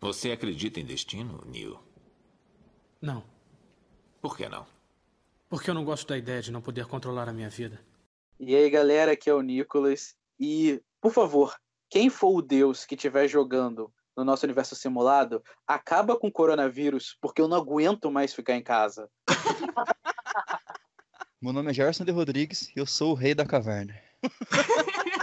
Você acredita em destino, Neil? Não. Por que não? Porque eu não gosto da ideia de não poder controlar a minha vida. E aí, galera, aqui é o Nicolas. E, por favor, quem for o Deus que estiver jogando no nosso universo simulado, acaba com o coronavírus, porque eu não aguento mais ficar em casa. Meu nome é Gerson de Rodrigues e eu sou o rei da caverna.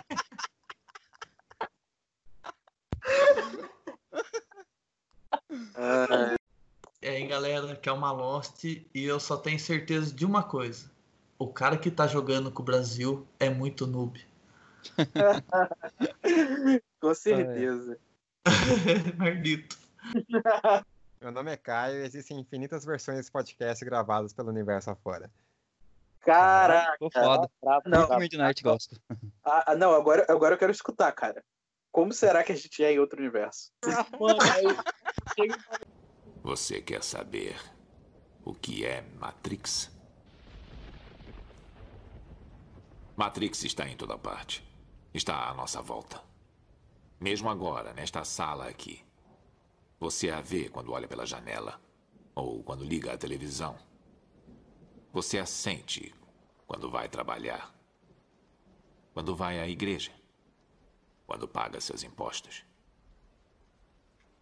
E aí, galera, que é uma Lost e eu só tenho certeza de uma coisa. O cara que tá jogando com o Brasil é muito noob. Com certeza. Maldito. Meu nome é Caio e existem infinitas versões desse podcast gravadas pelo universo afora. Caraca. Ficou foda. Não, Muito Midnight gosta. ah, ah, não agora, agora eu quero escutar, cara. Como será que a gente é em outro universo? Você quer saber o que é Matrix? Matrix está em toda parte. Está à nossa volta. Mesmo agora, nesta sala aqui. Você a vê quando olha pela janela ou quando liga a televisão. Você a sente quando vai trabalhar. Quando vai à igreja. Quando paga seus impostos.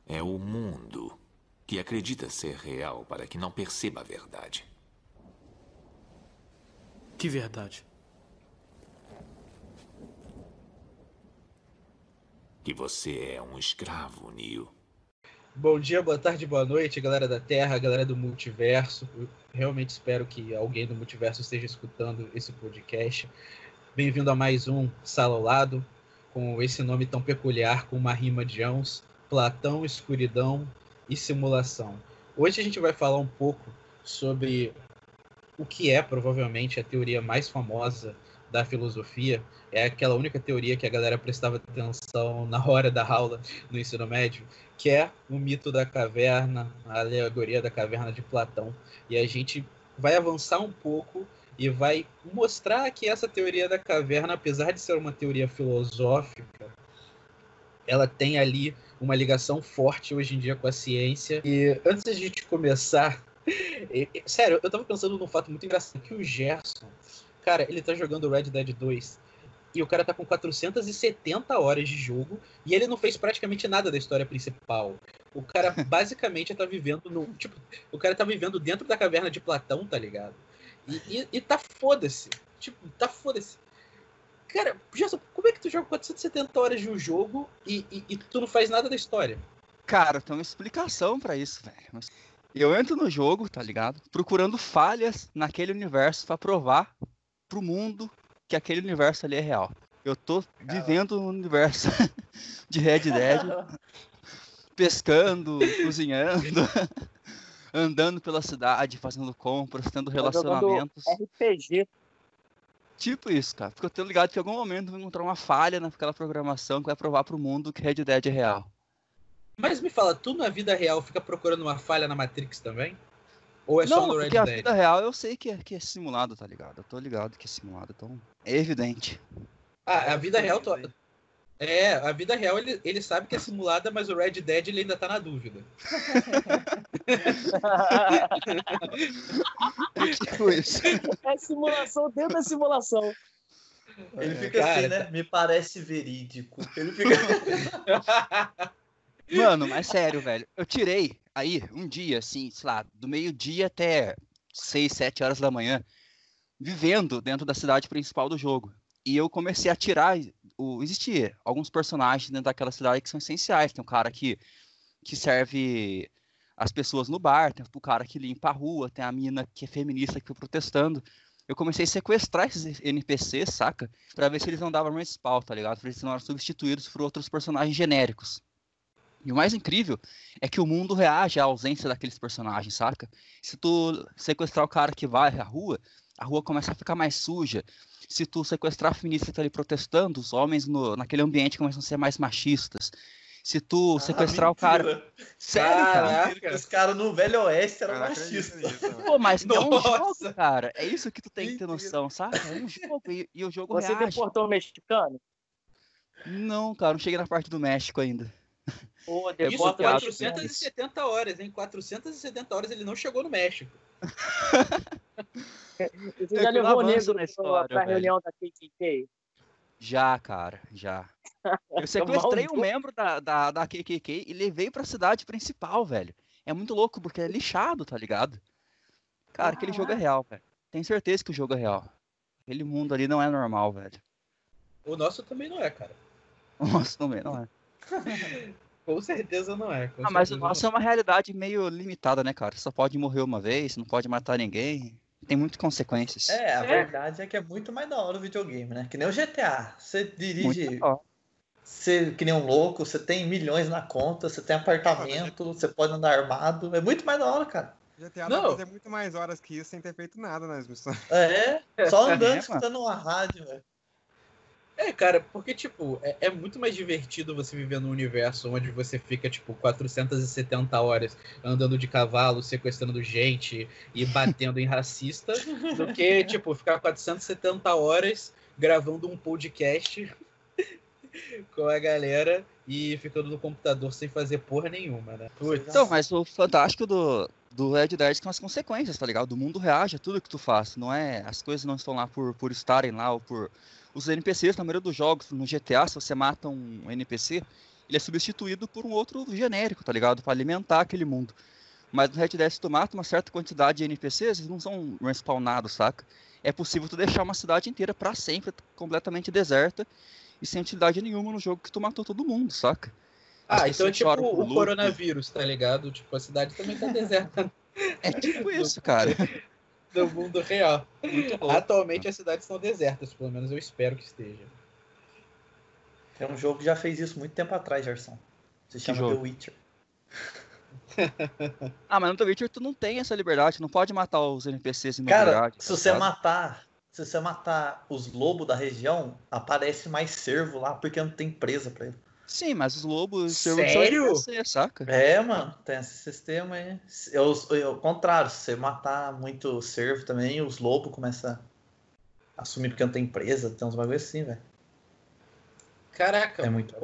É o mundo que acredita ser real para que não perceba a verdade. Que verdade. Que você é um escravo, Neo. Bom dia, boa tarde, boa noite, galera da Terra, galera do multiverso. Eu realmente espero que alguém do multiverso esteja escutando esse podcast. Bem-vindo a mais um Sala ao Lado, com esse nome tão peculiar, com uma rima de Jones, Platão, Escuridão e Simulação. Hoje a gente vai falar um pouco sobre o que é provavelmente a teoria mais famosa da filosofia. É aquela única teoria que a galera prestava atenção na hora da aula no ensino médio, que é o mito da caverna, a alegoria da caverna de Platão. E a gente vai avançar um pouco e vai mostrar que essa teoria da caverna, apesar de ser uma teoria filosófica, ela tem ali uma ligação forte hoje em dia com a ciência. E antes de a gente começar, sério, eu tava pensando num fato muito engraçado, que o Gerson, cara, ele tá jogando Red Dead 2 e o cara tá com 470 horas de jogo e ele não fez praticamente nada da história principal. O cara basicamente tá vivendo no. Tipo, o cara tá vivendo dentro da caverna de Platão, tá ligado? E, e, e tá foda-se. Tipo, tá foda-se. Cara, Gerson, como é que tu joga 470 horas de um jogo e, e, e tu não faz nada da história? Cara, tem uma explicação pra isso, velho. Eu entro no jogo, tá ligado? Procurando falhas naquele universo pra provar pro mundo que aquele universo ali é real. Eu tô vivendo no universo de Red Dead, pescando, cozinhando, andando pela cidade, fazendo compras, tendo Tá relacionamentos. RPG. Tipo isso, cara. Porque eu tô ligado que em algum momento vou encontrar uma falha naquela programação que vai provar pro mundo que Red Dead é real. Mas me fala, tu na vida real fica procurando uma falha na Matrix também? Ou é só não, no Red porque a Dead? vida real eu sei que é, que é simulado, tá ligado? Eu tô ligado que é simulado, então é evidente. Ah, a vida real. tu- É, a vida real ele, ele sabe que é simulada, mas o Red Dead ele ainda tá na dúvida. tipo isso. É simulação dentro da simulação. Ele fica cara, assim, né? Me parece verídico. Ele fica. Mano, mas sério, velho. Eu tirei aí um dia, assim, sei lá, do meio-dia até 6, 7 horas da manhã, vivendo dentro da cidade principal do jogo. E eu comecei a tirar. O, alguns personagens dentro daquela cidade que são essenciais. Tem um cara que, que serve as pessoas no bar, tem o cara que limpa a rua, tem a mina que é feminista que foi protestando. Eu comecei a sequestrar esses NPCs, saca? Pra ver se eles não davam mais spawn, tá ligado? Pra se não eram substituídos por outros personagens genéricos. E o mais incrível é que o mundo reage à ausência daqueles personagens, saca? Se tu sequestrar o cara que vai à rua, a rua começa a ficar mais suja. Se tu sequestrar a feminista que tá ali protestando, os homens no, naquele ambiente começam a ser mais machistas. Se tu sequestrar o cara. Sério, cara? Os caras no Velho Oeste eram não machistas. Pô, mas é um jogo, cara. É isso que tu tem que ter noção, saca? É um jogo e, e o jogo Você reage. deportou um mexicano? Não, cara, não cheguei na parte do México ainda. Pô, É Isso, bota bloqueado, mais 470 horas, hein? 470 horas ele não chegou no México. Você já levou o avanço negro na história, pra velho. reunião da KKK? Já, cara, já. Eu sequestrei um membro da, da, da KKK e levei pra cidade principal, velho. É muito louco, porque é lixado, tá ligado? Cara, aquele jogo é real, velho. Tenho certeza que o jogo é real. Aquele mundo ali não é normal, velho. O nosso também não é, cara. Nossa, também não é. Com certeza não é. com Ah, mas o nosso é uma realidade meio limitada, né, cara? Só pode morrer uma vez, não pode matar ninguém. Tem muitas consequências. É, a verdade é que é muito mais da hora o videogame, né? Que nem o GTA. Você dirige, você que nem um louco, você tem milhões na conta, você tem apartamento, você pode andar armado. É muito mais da hora, cara. GTA Não. dá fazer muito mais horas que isso sem ter feito nada nas missões. É, só andando, É, escutando uma rádio, velho. É, cara, porque, tipo, é, é muito mais divertido você viver num universo onde você fica, tipo, 470 horas andando de cavalo, sequestrando gente e batendo em racista, do que, tipo, ficar 470 horas gravando um podcast com a galera e ficando no computador sem fazer porra nenhuma, né? Putz. Então, mas o fantástico do, do Red Dead são as consequências, tá ligado? O mundo reage a tudo que tu faz. Não é, as coisas não estão lá por, por estarem lá ou por. Os NPCs, na maioria dos jogos, no GTA, se você mata um NPC, ele é substituído por um outro genérico, tá ligado? Pra alimentar aquele mundo. Mas no Red Dead, se tu mata uma certa quantidade de NPCs, eles não são respawnados, saca? É possível tu deixar uma cidade inteira pra sempre, completamente deserta e sem utilidade nenhuma no jogo que tu matou todo mundo, saca? As Ah, então é tipo o coronavírus, tá ligado? Tipo, a cidade também tá deserta É tipo isso, cara. No mundo real. Atualmente as cidades estão desertas, pelo menos eu espero que esteja. Tem um jogo que já fez isso muito tempo atrás, Gerson. Se chama jogo? The Witcher. Ah, mas no The Witcher tu não tem essa liberdade, tu não pode matar os NPCs em Cara, novidade, se tá você ligado? matar, se você matar os lobos da região, aparece mais cervo lá porque não tem presa pra ele. Sim, mas os lobos Sério? NPC, saca? É, mano, tem esse sistema aí. É o, é o contrário, se você matar muito cervo também, os lobos começam a assumir porque não tem presa, tem uns bagulho assim, velho. Caraca, É mano, muito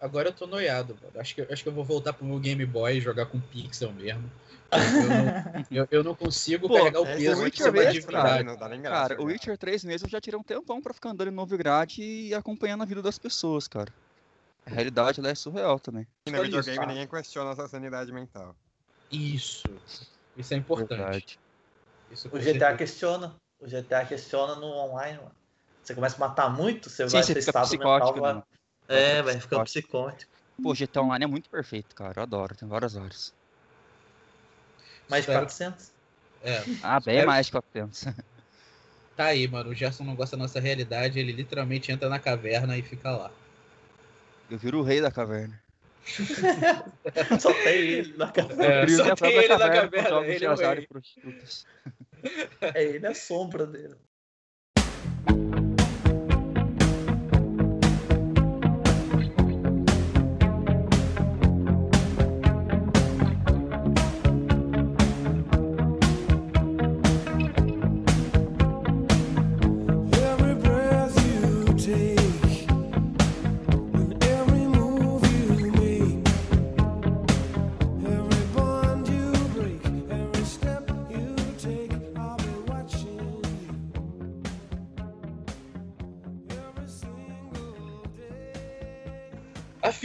agora, eu tô noiado, mano. Acho que, acho que eu vou voltar pro meu Game Boy e jogar com pixel mesmo. Eu não, eu, eu não consigo Pô, carregar o é, peso de ser uma mesmo, divindade. Não dá nem graça. Cara, o jogar. Witcher 3 mesmo eu já tirei um tempão pra ficar andando em Novigrad e acompanhando a vida das pessoas, cara. A realidade ela é surreal também. E no videogame ninguém questiona a sua sanidade mental. Isso. Isso é importante. Isso O GTA certeza. questiona. O GTA questiona no online, mano. Você começa a matar muito, você Sim, vai você ter estado mental. psicótico, Vai... né? É, Vai ficar ficando psicótico. Pô, GTA Online é muito perfeito, cara. Eu adoro, tem várias horas. Mais de Espero- 400. É, Ah, bem Espero- mais que 400. tá aí, mano. O Gerson não gosta da nossa realidade, ele literalmente entra na caverna e fica lá. Eu viro o rei da caverna. Só tem ele na caverna. É, só tem ele na caverna com caverna, ele é. É ele a sombra dele.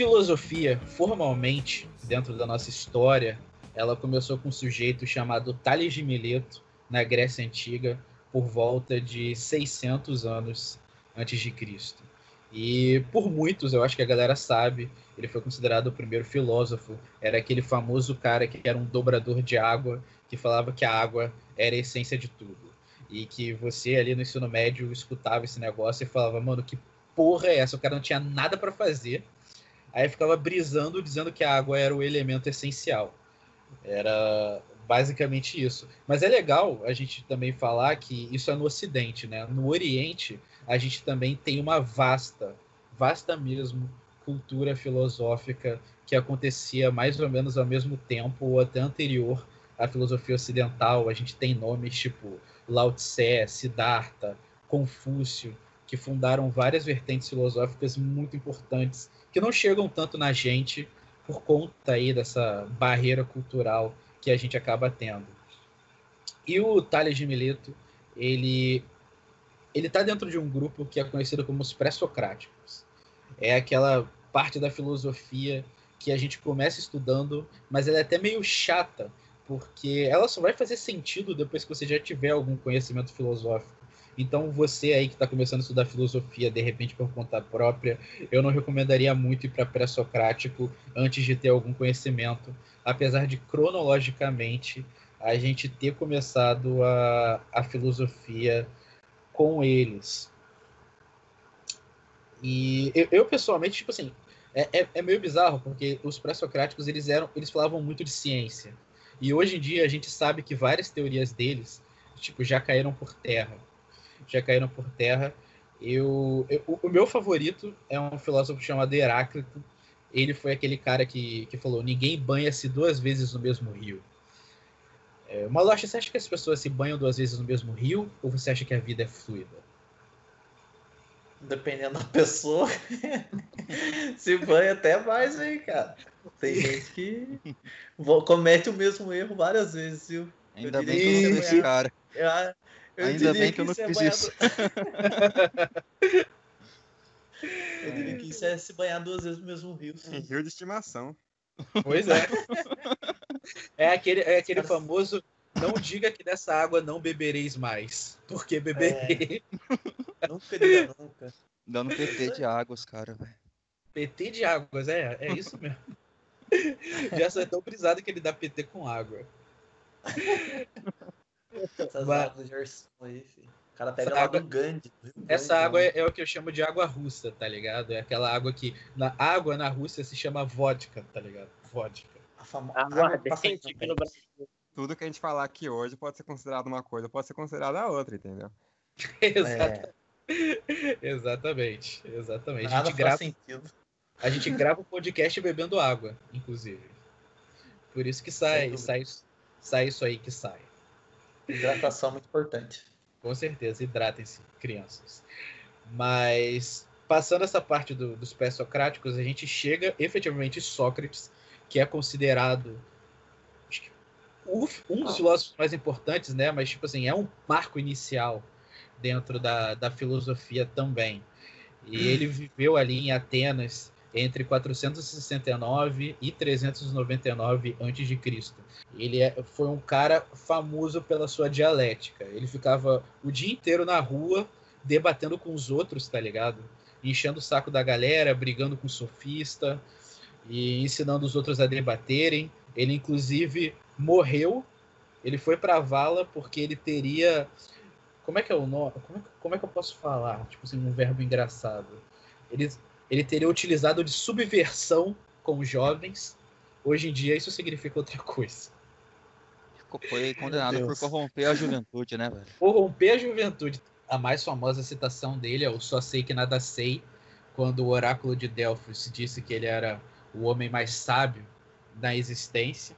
Filosofia, formalmente, dentro da nossa história, ela começou com um sujeito chamado Tales de Mileto, na Grécia Antiga, por volta de 600 anos antes de Cristo. E por muitos, eu acho que a galera sabe, ele foi considerado o primeiro filósofo. Era aquele famoso cara que era um dobrador de água, que falava que a água era a essência de tudo. E que você ali no ensino médio escutava esse negócio e falava, mano, que porra é essa? O cara não tinha nada para fazer. Aí ficava brisando, dizendo que a água era o elemento essencial. Era basicamente isso. Mas é legal a gente também falar que isso é no Ocidente, né? No Oriente, a gente também tem uma vasta, vasta mesmo, cultura filosófica que acontecia mais ou menos ao mesmo tempo ou até anterior à filosofia ocidental. A gente tem nomes tipo Lao Tse, Siddhartha, Confúcio, que fundaram várias vertentes filosóficas muito importantes que não chegam tanto na gente por conta aí dessa barreira cultural que a gente acaba tendo. E o Tales de Mileto, ele ele tá dentro de um grupo que é conhecido como os pré-socráticos. É aquela parte da filosofia que a gente começa estudando, mas ela é até meio chata, porque ela só vai fazer sentido depois que você já tiver algum conhecimento filosófico. Então, você aí que está começando a estudar filosofia, de repente por conta própria, eu não recomendaria muito ir para pré-socrático antes de ter algum conhecimento, apesar de cronologicamente a gente ter começado a, a filosofia com eles. E eu, eu, pessoalmente, tipo assim, é, é, é meio bizarro, porque os pré-socráticos eles eram, eles falavam muito de ciência. E hoje em dia a gente sabe que várias teorias deles, tipo, já caíram por terra. Já caíram por terra. Eu, eu o, meu favorito é um filósofo chamado Heráclito. Ele foi aquele cara que, que falou: ninguém banha-se duas vezes no mesmo rio. É, Malocha, você acha que as pessoas se banham duas vezes no mesmo rio ou você acha que a vida é fluida? Dependendo da pessoa, se banha até mais, hein, cara. Tem gente que comete o mesmo erro várias vezes, viu? Ainda bem que eu não sou se esse cara. Eu, eu Ainda bem que eu não é fiz banhar isso. Eu diria que isso é se banhar duas vezes no mesmo rio. Em sim. rio de estimação. Pois é. É aquele, é aquele Os caras- famoso não diga que dessa água não bebereis mais, porque beberei. Nunca diga nunca. Dando PT de águas, cara, velho. PT de águas, é, é isso mesmo. Já sou tão brisado que ele dá PT com água. Essas águas de Arson aí, filho. O cara pega Essa lá água- do Gandhi. do Essa Gandhi, água lá. é, é o que eu chamo de água russa, tá ligado? É aquela água que. Na água na Rússia se chama vodka, tá ligado? Vodka. A famo... Aguardente água aqui no Brasil. Tudo que a gente falar aqui hoje pode ser considerado uma coisa, pode ser considerado a outra, entendeu? Exata- É, Exatamente, exatamente. A nada gente, faz grava, sentido. a gente grava o podcast bebendo água, inclusive. Por isso que sai, sai, sai isso aí que sai. Hidratação é muito importante. Com certeza, hidratem-se, crianças. Mas, passando essa parte do- dos pré-socráticos, a gente chega efetivamente Sócrates, que é considerado que, um dos filósofos mais importantes, né? Mas, tipo assim, é um marco inicial dentro da, da filosofia também. E ele viveu ali em Atenas entre 469 e 399 a.C. Ele é- foi um cara famoso pela sua dialética. Ele ficava o dia inteiro na rua debatendo com os outros, tá ligado? Enchendo o saco da galera, brigando com o sofista e ensinando os outros a debaterem. Ele, inclusive, morreu. Ele foi pra vala porque ele teria. Como é que é o nome? Como é, que- como é que eu posso falar? Tipo assim, um verbo engraçado. Ele, ele teria utilizado de subversão com os jovens. Hoje em dia, isso significa outra coisa. Ficou- Foi condenado por corromper a juventude, né, velho? corromper a juventude. A mais famosa citação dele é o Só Sei Que Nada Sei, quando o oráculo de Delfos disse que ele era o homem mais sábio da existência.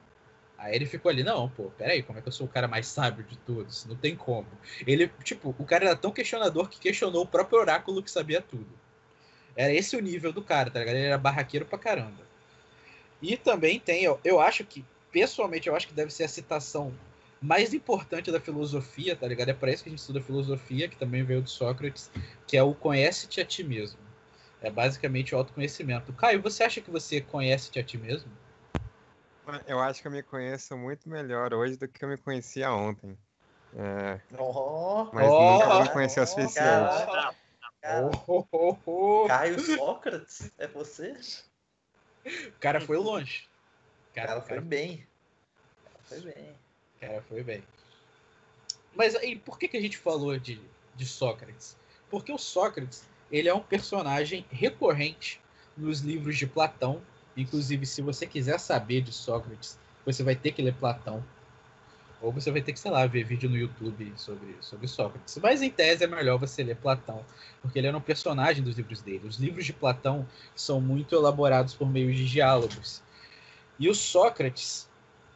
Aí ele ficou ali, não, pô, peraí, como é que eu sou o cara mais sábio de todos? Não tem como. Ele, tipo, o cara era tão questionador que questionou o próprio oráculo que sabia tudo. Era esse o nível do cara, tá ligado? Ele era barraqueiro pra caramba. E também tem, eu, eu acho que, pessoalmente, eu acho que deve ser a citação mais importante da filosofia, tá ligado? É para isso que a gente estuda filosofia, que também veio de Sócrates, que é o conhece-te a ti mesmo. É basicamente o autoconhecimento. Caio, você acha que você conhece-te a ti mesmo? Eu acho que eu me conheço muito melhor hoje do que eu me conhecia ontem. É, Ó, mas Oh, nunca me conheceu o suficiente. cara, cara, Oh, oh, oh. Caio Sócrates, é você? O cara foi longe. O cara foi cara, bem. O cara foi bem. o cara foi bem. Mas aí, por que, que a gente falou de, de Sócrates? Porque o Sócrates, ele é um personagem recorrente nos livros de Platão. Inclusive, se você quiser saber de Sócrates, você vai ter que ler Platão. Ou você vai ter que, sei lá, ver vídeo no YouTube sobre, sobre Sócrates. Mas em tese é melhor você ler Platão, porque ele era um personagem dos livros dele. Os livros de Platão são muito elaborados por meio de diálogos. E o Sócrates,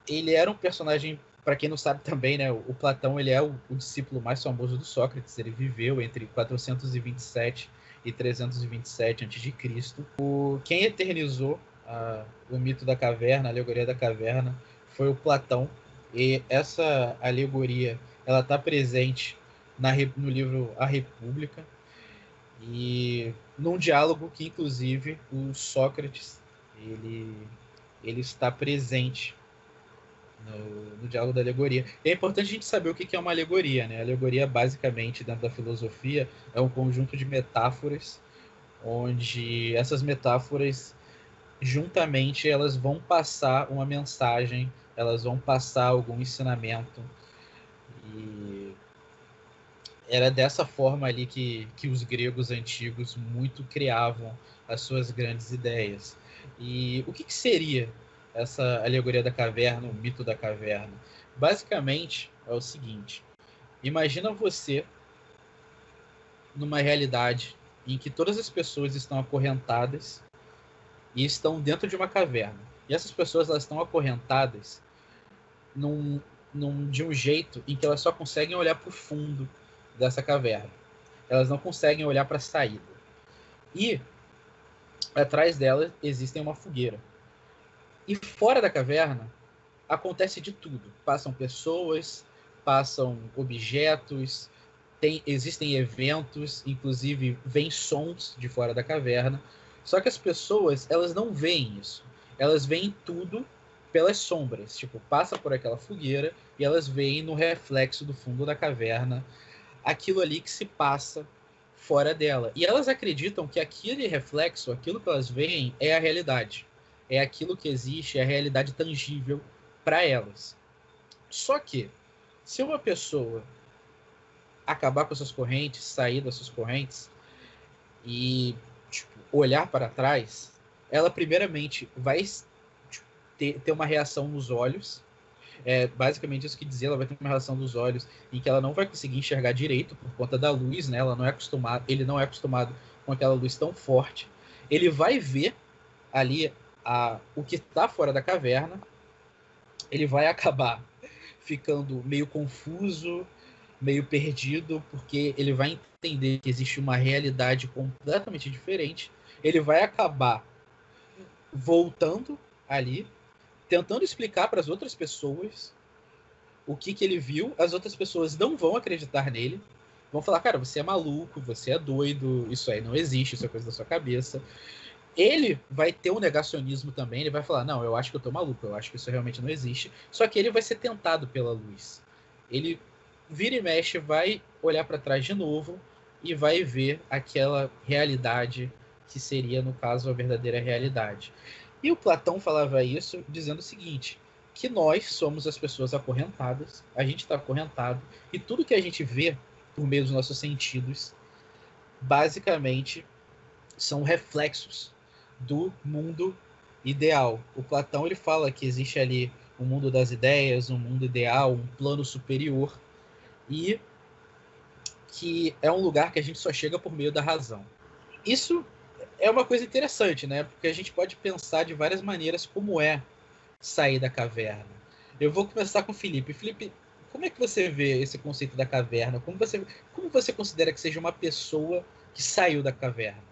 ele era um personagem, para quem não sabe também, né? O Platão ele é o, o discípulo mais famoso do Sócrates. Ele viveu entre 427 e 327 a.C. O quem eternizou a- o mito da caverna, a alegoria da caverna, foi o Platão. E essa alegoria, ela está presente na no livro A República e num diálogo que, inclusive, o Sócrates ele, ele está presente no, no diálogo da alegoria. É importante a gente saber o que que é uma alegoria. Né? A alegoria, basicamente, dentro da filosofia, é um conjunto de metáforas, onde essas metáforas, juntamente, elas vão passar uma mensagem, elas vão passar algum ensinamento. E era dessa forma ali que, que os gregos antigos muito criavam as suas grandes ideias. E o que, que seria essa alegoria da caverna, o mito da caverna? Basicamente é o seguinte: imagina você numa realidade em que todas as pessoas estão acorrentadas e estão dentro de uma caverna. E essas pessoas elas estão acorrentadas num, num, de um jeito em que elas só conseguem olhar para o fundo dessa caverna. Elas não conseguem olhar para a saída. E atrás dela existem uma fogueira. E fora da caverna acontece de tudo. Passam pessoas, passam objetos, tem, existem eventos, inclusive vem sons de fora da caverna. Só que as pessoas elas não veem isso. Elas veem tudo pelas sombras. Tipo, passa por aquela fogueira e elas veem no reflexo do fundo da caverna aquilo ali que se passa fora dela. E elas acreditam que aquele reflexo, aquilo que elas veem, é a realidade. É aquilo que existe, é a realidade tangível para elas. Só que, se uma pessoa acabar com suas correntes, sair das suas correntes e tipo, olhar para trás, ela primeiramente vai ter, ter uma reação nos olhos. É basicamente isso que dizer, ela vai ter uma reação dos olhos em que ela não vai conseguir enxergar direito por conta da luz, né? Ela não é acostumada, ele não é acostumado com aquela luz tão forte. Ele vai ver ali a, o que está fora da caverna. Ele vai acabar ficando meio confuso, meio perdido, porque ele vai entender que existe uma realidade completamente diferente. Ele vai acabar voltando ali, tentando explicar para as outras pessoas o que, que ele viu. As outras pessoas não vão acreditar nele. Vão falar, cara, você é maluco, você é doido, isso aí não existe, isso é coisa da sua cabeça. Ele vai ter um negacionismo também, ele vai falar, não, eu acho que eu tô maluco, eu acho que isso realmente não existe. Só que ele vai ser tentado pela luz. Ele vira e mexe, vai olhar para trás de novo e vai ver aquela realidade que seria, no caso, a verdadeira realidade. E o Platão falava isso dizendo o seguinte: que nós somos as pessoas acorrentadas, a gente está acorrentado, e tudo que a gente vê por meio dos nossos sentidos, basicamente, são reflexos do mundo ideal. O Platão ele fala que existe ali um mundo das ideias, um mundo ideal, um plano superior, e que é um lugar que a gente só chega por meio da razão. Isso é uma coisa interessante, né? Porque a gente pode pensar de várias maneiras como é sair da caverna. Eu vou começar com o Felipe. Felipe, como é que você vê esse conceito da caverna? Como você, como você considera que seja uma pessoa que saiu da caverna?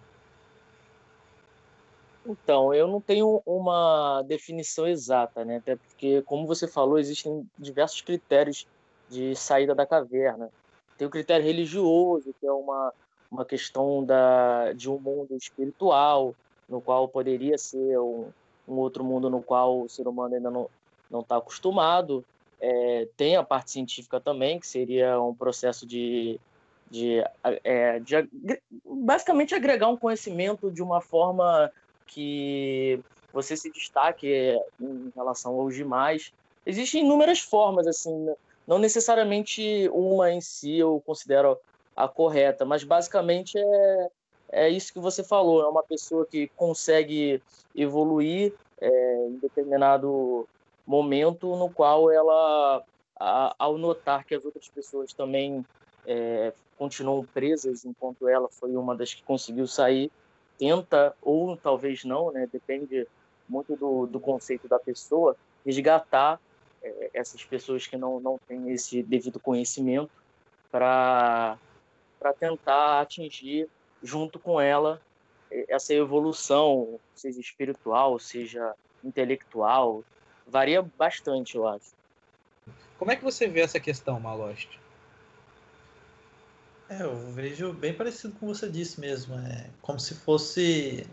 Então, eu não tenho uma definição exata, né? Até porque, como você falou, existem diversos critérios de saída da caverna. Tem o critério religioso, que é uma, uma questão da, de um mundo espiritual, no qual poderia ser um, um outro mundo no qual o ser humano ainda não está acostumado. É, tem a parte científica também, que seria um processo de, de, é, de basicamente agregar um conhecimento de uma forma que você se destaque em relação aos demais. Existem inúmeras formas, assim, não necessariamente uma em si eu considero a correta, mas basicamente é, é isso que você falou, é uma pessoa que consegue evoluir é, em determinado momento no qual ela, a, ao notar que as outras pessoas também é, continuam presas, enquanto ela foi uma das que conseguiu sair, tenta, ou talvez não, né, depende muito do, do conceito da pessoa, resgatar é, essas pessoas que não, não têm esse devido conhecimento para tentar atingir, junto com ela, essa evolução, seja espiritual, seja intelectual, varia bastante, eu acho. Como é que você vê essa questão, Malost? É, eu vejo bem parecido com você disse mesmo. É como se fosse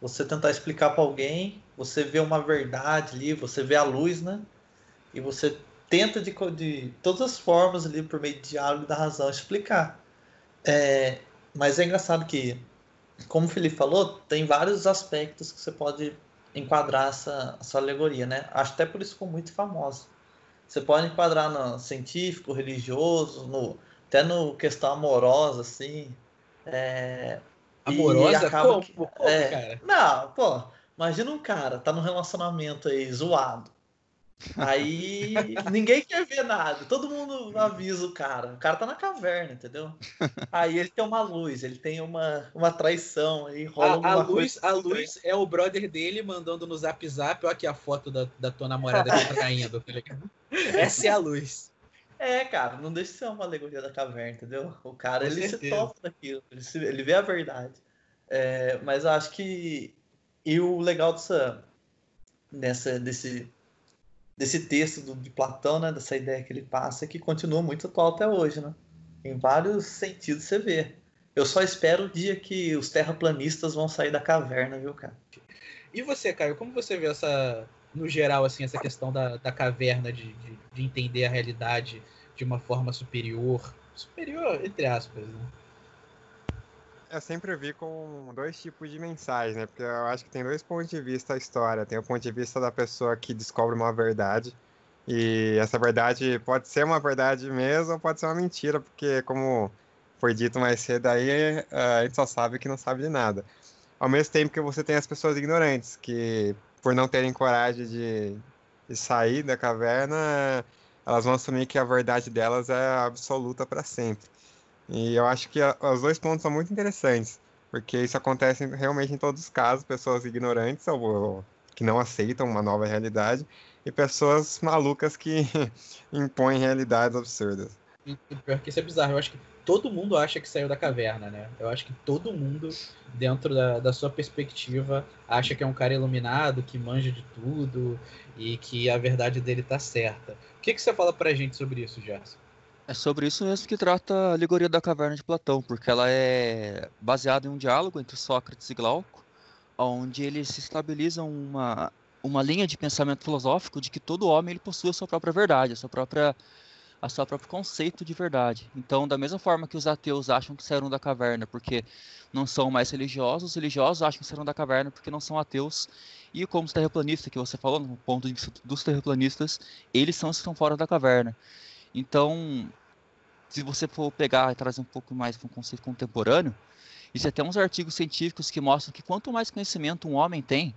você tentar explicar para alguém, você vê uma verdade ali, você vê a luz, né? E você tenta de, de todas as formas ali, por meio de diálogo da razão, explicar. É, mas é engraçado que, como o Felipe falou, tem vários aspectos que você pode enquadrar essa, essa alegoria, né? Acho até por isso ficou muito famosa. Você pode enquadrar no científico, religioso, no, até no questão amorosa, assim. É, e Amorosa? acaba Como? que- Como, é, cara? Não, pô, imagina um cara, tá num relacionamento aí, zoado. Aí ninguém quer ver nada, todo mundo avisa o cara. O cara tá na caverna, entendeu? Aí ele tem uma luz, ele tem uma, uma traição, aí rola A, a luz, a luz é o brother dele mandando no zap zap, ó aqui a foto da, da tua namorada traindo, tá ligado? Essa é a luz. É, cara, não deixa de ser uma alegoria da caverna, entendeu? O cara, Com ele se certeza. toca daquilo, ele, se- ele vê a verdade. É, mas eu acho que. E o legal dessa, dessa, desse, desse texto do, de Platão, né, dessa ideia que ele passa, que continua muito atual até hoje, né? Em vários sentidos você vê. Eu só espero o dia que os terraplanistas vão sair da caverna, viu, cara? E você, Caio, como você vê essa, no geral, assim, essa questão da, da caverna, de, de, de entender a realidade de uma forma superior? Superior, entre aspas, né? Eu sempre vi com dois tipos de mensagem, né? Porque eu acho que tem dois pontos de vista a história. Tem o ponto de vista da pessoa que descobre uma verdade. E essa verdade pode ser uma verdade mesmo ou pode ser uma mentira, porque como foi dito mais cedo aí, eh, a gente só sabe que não sabe de nada. Ao mesmo tempo que você tem as pessoas ignorantes, que por não terem coragem de, de sair da caverna, elas vão assumir que a verdade delas é absoluta para sempre. E eu acho que a- os dois pontos são muito interessantes, porque isso acontece realmente em todos os casos, pessoas ignorantes ou, ou que não aceitam uma nova realidade e pessoas malucas que impõem realidades absurdas. Pior que isso é bizarro. Eu acho que todo mundo acha que saiu da caverna, né? Eu acho que todo mundo, dentro da, da sua perspectiva, acha que é um cara iluminado, que manja de tudo e que a verdade dele tá certa. O que, que você fala pra gente sobre isso, Gerson? É sobre isso mesmo que trata a alegoria da caverna de Platão, porque ela é baseada em um diálogo entre Sócrates e Glauco, onde eles estabilizam uma, uma linha de pensamento filosófico de que todo homem ele possui a sua própria verdade, a sua própria a seu próprio conceito de verdade. Então, da mesma forma que os ateus acham que saíram da caverna porque não são mais religiosos, os religiosos acham que saíram da caverna porque não são ateus. E como os terraplanistas que você falou, no ponto de vista dos terraplanistas, eles são os que estão fora da caverna. Então, se você for pegar e trazer um pouco mais para um conceito contemporâneo, existem até uns artigos científicos que mostram que quanto mais conhecimento um homem tem,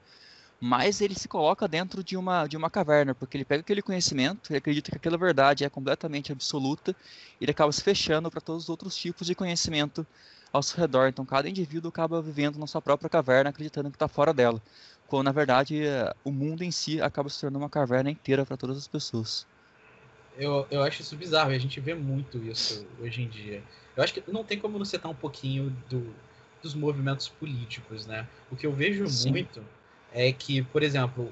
mais ele se coloca dentro de uma, de uma caverna, porque ele pega aquele conhecimento, ele acredita que aquela verdade é completamente absoluta, ele acaba se fechando para todos os outros tipos de conhecimento ao seu redor. Então, cada indivíduo acaba vivendo na sua própria caverna, acreditando que está fora dela, quando na verdade eh, o mundo em si acaba se tornando uma caverna inteira para todas as pessoas. Eu, eu acho isso bizarro e a gente vê muito isso hoje em dia. Eu acho que não tem como não citar um pouquinho do, dos movimentos políticos, né? O que eu vejo Sim. muito é que, por exemplo,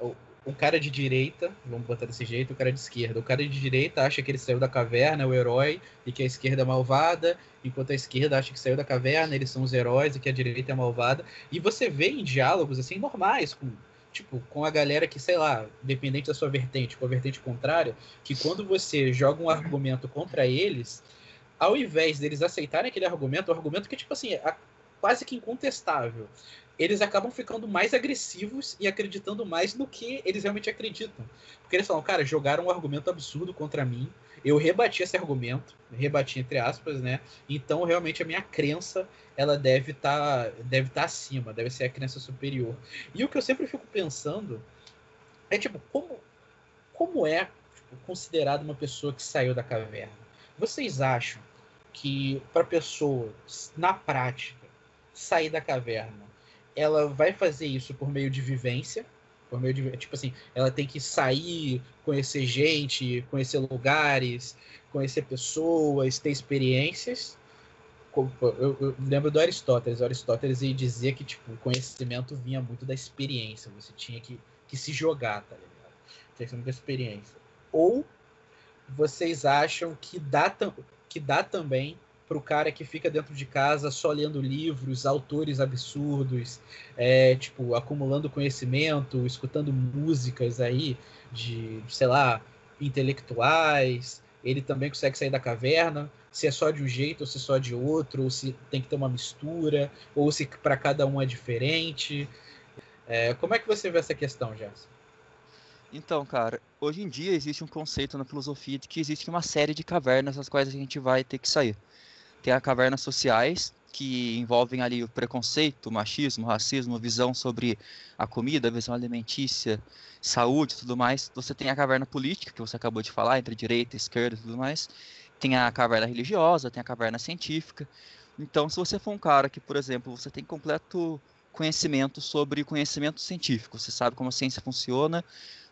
o, o cara de direita, vamos botar desse jeito, o cara de esquerda. O cara de direita acha que ele saiu da caverna, é o herói, e que a esquerda é malvada, enquanto a esquerda acha que saiu da caverna, eles são os heróis e que a direita é malvada. E você vê em diálogos assim normais, com, tipo, com a galera que, sei lá, dependente da sua vertente, com a vertente contrária, que quando você joga um argumento contra eles, ao invés deles aceitarem aquele argumento, o argumento que, tipo assim, é quase que incontestável, eles acabam ficando mais agressivos e acreditando mais no que eles realmente acreditam. Porque eles falam, cara, jogaram um argumento absurdo contra mim, eu rebati esse argumento, rebati entre aspas, né? Então, realmente, a minha crença, ela deve estar deve tá acima, deve ser a crença superior. E o que eu sempre fico pensando é, tipo, como, como é tipo, considerado uma pessoa que saiu da caverna? Vocês acham que para pessoa, na prática, sair da caverna, ela vai fazer isso por meio de vivência, por meio de, tipo assim, ela tem que sair, conhecer gente, conhecer lugares, conhecer pessoas, ter experiências, eu, eu lembro do Aristóteles. O Aristóteles ele dizia que tipo, o conhecimento vinha muito da experiência. Você tinha que, que se jogar, tá ligado? Tinha que ser muita experiência. Ou vocês acham que dá, que dá também pro cara que fica dentro de casa só lendo livros, autores absurdos, é, tipo, acumulando conhecimento, escutando músicas aí de, sei lá, intelectuais, ele também consegue sair da caverna, se é só de um jeito ou se é só de outro, ou se tem que ter uma mistura, ou se para cada um é diferente. É, como é que você vê essa questão, Gerson? Então, cara, hoje em dia existe um conceito na filosofia de que existe uma série de cavernas nas quais a gente vai ter que sair. Tem as cavernas sociais, que envolvem ali o preconceito, o machismo, o racismo, visão sobre a comida, visão alimentícia, saúde tudo mais. Você tem a caverna política, que você acabou de falar, entre direita, esquerda e tudo mais. Tem a caverna religiosa, tem a caverna científica. Então, se você for um cara que, por exemplo, você tem completo conhecimento sobre conhecimento científico, você sabe como a ciência funciona,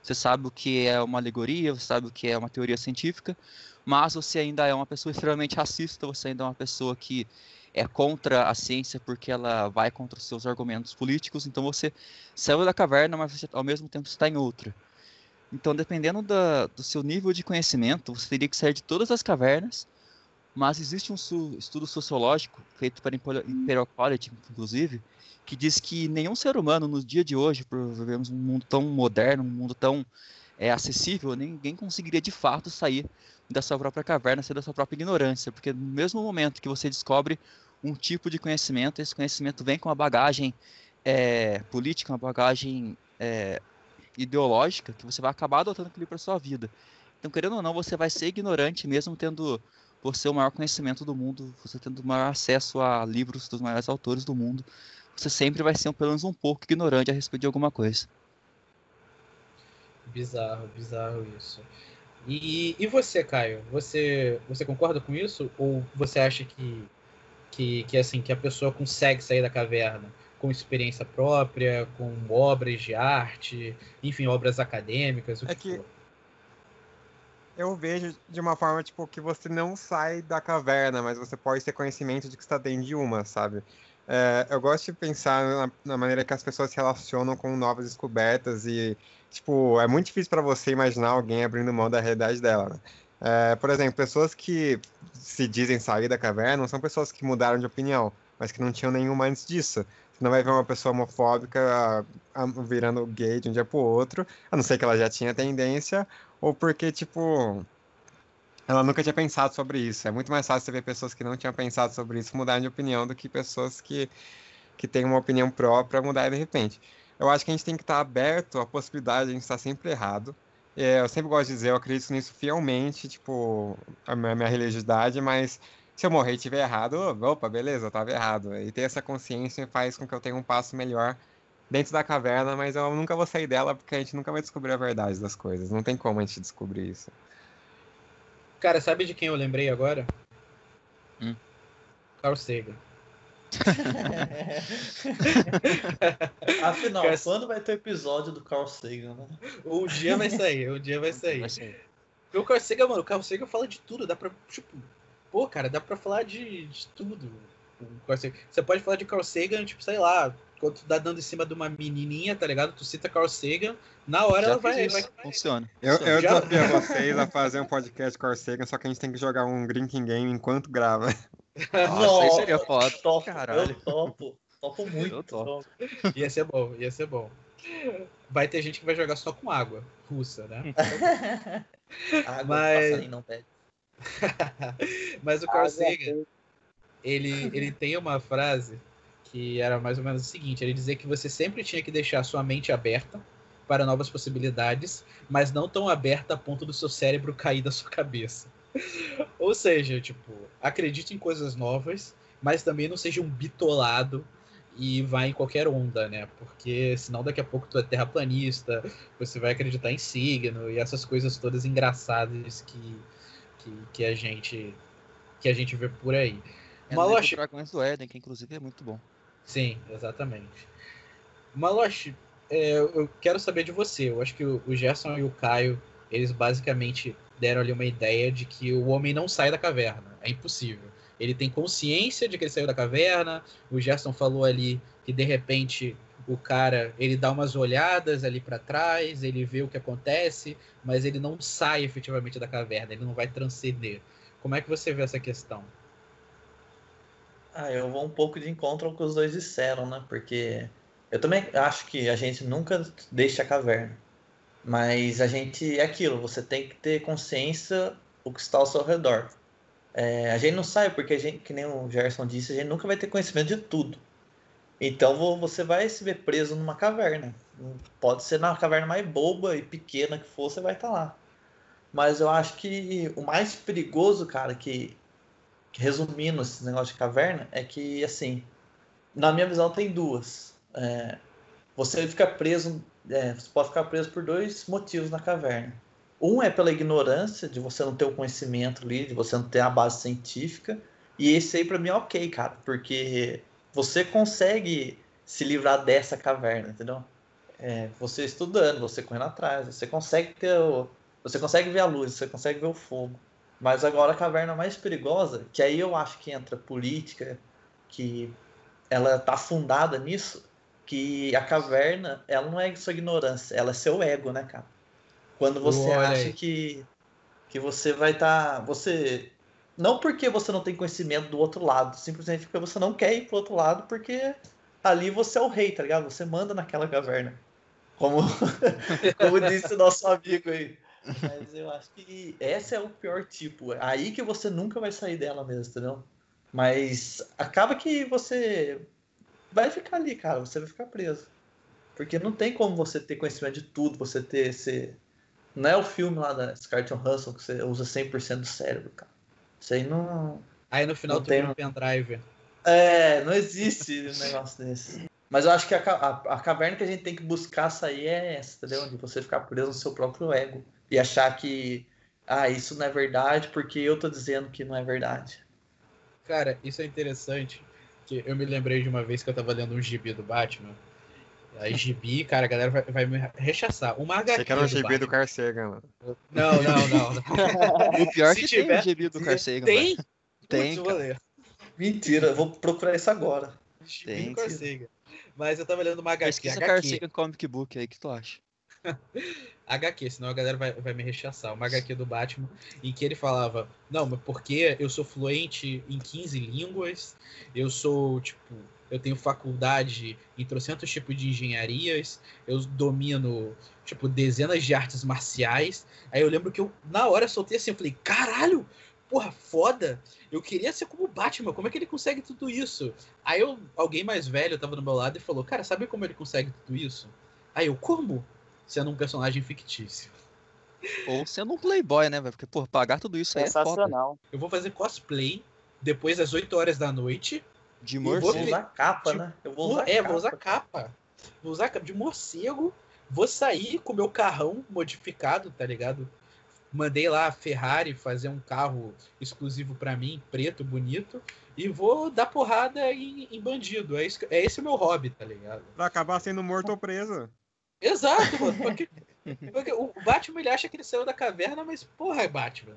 você sabe o que é uma alegoria, você sabe o que é uma teoria científica, mas você ainda é uma pessoa extremamente racista, você ainda é uma pessoa que é contra a ciência porque ela vai contra os seus argumentos políticos, então você saiu da caverna, mas você, ao mesmo tempo está em outra. Então, dependendo da, do seu nível de conhecimento, você teria que sair de todas as cavernas, mas existe um estudo sociológico feito pela Imperial College, inclusive, que diz que nenhum ser humano no dia de hoje, por vivermos um mundo tão moderno, um mundo tão é, acessível, ninguém conseguiria de fato sair da sua própria caverna, sair da sua própria ignorância, porque no mesmo momento que você descobre um tipo de conhecimento, esse conhecimento vem com uma bagagem é, política, uma bagagem é, ideológica, que você vai acabar adotando aquilo para sua vida. Então, querendo ou não, você vai ser ignorante mesmo tendo você o maior conhecimento do mundo, você tendo o maior acesso a livros dos maiores autores do mundo, você sempre vai ser pelo menos um pouco ignorante a respeito de alguma coisa. Bizarro, bizarro isso. E, e você, Caio? Você, você concorda com isso? Ou você acha que, que, que, assim, que a pessoa consegue sair da caverna com experiência própria, com obras de arte, enfim, obras acadêmicas? O É que que- for? Eu vejo de uma forma, tipo, que você não sai da caverna, mas você pode ter conhecimento de que está dentro de uma, sabe? É, eu gosto de pensar na, na maneira que as pessoas se relacionam com novas descobertas e, tipo, é muito difícil para você imaginar alguém abrindo mão da realidade dela, né? É, por exemplo, pessoas que se dizem sair da caverna não são pessoas que mudaram de opinião, mas que não tinham nenhuma antes disso. Você não vai ver uma pessoa homofóbica ah, virando gay de um dia pro outro, a não ser que ela já tinha tendência, ou porque, tipo, ela nunca tinha pensado sobre isso. É muito mais fácil você ver pessoas que não tinham pensado sobre isso mudarem de opinião do que pessoas que, que têm uma opinião própria mudar de repente. Eu acho que a gente tem que estar aberto à possibilidade de a gente estar sempre errado. É, eu sempre gosto de dizer, eu acredito nisso fielmente, tipo, a minha, minha religiosidade, mas se eu morrer e estiver errado, opa, beleza, eu estava errado. E ter essa consciência faz com que eu tenha um passo melhor dentro da caverna, mas eu nunca vou sair dela porque a gente nunca vai descobrir a verdade das coisas. Não tem como a gente descobrir isso. Cara, sabe de quem eu lembrei agora? Hum. Carl Sagan. Afinal, Cara, quando vai ter episódio do Carl Sagan, né? Um dia vai sair, um dia vai sair. Vai. Porque o Carl Sagan, mano, o Carl Sagan fala de tudo, dá pra, tipo, pô, cara, dá pra falar de, de tudo. O Você pode falar de Carl Sagan, tipo, sei lá, quando tu tá dando em cima de uma menininha, tá ligado? Tu cita Carl Sagan, na hora Já ela vai, vai... isso, funciona. Eu, eu Já- desafio a vocês a fazer um podcast com o Sagan, só que a gente tem que jogar um drinking game enquanto grava. Nossa, aí seria foda. Topo, Caralho. eu topo. Topo muito. Eu topo. Ia ser bom, ia ser bom. Vai ter gente que vai jogar só com água russa, né? Água, Mas- não pede. Mas o Carl Sagan, ele, ele tem uma frase que era mais ou menos o seguinte: ele dizia que você sempre tinha que deixar sua mente aberta para novas possibilidades, mas não tão aberta a ponto do seu cérebro cair da sua cabeça. Ou seja, tipo, acredite em coisas novas, mas também não seja um bitolado e vá em qualquer onda, né? Porque senão daqui a pouco tu é terraplanista, você vai acreditar em signo e essas coisas todas engraçadas que, que, que a gente que a gente vê por aí. É Maloche, o Dragões do Éden, que inclusive é muito bom. Sim, exatamente. Maloche, é, eu quero saber de você. Eu acho que o o Gerson e o Caio, eles basicamente deram ali uma ideia de que o homem não sai da caverna. É impossível. Ele tem consciência de que ele saiu da caverna. O Gerson falou ali que de repente o cara ele dá umas olhadas ali para trás, ele vê o que acontece, mas ele não sai efetivamente da caverna, ele não vai transcender. Como é que você vê essa questão? Ah, eu vou um pouco de encontro ao que os dois disseram, né? Porque eu também acho que a gente nunca deixa a caverna. Mas a gente é aquilo, você tem que ter consciência do que está ao seu redor. É, a gente não sai porque a gente, que nem o Gerson disse, a gente nunca vai ter conhecimento de tudo. Então vo- você vai se ver preso numa caverna. Pode ser na caverna mais boba e pequena que for, você vai estar lá. Mas eu acho que o mais perigoso, cara, que resumindo esse negócio de caverna, é que, assim, na minha visão tem duas. É, você fica preso, é, você pode ficar preso por dois motivos na caverna. Um é pela ignorância, de você não ter o conhecimento ali, de você não ter a base científica. E esse aí pra mim é ok, cara, porque você consegue se livrar dessa caverna, entendeu? É, você estudando, você correndo atrás, você consegue ter o, você consegue ver a luz, você consegue ver o fogo. Mas agora a caverna mais perigosa, que aí eu acho que entra política, que ela tá fundada nisso, que a caverna, ela não é sua ignorância, ela é seu ego, né, cara? Quando você Olha acha aí. que, que você vai estar. você. Não porque você não tem conhecimento do outro lado, simplesmente porque você não quer ir pro outro lado, porque ali você é o rei, tá ligado? Você manda naquela caverna. Como, como disse o nosso amigo aí. Mas eu acho que esse é o pior tipo. É Aí que você nunca vai sair dela mesmo, entendeu? Mas acaba que você vai ficar ali, cara. Você vai ficar preso. Porque não tem como você ter conhecimento de tudo, você ter esse. Não é o filme lá da Scarlett Johansson que você usa 100% do cérebro, cara. Isso aí não. Aí no final Não tu tem um pendrive. É, não existe um negócio desse. Mas eu acho que a, a, a caverna que a gente tem que buscar sair é essa, entendeu? De você ficar preso no seu próprio ego. E achar que, ah, isso não é verdade porque eu tô dizendo que não é verdade. Cara, isso é interessante. Que eu me lembrei de uma vez que eu tava lendo um gibi do Batman. Aí gibi, cara, a galera vai, vai me rechaçar. Uma HQ Achei que era um gibi Batman. do Carl Sagan, mano. Não, não, não. não. O pior é Se que tiver- tem o GB do Carl Sagan, velho. Tem? Tem, Putz. Mentira, eu vou procurar isso agora. Gibi Tem, do Carl Sagan. Mas eu tava lendo uma HQ. Pesquisa Carl HQ, Sagan Comic Book aí, o que tu acha? HQ, senão a galera vai, vai me rechaçar. Uma HQ do Batman, em que ele falava: Não, mas porque eu sou fluente em 15 línguas, eu sou, tipo, eu tenho faculdade em trocentos tipos de engenharias, eu domino, tipo, dezenas de artes marciais. Aí eu lembro que eu, na hora, soltei assim: Eu falei, caralho, porra, foda. Eu queria ser como o Batman, como é que ele consegue tudo isso? Aí eu, alguém mais velho tava do meu lado e falou: Cara, sabe como ele consegue tudo isso? Aí eu, como? Sendo um personagem fictício. Ou sendo um playboy, né, velho? Porque, pô, pagar tudo isso aí é foda. Sensacional. Eu vou fazer cosplay depois das 8 horas da noite. De Eu vou usar capa, Tipo, né? Eu vou usar é, capa. vou usar capa. Vou usar capa de morcego. Vou sair com meu carrão modificado, tá ligado? Mandei lá a Ferrari fazer um carro exclusivo pra mim, preto, bonito. E vou dar porrada em, em bandido. É, isso, é esse o meu hobby, tá ligado? Pra acabar sendo morto ou preso. Exato, mano. Porque, porque o Batman ele acha que ele saiu da caverna, mas porra, é Batman.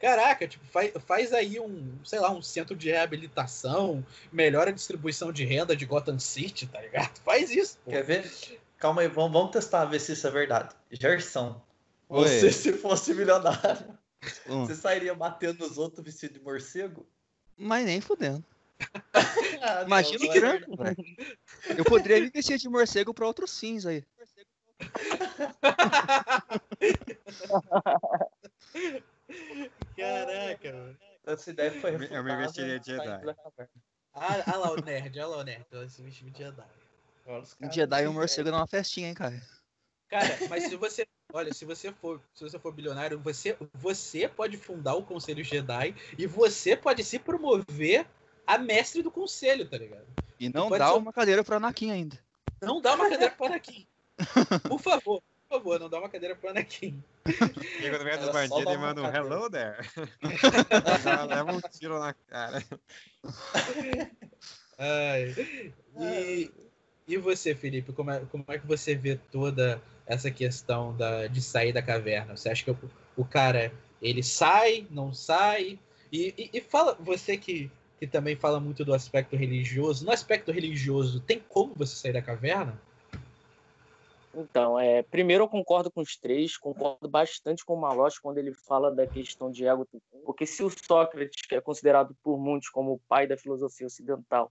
Caraca, tipo, faz, faz aí um, sei lá, um centro de reabilitação, melhora a distribuição de renda de Gotham City, tá ligado? Faz isso. pô. Quer ver? Calma aí, vamos, vamos testar, ver se isso é verdade. Gerson, Oi. você se fosse milionário, Hum. você sairia batendo nos outros vestido de morcego? Mas nem fudendo. Ah, não, Imagina o é trampo, velho. Eu poderia me vestir de morcego pra outros sims aí. Caraca, mano. Essa ideia foi Eu me- eu me refutada vestiria de saindo Jedi. Ah, ah lá o nerd, olha lá o nerd. Olha esse bicho de Jedi. Um Jedi e um morcego numa festinha, hein, cara. Cara, mas se você. Olha, se você for, se você for bilionário, você, você pode fundar o Conselho Jedi e você pode se promover a mestre do conselho, tá ligado? E não dá ser- uma cadeira pro Anakin ainda. Não dá uma cadeira pro Anakin. Por favor, por favor, não dá uma cadeira pro Anakin. Chega no meio dos bandidos e manda um cadeira. hello there. Leva um tiro na cara. Ai. E, e você, Felipe, como é, como é que você vê toda essa questão da, de sair da caverna? Você acha que o, o cara ele sai, não sai? E, e- e fala, você que, que também fala muito do aspecto religioso, no aspecto religioso, tem como você sair da caverna? Então, é, primeiro eu concordo com os três, concordo bastante com o Malós quando ele fala da questão de ego, porque se o Sócrates, que é considerado por muitos como o pai da filosofia ocidental,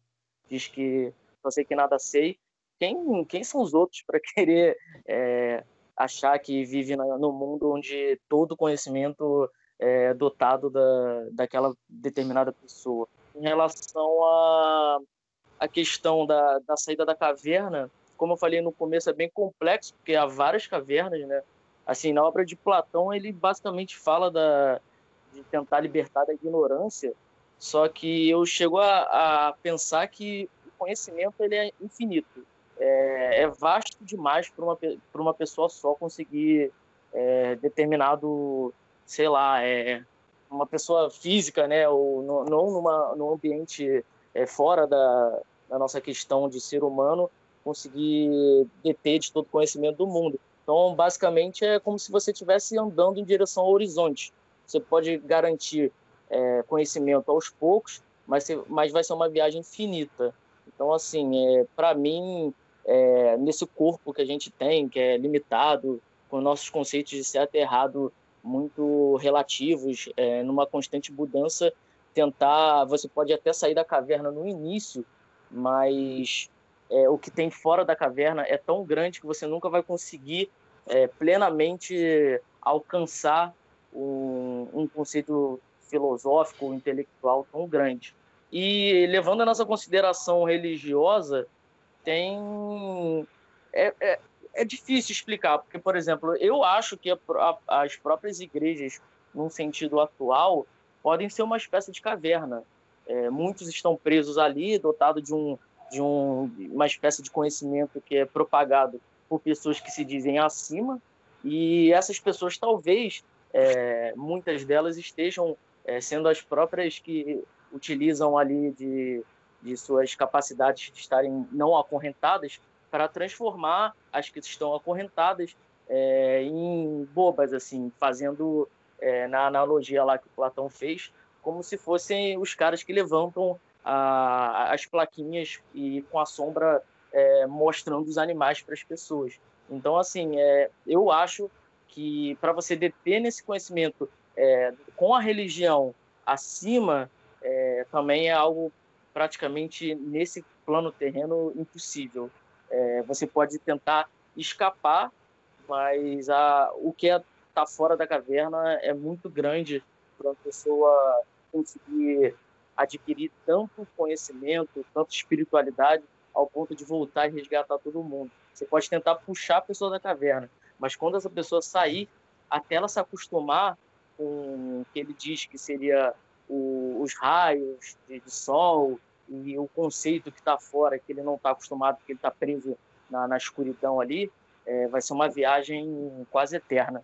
diz que só sei que nada sei, quem, quem são os outros para querer é, achar que vive na- no mundo onde todo conhecimento é dotado da, daquela determinada pessoa? Em relação à a, questão da, da saída da caverna, como eu falei no começo, é bem complexo, porque há várias cavernas, né? Assim, na obra de Platão, ele basicamente fala da, de tentar libertar da ignorância, só que eu chego a, a pensar que o conhecimento ele é infinito. É, é vasto demais para uma, uma pessoa só conseguir é, determinado, sei lá, é, uma pessoa física, né? Ou no, não numa, num ambiente é, fora da, da nossa questão de ser humano, conseguir deter de todo o conhecimento do mundo. Então, basicamente, é como se você estivesse andando em direção ao horizonte. Você pode garantir é, conhecimento aos poucos, mas, mas vai ser uma viagem infinita. Então, assim, é, para mim, é, nesse corpo que a gente tem, que é limitado, com nossos conceitos de certo e errado muito relativos, é, numa constante mudança, tentar. Você pode até sair da caverna no início, mas é, o que tem fora da caverna é tão grande que você nunca vai conseguir é, plenamente alcançar um, um conceito filosófico, intelectual tão grande. E levando a nossa consideração religiosa, tem é, é, é difícil explicar, porque, por exemplo, eu acho que a a- as próprias igrejas, num sentido atual, podem ser uma espécie de caverna. É, muitos estão presos ali, dotados de, um, de um, uma espécie de conhecimento que é propagado por pessoas que se dizem acima, e essas pessoas, talvez, é, muitas delas estejam é, sendo as próprias que utilizam ali de, de suas capacidades de estarem não acorrentadas para transformar as que estão acorrentadas é, em bobas, assim, fazendo é, na analogia lá que o Platão fez, como se fossem os caras que levantam a- as plaquinhas e com a sombra é, mostrando os animais para as pessoas. Então, assim, é, eu acho que para você deter nesse conhecimento é, com a religião acima, é, também é algo praticamente nesse plano terreno impossível. É, você pode tentar escapar, mas a, o que está fora da caverna é muito grande para uma pessoa conseguir adquirir tanto conhecimento, tanta espiritualidade, ao ponto de voltar e resgatar todo mundo. Você pode tentar puxar a pessoa da caverna, mas quando essa pessoa sair, até ela se acostumar com o que ele diz que seria o- os raios de, de sol e o conceito que está fora, que ele não está acostumado, porque ele está preso na, na escuridão ali, é, vai ser uma viagem quase eterna.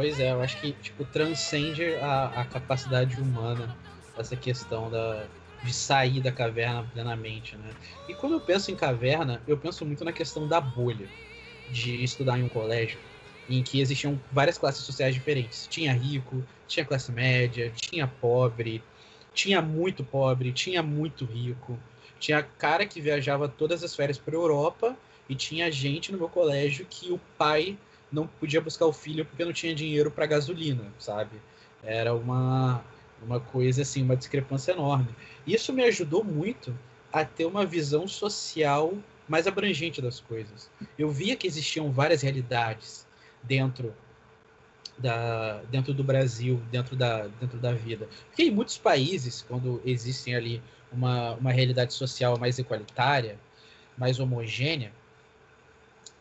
Pois é, eu acho que tipo, transcende a, a capacidade humana essa questão da, de sair da caverna plenamente, né? E quando eu penso em caverna, eu penso muito na questão da bolha de estudar em um colégio em que existiam várias classes sociais diferentes. Tinha rico, tinha classe média, tinha pobre, tinha muito pobre, tinha muito rico. Tinha cara que viajava todas as férias para Europa e tinha gente no meu colégio que o pai não podia buscar o filho porque não tinha dinheiro para gasolina, sabe? Era uma, uma coisa assim, uma discrepância enorme. Isso me ajudou muito a ter uma visão social mais abrangente das coisas. Eu via que existiam várias realidades dentro da, dentro do Brasil, dentro da, dentro da vida. Porque em muitos países, quando existem ali uma, uma realidade social mais igualitária, mais homogênea,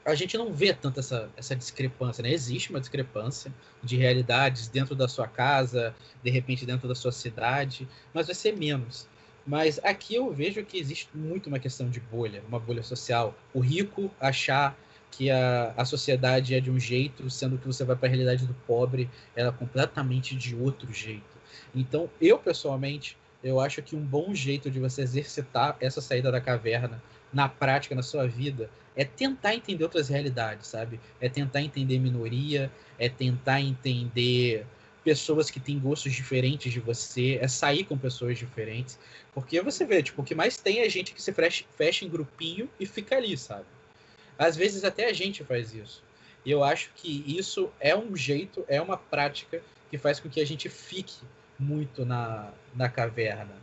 a gente não vê tanto essa, essa discrepância, né? Existe uma discrepância de realidades dentro da sua casa, de repente dentro da sua cidade, mas vai ser menos. Mas aqui eu vejo que existe muito uma questão de bolha, uma bolha social. O rico achar que a, a sociedade é de um jeito, sendo que você vai para a realidade do pobre, ela é completamente de outro jeito. Então, eu pessoalmente, eu acho que um bom jeito de você exercitar essa saída da caverna na prática, na sua vida, é tentar entender outras realidades, sabe? É tentar entender minoria, é tentar entender pessoas que têm gostos diferentes de você, é sair com pessoas diferentes. Porque você vê, tipo, o que mais tem é gente que se fecha, fecha em grupinho e fica ali, sabe? Às vezes até a gente faz isso. E eu acho que isso é um jeito, é uma prática que faz com que a gente fique muito na, na caverna.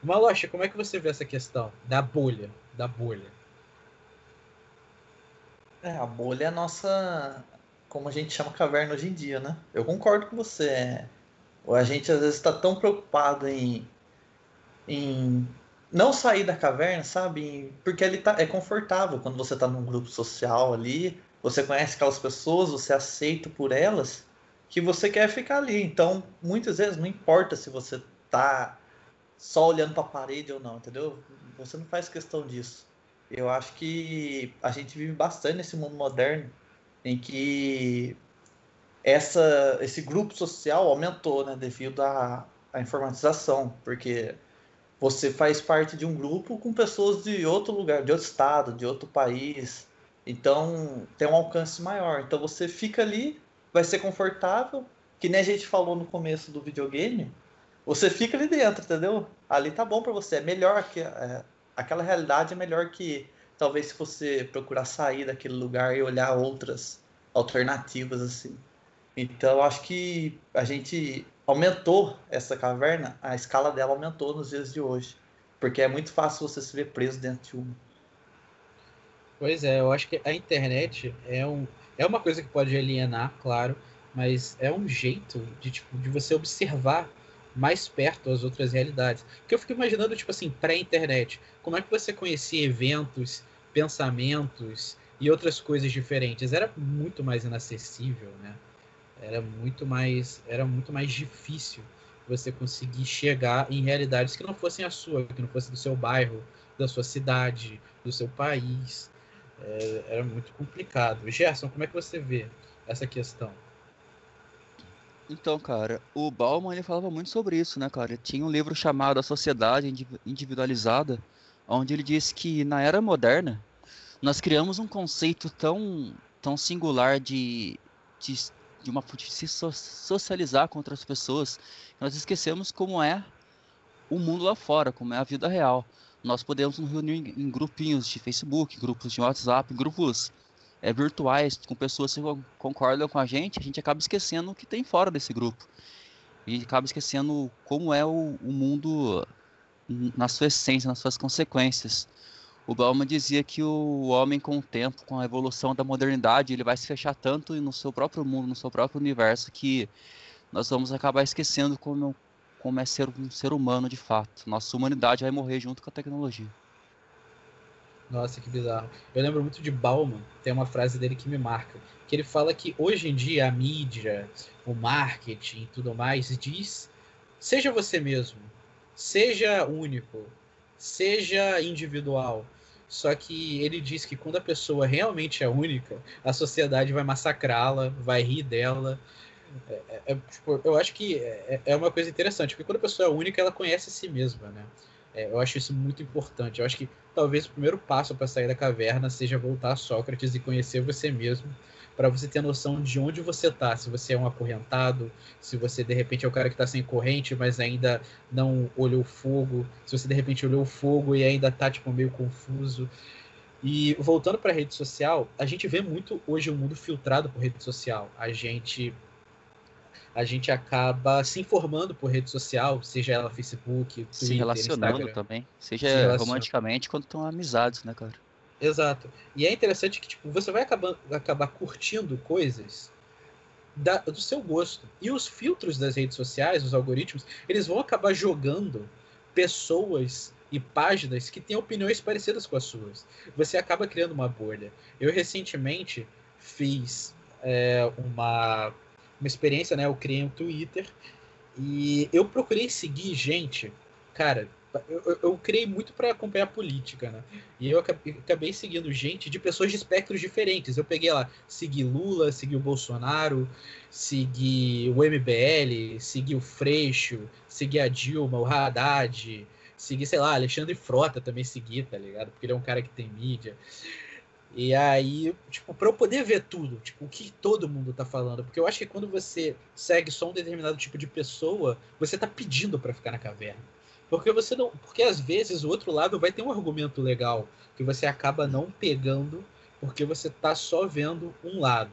Malocha, como é que você vê essa questão da bolha? Da bolha. É, a bolha é a nossa. Como a gente chama caverna hoje em dia, né? Eu concordo com você. é. A gente às vezes está tão preocupado em, em não sair da caverna, sabe? Porque ele tá, é confortável quando você está num grupo social ali, você conhece aquelas pessoas, você é aceita por elas, que você quer ficar ali. Então, muitas vezes não importa se você tá só olhando para a parede ou não, entendeu? Você não faz questão disso. Eu acho que a gente vive bastante nesse mundo moderno em que essa, esse grupo social aumentou, né, devido à, à informatização, porque você faz parte de um grupo com pessoas de outro lugar, de outro estado, de outro país, então tem um alcance maior. Então você fica ali, vai ser confortável, que nem a gente falou no começo do videogame, você fica ali dentro, entendeu? Ali tá bom para você, é melhor que é, aquela realidade é melhor que talvez se você procurar sair daquele lugar e olhar outras alternativas assim. Então acho que a gente aumentou essa caverna, a escala dela aumentou nos dias de hoje, porque é muito fácil você se ver preso dentro de uma. Pois é, eu acho que a internet é, um, é uma coisa que pode alienar, claro, mas é um jeito de, tipo, de você observar mais perto as outras realidades. Porque eu fico imaginando, tipo assim, pré-internet, como é que você conhecia eventos, pensamentos e outras coisas diferentes? Era muito mais inacessível, né? Era muito mais, era muito mais difícil você conseguir chegar em realidades que não fossem a sua, que não fossem do seu bairro, da sua cidade, do seu país. É, era muito complicado. Gerson, como é que você vê essa questão? Então, cara, o Bauman ele falava muito sobre isso, né, cara? Tinha um livro chamado A Sociedade Indivi- Individualizada, onde ele disse que na era moderna nós criamos um conceito tão, tão singular de, de, de uma de se so- socializar com outras pessoas, que nós esquecemos como é o mundo lá fora, como é a vida real. Nós podemos nos reunir em grupinhos de Facebook, grupos de WhatsApp, grupos é, virtuais com pessoas que con- concordam com a gente, a gente acaba esquecendo o que tem fora desse grupo. E acaba esquecendo como é o, o mundo na sua essência, nas suas consequências. O Bauman dizia que o homem, com o tempo, com a evolução da modernidade, ele vai se fechar tanto no seu próprio mundo, no seu próprio universo, que nós vamos acabar esquecendo como, como é ser um ser humano de fato. Nossa humanidade vai morrer junto com a tecnologia. Nossa, que bizarro. Eu lembro muito de Bauman, tem uma frase dele que me marca, que ele fala que hoje em dia a mídia, o marketing e tudo mais diz: seja você mesmo, seja único, seja individual. Só que ele diz que quando a pessoa realmente é única, a sociedade vai massacrá-la, vai rir dela. É, é- é, tipo, eu acho que é, é uma coisa interessante, porque quando a pessoa é única, ela conhece a si mesma, né? É, eu acho isso muito importante. Eu acho que talvez o primeiro passo para sair da caverna seja voltar a Sócrates e conhecer você mesmo, para você ter noção de onde você tá. Se você é um acorrentado, se você de repente é o cara que tá sem corrente, mas ainda não olhou o fogo, se você de repente olhou o fogo e ainda tá tipo meio confuso. E voltando para a rede social, a gente vê muito hoje o mundo filtrado por rede social. A gente a gente acaba se informando por rede social, seja ela Facebook, Se Twitter, relacionando Instagram. também, Se seja relaciona. romanticamente quanto estão amizades, né, cara? Exato. E é interessante que tipo, você vai acabar, acabar curtindo coisas da- do seu gosto. E os filtros das redes sociais, os algoritmos, eles vão acabar jogando pessoas e páginas que têm opiniões parecidas com as suas. Você acaba criando uma bolha. Eu recentemente fiz é, uma, uma experiência, né? Eu criei um Twitter e eu procurei seguir gente, cara. Eu, eu- criei muito para acompanhar política, né? E eu acabei, seguindo gente de pessoas de espectros diferentes. Eu peguei lá, segui Lula, segui o Bolsonaro, segui o MBL, segui o Freixo, segui a Dilma, o Haddad, segui, sei lá, Alexandre Frota também segui, tá ligado? Porque ele é um cara que tem mídia. E aí, tipo, pra eu poder ver tudo, tipo, o que todo mundo tá falando, porque eu acho que quando você segue só um determinado tipo de pessoa, você tá pedindo pra ficar na caverna. Porque você não, porque às vezes o outro lado vai ter um argumento legal que você acaba não pegando porque você tá só vendo um lado.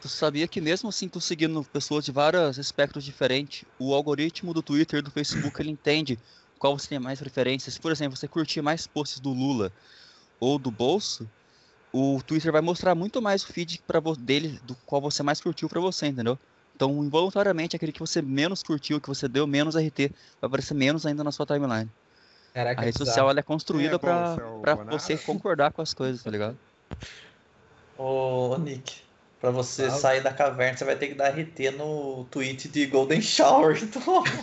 Tu sabia que mesmo assim, tu seguindo pessoas de vários espectros diferentes, o algoritmo do Twitter e do Facebook, ele entende qual você tem mais preferências. Por exemplo, você curtir mais posts do Lula ou do Bolso, o Twitter vai mostrar muito mais o feed vo- dele, do qual você mais curtiu pra você, entendeu? Então, involuntariamente, aquele que você menos curtiu, que você deu menos RT, vai aparecer menos ainda na sua timeline. Caraca, A rede social ela é construída é Bonaro? você concordar com as coisas, tá ligado? Ô, Nick, pra você Fala. sair da caverna, você vai ter que dar RT no tweet de Golden Shower. Então,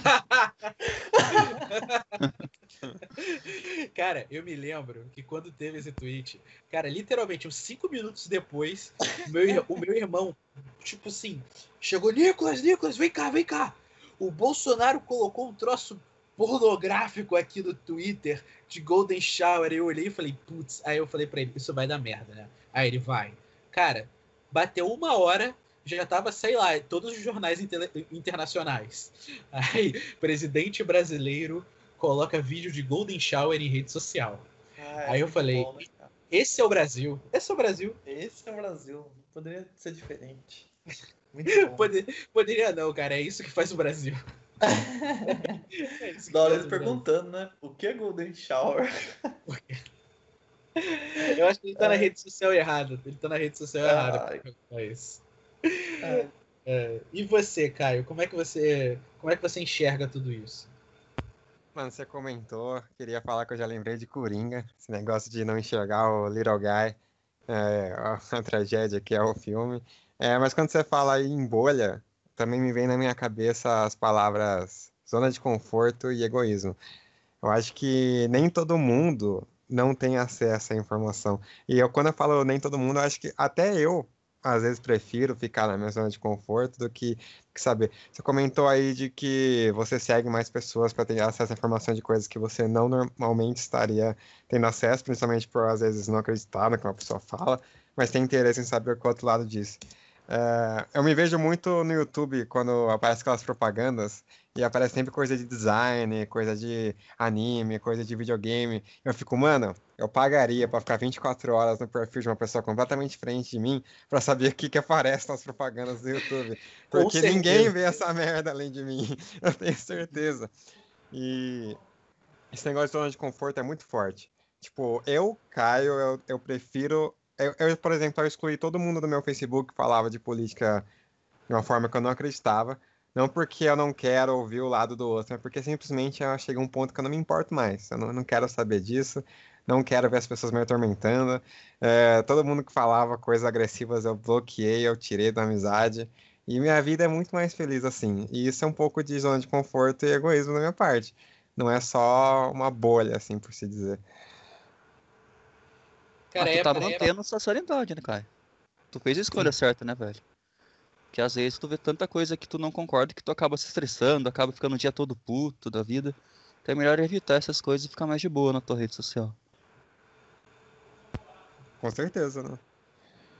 Cara, eu me lembro que quando teve esse tweet, cara, literalmente uns cinco minutos depois, meu, o meu irmão, tipo assim, chegou, Nicolas, Nicolas, vem cá, vem cá. O Bolsonaro colocou um troço pornográfico aqui no Twitter de Golden Shower. Eu olhei e falei, putz, aí eu falei pra ele, isso vai dar merda, né? Aí ele vai. Cara, bateu uma hora, já tava, sei lá, todos os jornais internacionais. Aí, presidente brasileiro coloca vídeo de Golden Shower em rede social. Ah, Aí eu muito falei, bom, né? Esse é o Brasil. Esse é o Brasil. Esse é o Brasil. Poderia ser diferente. Poder- poderia não, cara. É isso que faz o Brasil. É Brasil. perguntando, né? O que é Golden Shower? Eu acho que ele tá na É. rede social errada. Ele tá na rede social errada. pra Ai. perguntar isso. É, É, E você, Caio? Como é que você, como é que você enxerga tudo isso? Mano, você comentou, queria falar que eu já lembrei de Coringa, esse negócio de não enxergar o Little Guy, é, a, tragédia que é o filme. É, mas quando você fala em bolha, também me vem na minha cabeça as palavras zona de conforto e egoísmo. Eu acho que nem todo mundo não tem acesso à informação. E eu, quando eu falo nem todo mundo, eu acho que até eu, às vezes, prefiro ficar na minha zona de conforto do que, que saber. Você comentou aí de que você segue mais pessoas para ter acesso à informação de coisas que você não normalmente estaria tendo acesso, principalmente por às vezes não acreditar no que uma pessoa fala, mas tem interesse em saber qual outro lado disso. É, eu me vejo muito no YouTube quando aparecem aquelas propagandas e aparece sempre coisa de design, coisa de anime, coisa de videogame. Eu fico, mano, eu pagaria pra ficar 24 horas no perfil de uma pessoa completamente diferente de mim pra saber o que que aparece nas propagandas do YouTube. Porque ninguém vê essa merda além de mim, eu tenho certeza. E esse negócio de zona de conforto é muito forte. Tipo, eu, Caio, eu, eu prefiro. Eu, eu, por exemplo, eu excluí todo mundo do meu Facebook que falava de política de uma forma que eu não acreditava. Não porque eu não quero ouvir o lado do outro, mas porque simplesmente eu cheguei a um ponto que eu não me importo mais. Eu não, não quero saber disso, não quero ver as pessoas me atormentando. É, todo mundo que falava coisas agressivas eu bloqueei, eu tirei da amizade. E minha vida é muito mais feliz assim. E isso é um pouco de zona de conforto e egoísmo da minha parte. Não é só uma bolha, assim, por se dizer. Cara, Mas tu é, tá é- mantendo sua sanidade, né, Caio? Tu fez a escolha certa, né, velho? Que às vezes tu vê tanta coisa que tu não concorda que tu acaba se estressando, acaba ficando o dia todo puto da vida. Então é melhor evitar essas coisas e ficar mais de boa na tua rede social. Com certeza, né?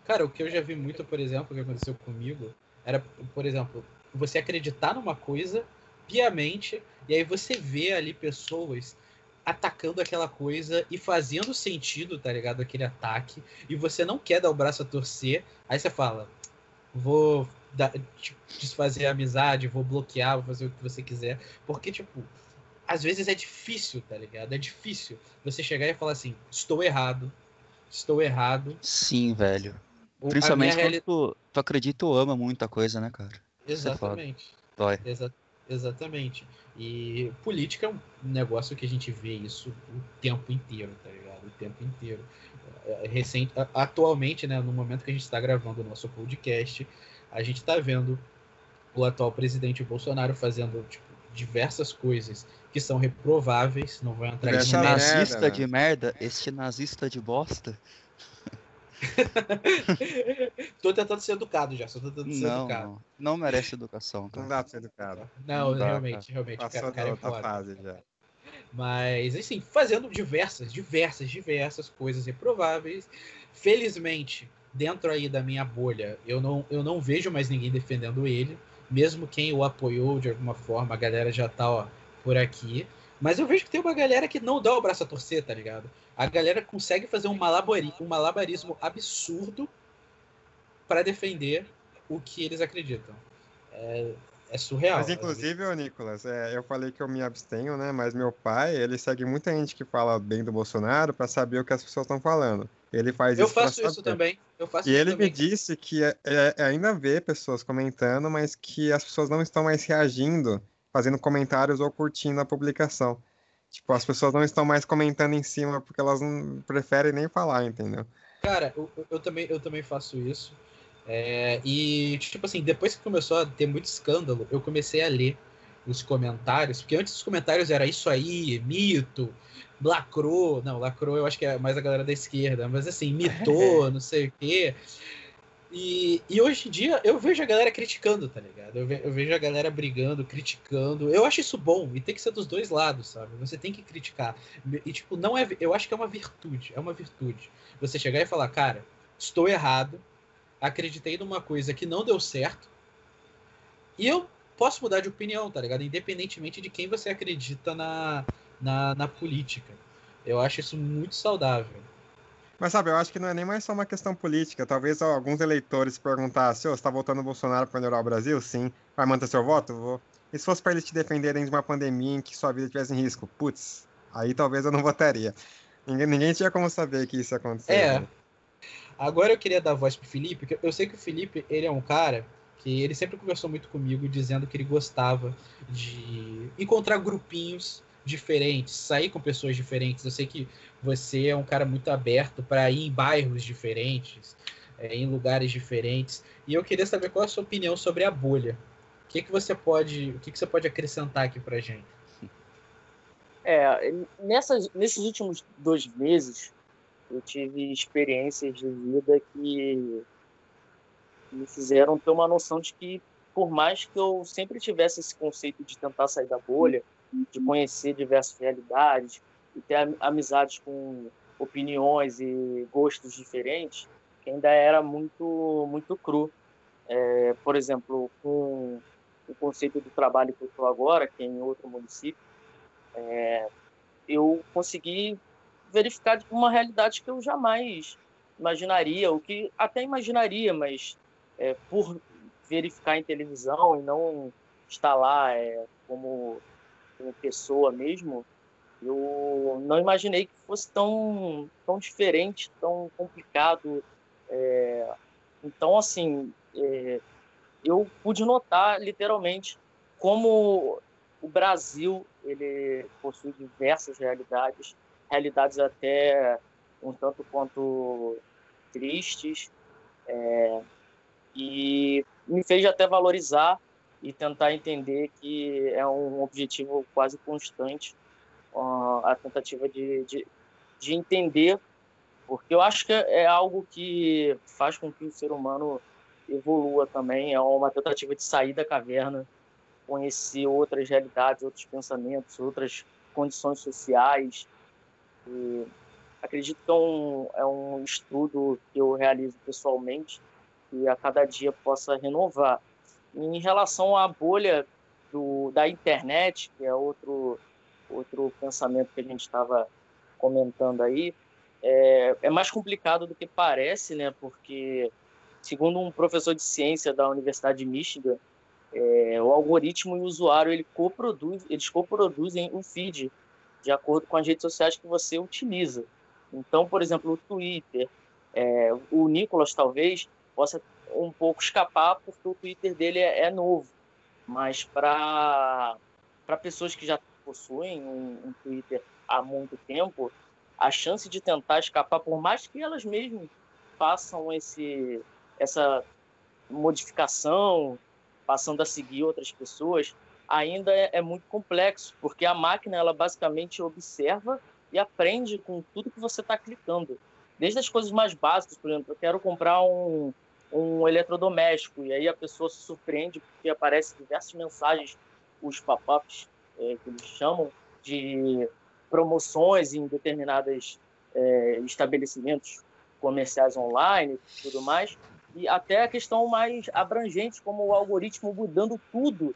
Cara, o que eu já vi muito, por exemplo, que aconteceu comigo, era, por exemplo, você acreditar numa coisa piamente, e aí você vê ali pessoas atacando aquela coisa e fazendo sentido, tá ligado? Aquele ataque, e você não quer dar o braço a torcer, aí você fala, vou dar- tipo, desfazer a amizade, vou bloquear, vou fazer o que você quiser, porque, tipo, às vezes é difícil, tá ligado? É difícil você chegar e falar assim, estou errado, estou errado, Sim, velho. O- Principalmente quando reali- tu, tu acredita ou ama muita coisa, né, cara? É. Exatamente. Dói. Exa- exatamente. E política é um negócio que a gente vê isso o tempo inteiro, tá ligado? O tempo inteiro. Recente, atualmente, né, no momento que a gente está gravando o nosso podcast, a gente está vendo o atual presidente Bolsonaro fazendo tipo, diversas coisas que são reprováveis, não vou entrar Este em merda, nazista né? de merda, este nazista de bosta. Tô tentando ser educado já, só tô tentando ser Não, educado. não. Não merece educação, Não cara. dá pra ser educado. Não, Não dá, realmente, realmente, o Passou cara, o cara da é outra foda. fase já. Mas, assim, fazendo diversas, diversas, diversas coisas reprováveis. Felizmente, dentro aí da minha bolha, eu não, eu não vejo mais ninguém defendendo ele. Mesmo quem o apoiou de alguma forma, a galera já tá, ó, por aqui. Mas eu vejo que tem uma galera que não dá o braço a torcer, tá ligado? A galera consegue fazer um, malabari, um malabarismo absurdo para defender o que eles acreditam. É, é surreal. Mas inclusive, ô Nicolas, é, eu falei que eu me abstenho, né? Mas meu pai, ele segue muita gente que fala bem do Bolsonaro pra saber o que as pessoas estão falando. Ele faz eu isso pra faço isso também. Eu faço E isso ele me disse que é- é- é ainda vê pessoas comentando, mas que as pessoas não estão mais reagindo, fazendo comentários ou curtindo a publicação. Tipo, as pessoas não estão mais comentando em cima porque elas não preferem nem falar, entendeu? Cara, eu, eu- eu também, eu também faço isso. É, e, tipo assim, depois que começou a ter muito escândalo, eu comecei a ler os comentários, porque antes os comentários era isso aí, mito, lacrou. Não, lacrou eu acho que é mais a galera da esquerda, mas assim, mitou, não sei o quê. E, e hoje em dia eu vejo a galera criticando, tá ligado? Eu, ve- eu vejo a galera brigando, criticando. Eu acho isso bom e tem que ser dos dois lados, sabe? Você tem que criticar. E, tipo, não é. Eu acho que é uma virtude. É uma virtude. Você chegar e falar, cara, estou errado, acreditei numa coisa que não deu certo, e eu posso mudar de opinião, tá ligado? Independentemente de quem você acredita na, na, na política. Eu acho isso muito saudável. Mas sabe, eu acho que não é nem mais só uma questão política. Talvez alguns eleitores perguntassem, ô, você tá votando no Bolsonaro para melhorar o Brasil? Sim. Vai manter seu voto? Vou. E se fosse para eles te defenderem de uma pandemia em que sua vida estivesse em risco? Putz, aí talvez eu não votaria. Ninguém, ninguém tinha como saber que isso ia acontecer. É. né? Agora eu queria dar voz pro Felipe, porque eu sei que o Felipe, ele é um cara que ele sempre conversou muito comigo, dizendo que ele gostava de encontrar grupinhos diferentes, sair com pessoas diferentes. Eu sei que você é um cara muito aberto para ir em bairros diferentes, é, em lugares diferentes. E eu queria saber qual é a sua opinião sobre a bolha. O que, que você pode, o que, que você pode acrescentar aqui pra gente? É, nessas, nesses últimos dois meses, eu tive experiências de vida que me fizeram ter uma noção de que, por mais que eu sempre tivesse esse conceito de tentar sair da bolha, de conhecer diversas realidades e ter am- amizades com opiniões e gostos diferentes, que ainda era muito muito cru. É, por exemplo, com o conceito do trabalho que eu estou agora, que é em outro município, é, eu consegui verificar uma realidade que eu jamais imaginaria, o que até imaginaria, mas é, por verificar em televisão e não estar lá é, como, como pessoa mesmo, eu não imaginei que fosse tão, tão diferente, tão complicado. é, então, assim, é, eu pude notar literalmente como o Brasil ele possui diversas realidades, realidades até um tanto quanto tristes, é, e me fez até valorizar e tentar entender que é um objetivo quase constante ó, a tentativa de, de, de entender, porque eu acho que é algo que faz com que o ser humano evolua também, é uma tentativa de sair da caverna, conhecer outras realidades, outros pensamentos, outras condições sociais. E acredito que é um, é um estudo que eu realizo pessoalmente e a cada dia possa renovar. Em relação à bolha do, da internet, que é outro, outro pensamento que a gente estava comentando aí, é, é mais complicado do que parece, né? Porque, segundo um professor de ciência da Universidade de Michigan, é, o algoritmo e o usuário ele coproduz, eles coproduzem o feed de acordo com as redes sociais que você utiliza. Então, por exemplo, o Twitter, É, o Nicolas talvez possa um pouco escapar porque o Twitter dele é, é novo, mas para pessoas que já possuem um, um Twitter há muito tempo, a chance de tentar escapar, por mais que elas mesmas façam esse essa modificação, passando a seguir outras pessoas, ainda é, é muito complexo, porque a máquina ela basicamente observa e aprende com tudo que você está clicando. Desde as coisas mais básicas, por exemplo, eu quero comprar um, um eletrodoméstico, e aí a pessoa se surpreende porque aparecem diversas mensagens, os pop-ups é, que eles chamam, de promoções em determinados é, estabelecimentos comerciais online e tudo mais, e até a questão mais abrangente, como o algoritmo mudando tudo.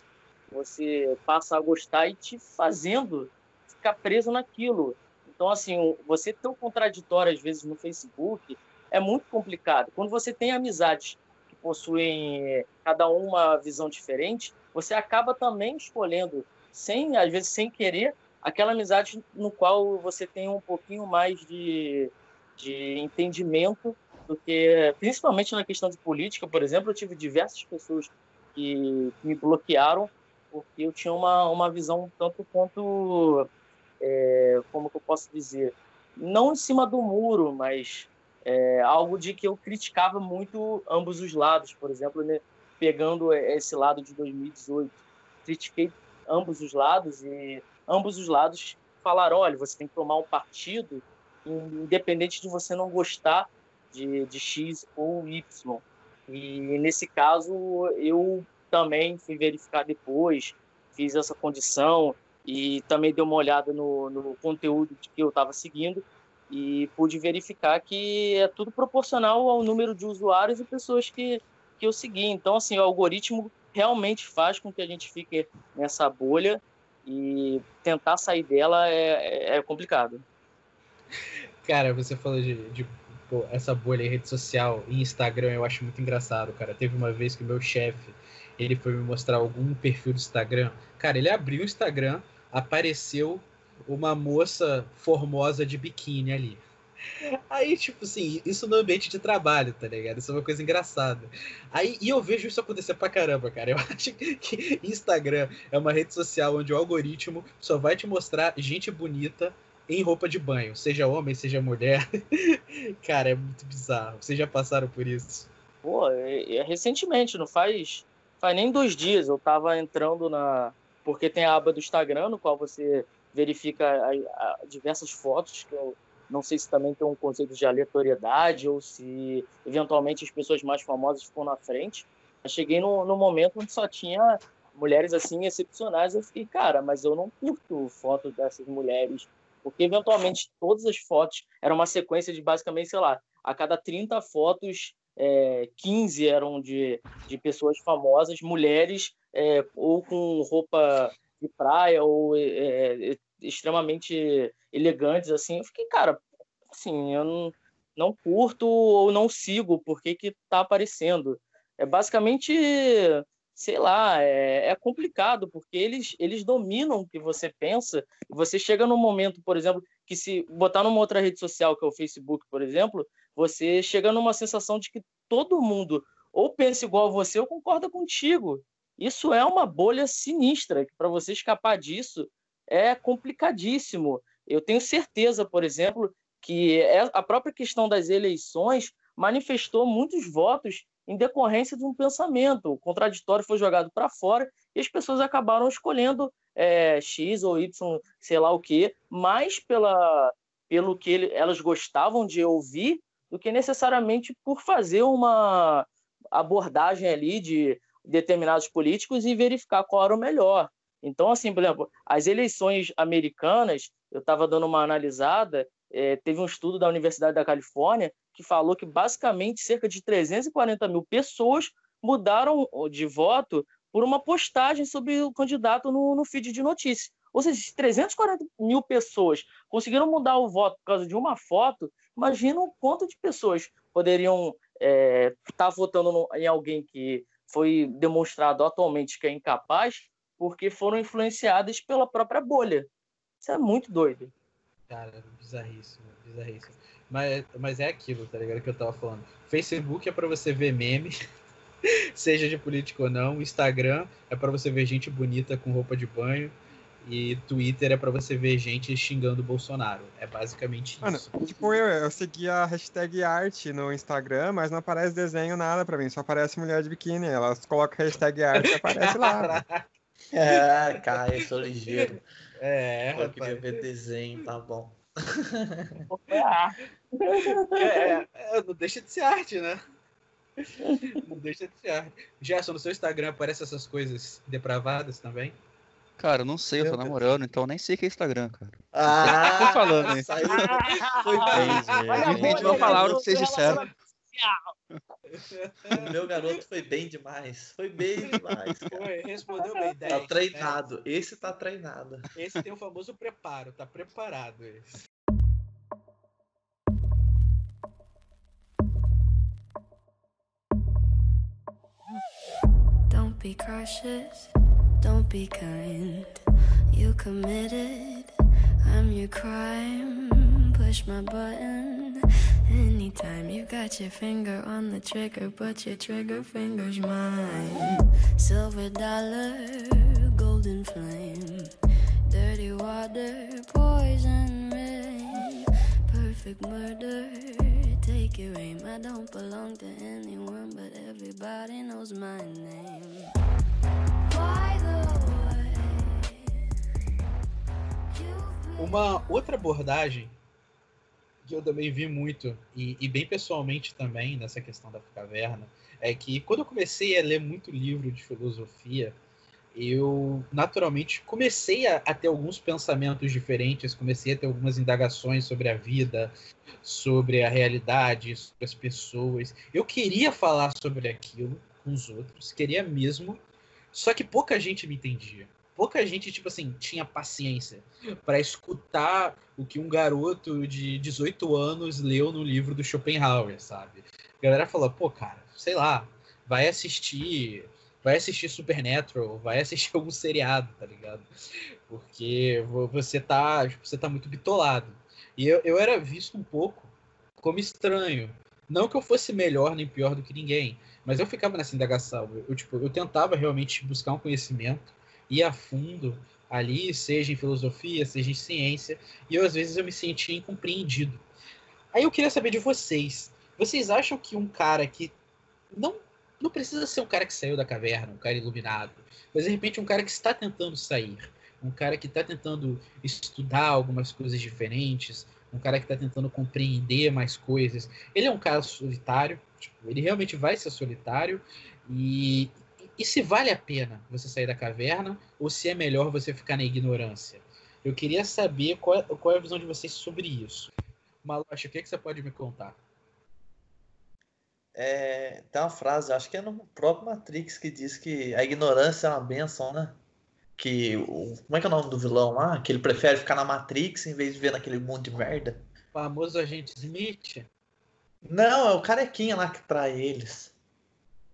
Você passa a gostar e te fazendo ficar preso naquilo. Então, assim, você ter um contraditório, às vezes, no Facebook é muito complicado. Quando você tem amizades que possuem cada uma visão diferente, você acaba também escolhendo, sem às vezes sem querer, aquela amizade no qual você tem um pouquinho mais de, de entendimento do que, principalmente na questão de política, por exemplo, eu tive diversas pessoas que me bloquearam porque eu tinha uma, uma visão tanto quanto, é, como que eu posso dizer, não em cima do muro, mas é, algo de que eu criticava muito ambos os lados, por exemplo, né, pegando esse lado de 2018, critiquei ambos os lados e ambos os lados falaram, olha, você tem que tomar um partido independente de você não gostar de, de X ou Y. E nesse caso, eu também fui verificar depois, fiz essa condição e também dei uma olhada no, no conteúdo que eu estava seguindo e pude verificar que é tudo proporcional ao número de usuários e pessoas que, que eu segui. Então, assim, o algoritmo realmente faz com que a gente fique nessa bolha e tentar sair dela é, é complicado. Cara, você falou de, de pô, essa bolha em rede social e Instagram, eu acho muito engraçado, cara. Teve uma vez que o meu chefe, ele foi me mostrar algum perfil do Instagram. Cara, ele abriu o Instagram, apareceu uma moça formosa de biquíni ali. Aí, tipo assim, isso no ambiente de trabalho, tá ligado? Isso é uma coisa engraçada. Aí, e eu vejo isso acontecer pra caramba, cara. Eu acho que Instagram é uma rede social onde o algoritmo só vai te mostrar gente bonita em roupa de banho, seja homem, seja mulher. cara, é muito bizarro. Vocês já passaram por isso? Pô, é, é, recentemente, não faz, faz nem dois dias, eu tava entrando na. Porque tem a aba do Instagram, no qual você verifica a, a, diversas fotos, que eu não sei se também tem um conceito de aleatoriedade ou se eventualmente as pessoas mais famosas ficam na frente. Eu cheguei no, no momento onde só tinha mulheres assim excepcionais. Eu fiquei, cara, mas eu não curto fotos dessas mulheres, porque eventualmente todas as fotos eram uma sequência de basicamente, sei lá, a cada 30 fotos, é, 15 eram de, de pessoas famosas, mulheres, é, ou com roupa de praia, ou é, extremamente elegantes, assim. Eu fiquei, cara, assim, eu não, não curto ou não sigo, por que tá aparecendo? É basicamente, sei lá, é, é complicado, porque eles, eles dominam o que você pensa, você chega num momento, por exemplo, que se botar numa outra rede social, que é o Facebook, por exemplo, você chega numa sensação de que todo mundo ou pensa igual a você ou concorda contigo. Isso é uma bolha sinistra, que para você escapar disso, é complicadíssimo. Eu tenho certeza, por exemplo, que é, a própria questão das eleições manifestou muitos votos em decorrência de um pensamento. O contraditório foi jogado para fora e as pessoas acabaram escolhendo é, X ou Y, sei lá o quê, mais pela, pelo que ele, elas gostavam de ouvir do que necessariamente por fazer uma abordagem ali de determinados políticos e verificar qual era o melhor. Então, assim, por exemplo, as eleições americanas, eu estava dando uma analisada, é, teve um estudo da Universidade da Califórnia que falou que basicamente cerca de 340 mil pessoas mudaram de voto por uma postagem sobre o candidato no, no feed de notícias. Ou seja, se 340 mil pessoas conseguiram mudar o voto por causa de uma foto, imagina o quanto de pessoas poderiam estar é, tá votando no, em alguém que foi demonstrado atualmente que é incapaz porque foram influenciadas pela própria bolha. Isso é muito doido. Cara, bizarríssimo, bizarríssimo. Mas, mas é aquilo, tá ligado? Que eu tava falando. Facebook é pra você ver meme, seja de político ou não. Instagram é pra você ver gente bonita com roupa de banho. E Twitter é pra você ver gente xingando o Bolsonaro. É basicamente Mano, isso. tipo eu, eu segui a hashtag arte no Instagram, mas não aparece desenho nada pra mim, só aparece mulher de biquíni. Elas colocam hashtag arte e aparece lá. É, cara, eu sou ligeiro. É, Eu queria rapaz. ver desenho, tá bom. É, é, não deixa de ser arte, né? Não deixa de ser arte. Gerson, no seu Instagram aparecem essas coisas depravadas também? Cara, eu não sei, eu tô namorando, então nem sei o que é Instagram, cara. Ah, tô falando, hein? saiu- Foi bem, gente. entendi uma palavra que vocês disseram. O meu garoto foi bem demais. Foi bem demais, cara. Foi, respondeu bem. Tá 10, treinado. Esse tá treinado. né? Esse tem o famoso preparo, tá preparado esse. Don't be cautious, don't be kind. You committed, I'm your crime. Push my button anytime. You got your finger on the trigger, but your trigger finger's mine. Silver dollar, golden flame. Dirty water, poison rain. Perfect murder, take your aim. I don't belong to anyone, but everybody knows my name. Uma outra abordagem que eu também vi muito, e, e bem pessoalmente também, nessa questão da caverna, é que quando eu comecei a ler muito livro de filosofia, eu naturalmente comecei a, a ter alguns pensamentos diferentes, comecei a ter algumas indagações sobre a vida, sobre a realidade, sobre as pessoas. Eu queria falar sobre aquilo com os outros, queria mesmo, só que pouca gente me entendia. Pouca gente, tipo assim, tinha paciência para escutar o que um garoto de 18 anos leu no livro do Schopenhauer, sabe? A galera falou, pô, cara, sei lá, vai assistir, vai assistir Supernatural, vai assistir algum seriado, tá ligado? Porque vo- você tá, tipo, você tá muito bitolado. E eu, eu era visto um pouco como estranho. Não que eu fosse melhor nem pior do que ninguém, mas eu ficava nessa indagação. Eu, tipo, eu tentava realmente buscar um conhecimento, ir a fundo ali, seja em filosofia, seja em ciência, e eu às vezes eu me sentia incompreendido. Aí eu queria saber de vocês. Vocês acham que um cara que não não precisa ser um cara que saiu da caverna, um cara iluminado, mas de repente um cara que está tentando sair, um cara que está tentando estudar algumas coisas diferentes, um cara que está tentando compreender mais coisas. Ele é um cara solitário, tipo, ele realmente vai ser solitário e e se vale a pena você sair da caverna ou se é melhor você ficar na ignorância? Eu queria saber qual, qual é a visão de vocês sobre isso. Malocha, o que, é que você pode me contar? É, tem uma frase, acho que é no próprio Matrix, que diz que a ignorância é uma benção, né? Que o, como é que é o nome do vilão lá? Que ele prefere ficar na Matrix em vez de viver naquele mundo de merda. O famoso agente Smith? Não, é o carequinha lá que trai eles.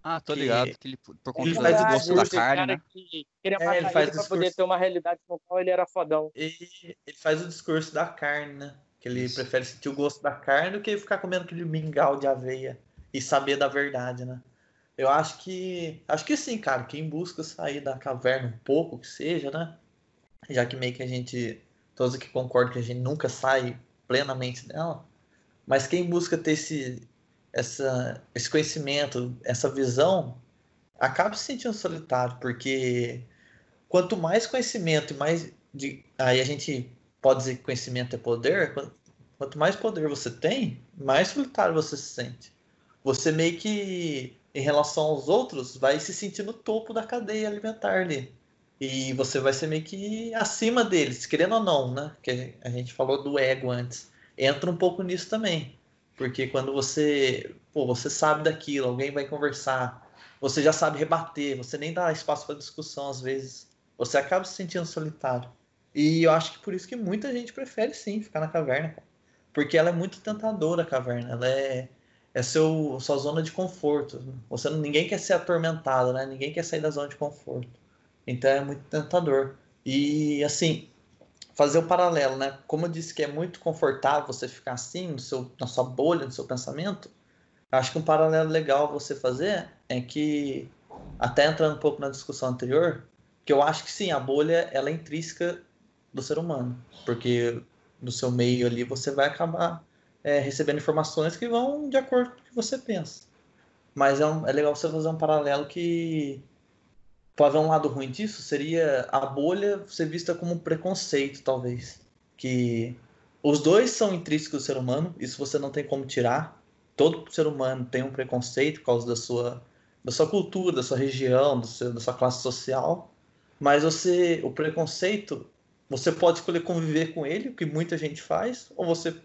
Ah, tô Que- ligado. Que ele, por conta ele do faz o gosto da carne, né? que queria É, ele ele, faz pra discurso. poder ter uma realidade no qual ele era fodão. E ele faz o discurso da carne, né? Que ele Isso. prefere sentir o gosto da carne do que ficar comendo aquele mingau de aveia e saber da verdade, né? Eu acho que. Acho que sim, cara. Quem busca sair da caverna um pouco, que seja, né? Já que meio que a gente. Todos aqui concordam que a gente nunca sai plenamente dela. Mas quem busca ter esse, essa, esse conhecimento, essa visão, acaba se sentindo solitário, porque quanto mais conhecimento e mais. De, aí a gente pode dizer que conhecimento é poder. quan- Quanto mais poder você tem, mais solitário você se sente. Você meio que, em relação aos outros, vai se sentir no topo da cadeia alimentar ali. E você vai ser meio que acima deles, querendo ou não, né? Que a gente falou do ego antes. Entra um pouco nisso também. Porque quando você, pô, você sabe daquilo, alguém vai conversar, você já sabe rebater, você nem dá espaço para discussão às vezes. Você acaba se sentindo solitário. E eu acho que por isso que muita gente prefere sim ficar na caverna. Porque ela é muito tentadora a caverna. Ela é, é seu, sua zona de conforto. Você ninguém quer ser atormentado, né? Ninguém quer sair da zona de conforto. Então é muito tentador. E assim, fazer o paralelo, né? Como eu disse que é muito confortável você ficar assim, no seu, na sua bolha, no seu pensamento, acho que um paralelo legal você fazer é que, até entrando um pouco na discussão anterior, que eu acho que sim, a bolha ela é intrínseca do ser humano, porque no seu meio ali você vai acabar é, recebendo informações que vão de acordo com o que você pensa. Mas é, um, é legal você fazer um paralelo que pode haver um lado ruim disso, seria a bolha ser vista como um preconceito, talvez. Que os dois são intrínsecos do ser humano, isso você não tem como tirar. Todo ser humano tem um preconceito por causa da sua, da sua cultura, da sua região, seu, da sua classe social. Mas você, o preconceito, você pode escolher conviver com ele, o que muita gente faz, ou você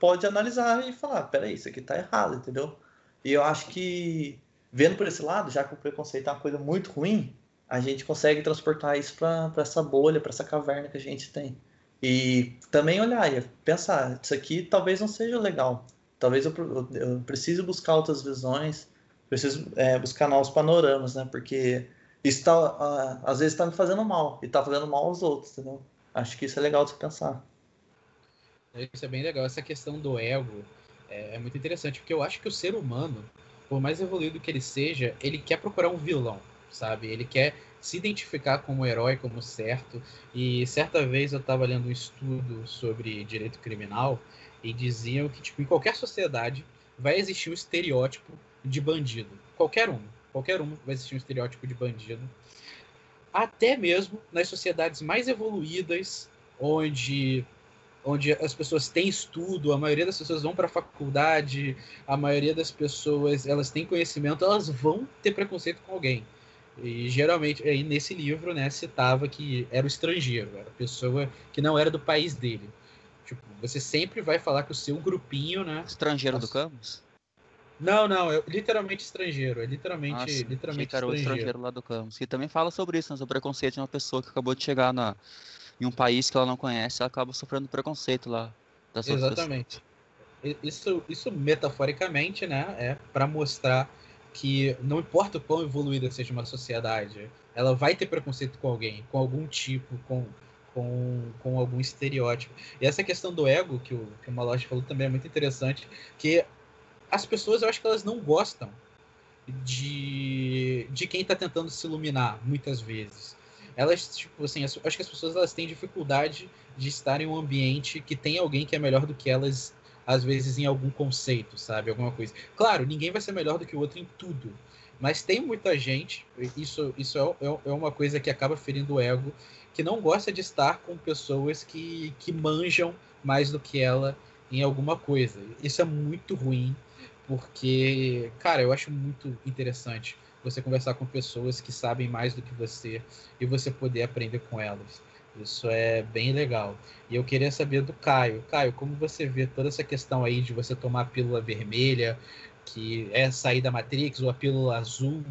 pode analisar e falar, peraí, isso aqui tá errado, entendeu? E eu acho que, vendo por esse lado, já que o preconceito é uma coisa muito ruim, a gente consegue transportar isso para essa bolha, para essa caverna que a gente tem. E também olhar e pensar, isso aqui talvez não seja legal. Talvez eu, eu, eu precise buscar outras visões, preciso é, buscar novos panoramas, né? Porque isso tá, uh, às vezes está me fazendo mal e está fazendo mal aos outros, entendeu? Acho que isso é legal de se pensar. Isso é bem legal. Essa questão do ego é, é muito interessante, porque eu acho que o ser humano, por mais evoluído que ele seja, ele quer procurar um vilão sabe? Ele quer se identificar como herói, como certo. E certa vez eu estava lendo um estudo sobre direito criminal e diziam que tipo, em qualquer sociedade vai existir um estereótipo de bandido. Qualquer um. Qualquer um vai existir um estereótipo de bandido. Até mesmo nas sociedades mais evoluídas, onde onde as pessoas têm estudo, a maioria das pessoas vão para a faculdade, a maioria das pessoas elas têm conhecimento, elas vão ter preconceito com alguém. E geralmente, aí nesse livro, né, citava que era o estrangeiro, era a pessoa que não era do país dele. Tipo, você sempre vai falar que o seu grupinho, né? Estrangeiro do Camus? Não, não, é literalmente estrangeiro. É literalmente, Nossa, literalmente que era o estrangeiro lá do Camus. Que também fala sobre isso, né, sobre o preconceito de uma pessoa que acabou de chegar na, em um país que ela não conhece, ela acaba sofrendo preconceito lá. Exatamente. Isso, isso metaforicamente, né, é para mostrar que não importa o quão evoluída seja uma sociedade, ela vai ter preconceito com alguém, com algum tipo, com, com, com algum estereótipo. E essa questão do ego, que o, que o Maloche falou também é muito interessante, que as pessoas, eu acho que elas não gostam de, de quem está tentando se iluminar, muitas vezes. Elas, tipo assim, acho que as pessoas elas têm dificuldade de estar em um ambiente que tem alguém que é melhor do que elas às vezes em algum conceito, sabe? Alguma coisa. Claro, ninguém vai ser melhor do que o outro em tudo. Mas tem muita gente, isso, isso é, é, é uma coisa que acaba ferindo o ego, que não gosta de estar com pessoas que, que manjam mais do que ela em alguma coisa. Isso é muito ruim, porque, cara, eu acho muito interessante você conversar com pessoas que sabem mais do que você e você poder aprender com elas. Isso é bem legal. E eu queria saber do Caio. Caio, como você vê toda essa questão aí de você tomar a pílula vermelha, que é sair da Matrix, ou a pílula azul,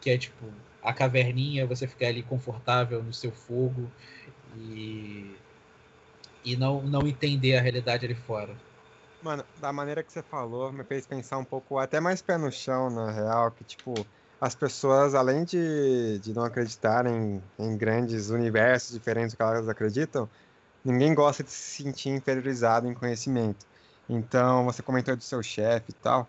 que é tipo a caverninha, você ficar ali confortável no seu fogo e, e não, não entender a realidade ali fora. Mano, da maneira que você falou, me fez pensar um pouco, até mais pé no chão, na real, que tipo, as pessoas, além de, de não acreditarem em grandes universos diferentes do que elas acreditam, ninguém gosta de se sentir inferiorizado em conhecimento. Então, você comentou do seu chefe e tal,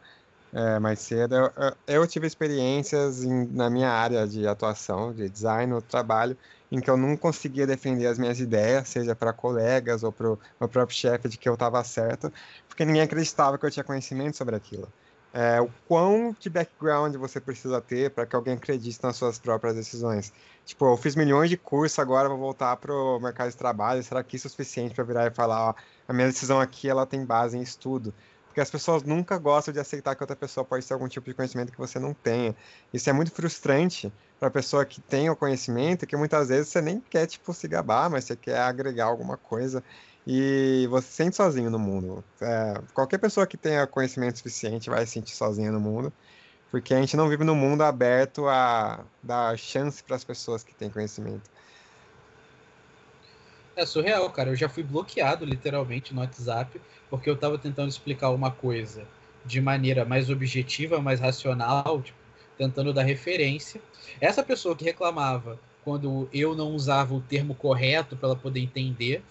é, mais cedo. Eu, eu tive experiências em, na minha área de atuação, de design, no trabalho, em que eu não conseguia defender as minhas ideias, seja para colegas ou para o próprio chefe, de que eu estava certo, porque ninguém acreditava que eu tinha conhecimento sobre aquilo é, o quão de background você precisa ter para que alguém acredite nas suas próprias decisões. Tipo, eu fiz milhões de cursos, agora vou voltar para o mercado de trabalho. Será que isso é suficiente para virar e falar, ó, a minha decisão aqui ela tem base em estudo? Porque as pessoas nunca gostam de aceitar que outra pessoa pode ter algum tipo de conhecimento que você não tenha. Isso é muito frustrante para a pessoa que tem o conhecimento, que muitas vezes você nem quer tipo se gabar, mas você quer agregar alguma coisa e você se sente sozinho no mundo. É, qualquer pessoa que tenha conhecimento suficiente vai se sentir sozinha no mundo, porque a gente não vive num mundo aberto a dar chance para as pessoas que têm conhecimento. É surreal, cara. Eu já fui bloqueado literalmente no WhatsApp porque eu estava tentando explicar uma coisa de maneira mais objetiva, mais racional, tipo, tentando dar referência. Essa pessoa que reclamava quando eu não usava o termo correto para ela poder entender,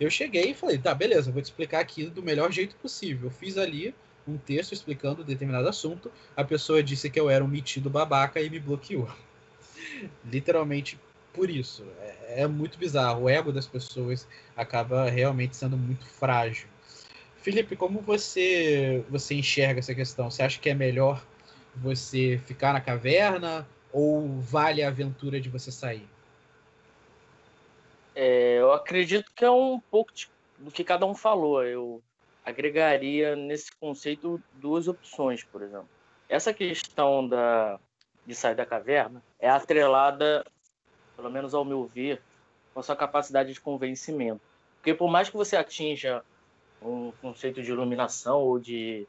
Eu cheguei e falei, tá, beleza, vou te explicar aqui do melhor jeito possível. Eu fiz ali um texto explicando determinado assunto, a pessoa disse que eu era um metido babaca e me bloqueou. Literalmente por isso. É, é muito bizarro. O ego das pessoas acaba realmente sendo muito frágil. Felipe, como você você enxerga essa questão? Você acha que é melhor você ficar na caverna ou vale a aventura de você sair? É, eu acredito que é um pouco de, do que cada um falou. Eu agregaria nesse conceito duas opções, por exemplo. Essa questão da, de sair da caverna é atrelada, pelo menos ao meu ver, com a sua capacidade de convencimento. Porque por mais que você atinja um conceito de iluminação ou de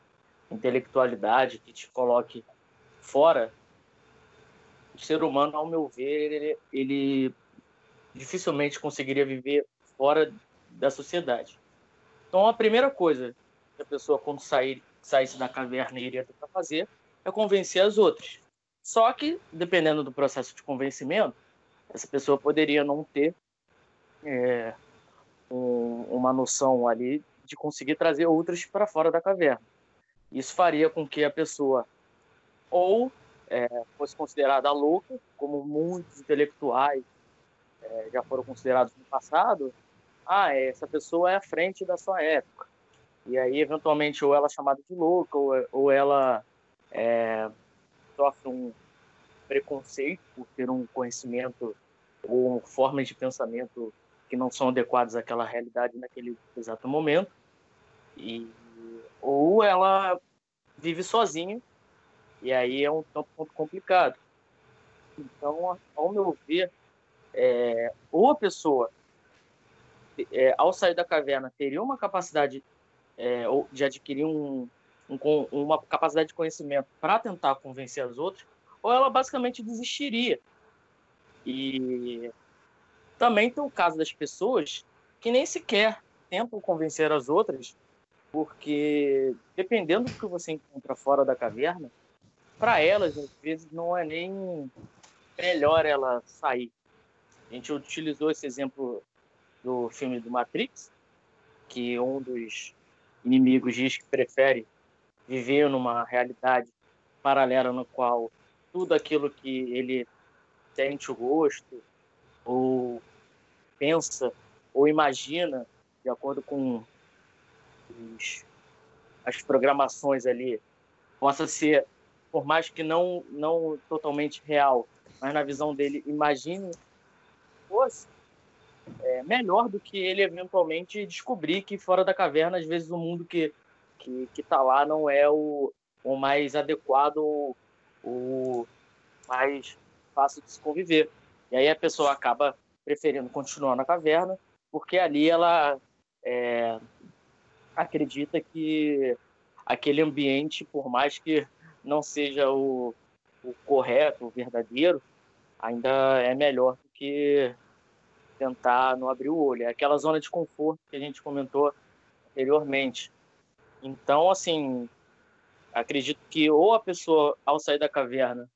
intelectualidade que te coloque fora, o ser humano, ao meu ver, ele, ele dificilmente conseguiria viver fora da sociedade. Então, a primeira coisa que a pessoa, quando sair, saísse da caverna, iria tentar fazer é convencer as outras. Só que, dependendo do processo de convencimento, essa pessoa poderia não ter é, um, uma noção ali de conseguir trazer outras para fora da caverna. Isso faria com que a pessoa ou é, fosse considerada louca, como muitos intelectuais é, já foram considerados no passado, ah, essa pessoa é à frente da sua época. E aí, eventualmente, ou ela é chamada de louca, ou, ou ela é, sofre um preconceito por ter um conhecimento ou formas de pensamento que não são adequadas àquela realidade naquele exato momento. E, ou ela vive sozinha, e aí é um tanto complicado. Então, ao meu ver, é, ou a pessoa é, ao sair da caverna, teria uma capacidade é, de adquirir um, um, uma capacidade de conhecimento para tentar convencer as outras, ou ela basicamente desistiria. E também tem o caso das pessoas que nem sequer tentam convencer as outras, porque dependendo do que você encontra fora da caverna, para elas, às vezes, não é nem melhor ela sair. A gente utilizou esse exemplo do filme do Matrix, que um dos inimigos diz que prefere viver numa realidade paralela no qual tudo aquilo que ele sente o gosto ou pensa ou imagina de acordo com os, as programações ali possa ser por mais que não não totalmente real mas na visão dele imagine fosse é, melhor do que ele eventualmente descobrir que fora da caverna, às vezes, o mundo que, que, que tá lá não é o, o mais adequado, o mais fácil de se conviver. E aí a pessoa acaba preferindo continuar na caverna, porque ali ela é, acredita que aquele ambiente, por mais que não seja o, o correto, o verdadeiro, ainda é melhor do que tentar não abrir o olho. É aquela zona de conforto que a gente comentou anteriormente. Então, assim, acredito que ou a pessoa, ao sair da caverna,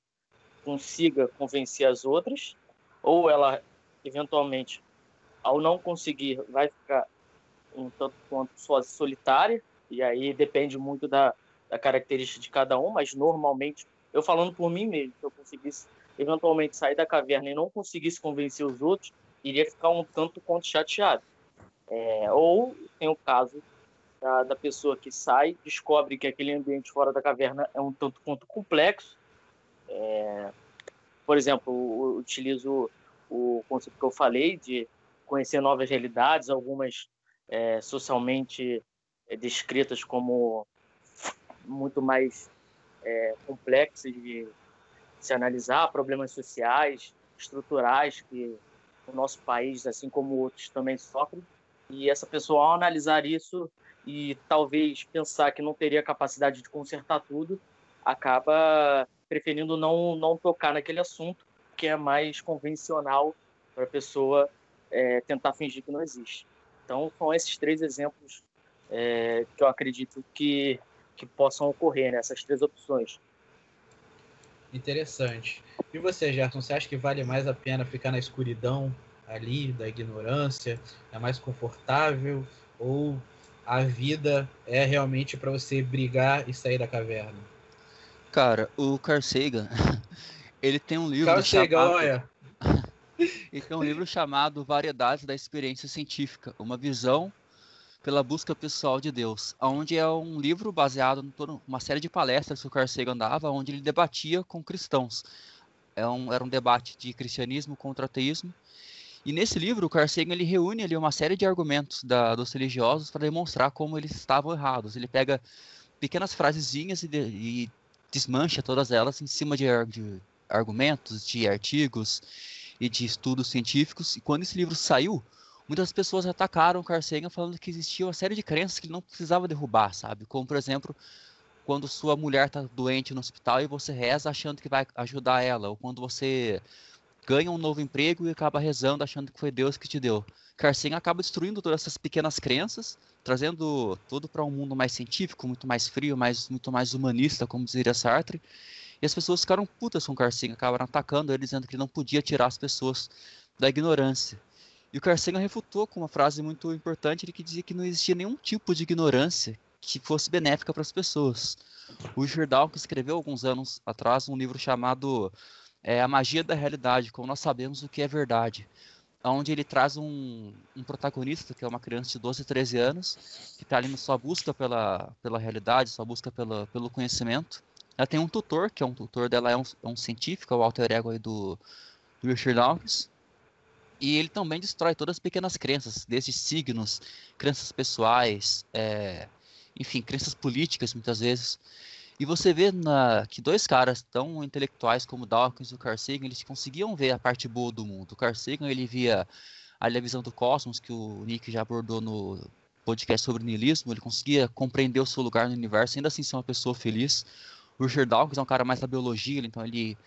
consiga convencer as outras, ou ela, eventualmente, ao não conseguir, vai ficar um tanto quanto solitária, e aí depende muito da, da característica de cada um, mas normalmente, eu falando por mim mesmo, se eu conseguisse eventualmente sair da caverna e não conseguisse convencer os outros, iria ficar um tanto quanto chateado. É, ou tem o caso da, da, pessoa que sai, descobre que aquele ambiente fora da caverna é um tanto quanto complexo. É, por exemplo, utilizo o conceito que eu falei de conhecer novas realidades, algumas é, socialmente é, descritas como muito mais é, complexas se analisar, problemas sociais, estruturais que o nosso país, assim como outros, também sofrem. E essa pessoa, ao analisar isso e talvez pensar que não teria capacidade de consertar tudo, acaba preferindo não, não tocar naquele assunto, que é mais convencional para a pessoa é, tentar fingir que não existe. Então, são esses três exemplos é, que eu acredito que, que possam ocorrer, né? essas três opções. Interessante. E você, Gerson, você acha que vale mais a pena ficar na escuridão, ali da ignorância, é mais confortável ou a vida é realmente para você brigar e sair da caverna? Cara, o Carl Sagan, ele tem um livro Carl Sagan, chamado... olha. ele tem um livro chamado Variedades da Experiência Científica, uma visão pela busca pessoal de Deus, onde é um livro baseado em uma série de palestras que o Carl Sagan dava, onde ele debatia com cristãos. É um, era um debate de cristianismo contra ateísmo. E nesse livro, o Carl Sagan ele reúne ali uma série de argumentos da, dos religiosos para demonstrar como eles estavam errados. Ele pega pequenas frasezinhas e, de, e desmancha todas elas em cima de, de argumentos, de artigos e de estudos científicos. E quando esse livro saiu, muitas pessoas atacaram o Carl Sagan falando que existia uma série de crenças que ele não precisava derrubar, sabe? Como, por exemplo, quando sua mulher está doente no hospital e você reza achando que vai ajudar ela, ou quando você ganha um novo emprego e acaba rezando achando que foi Deus que te deu. Carl Sagan acaba destruindo todas essas pequenas crenças, trazendo tudo para um mundo mais científico, muito mais frio, mais, muito mais humanista, como diria Sartre. E as pessoas ficaram putas com o Carl Sagan, acabaram atacando ele, dizendo que ele não podia tirar as pessoas da ignorância. E o Carl Sagan refutou com uma frase muito importante, ele que dizia que não existia nenhum tipo de ignorância que fosse benéfica para as pessoas. O Richard Dawkins escreveu alguns anos atrás um livro chamado é, A Magia da Realidade, como nós sabemos o que é verdade, onde ele traz um, um protagonista, que é uma criança de 12, 13 anos, que está ali na sua busca pela, pela realidade, sua busca pela, pelo conhecimento. Ela tem um tutor, que é um tutor dela, é um, é um científico, é o alter ego aí do, do Richard Dawkins, e ele também destrói todas as pequenas crenças, desde signos, crenças pessoais, é, enfim, crenças políticas muitas vezes. E você vê na, que dois caras tão intelectuais como Dawkins e o Carl Sagan, eles conseguiam ver a parte boa do mundo. O Carl Sagan, ele via ali a visão do cosmos, que o Nick já abordou no podcast sobre niilismo, ele conseguia compreender o seu lugar no universo, ainda assim ser uma pessoa feliz. O Richard Dawkins é um cara mais da biologia, então ele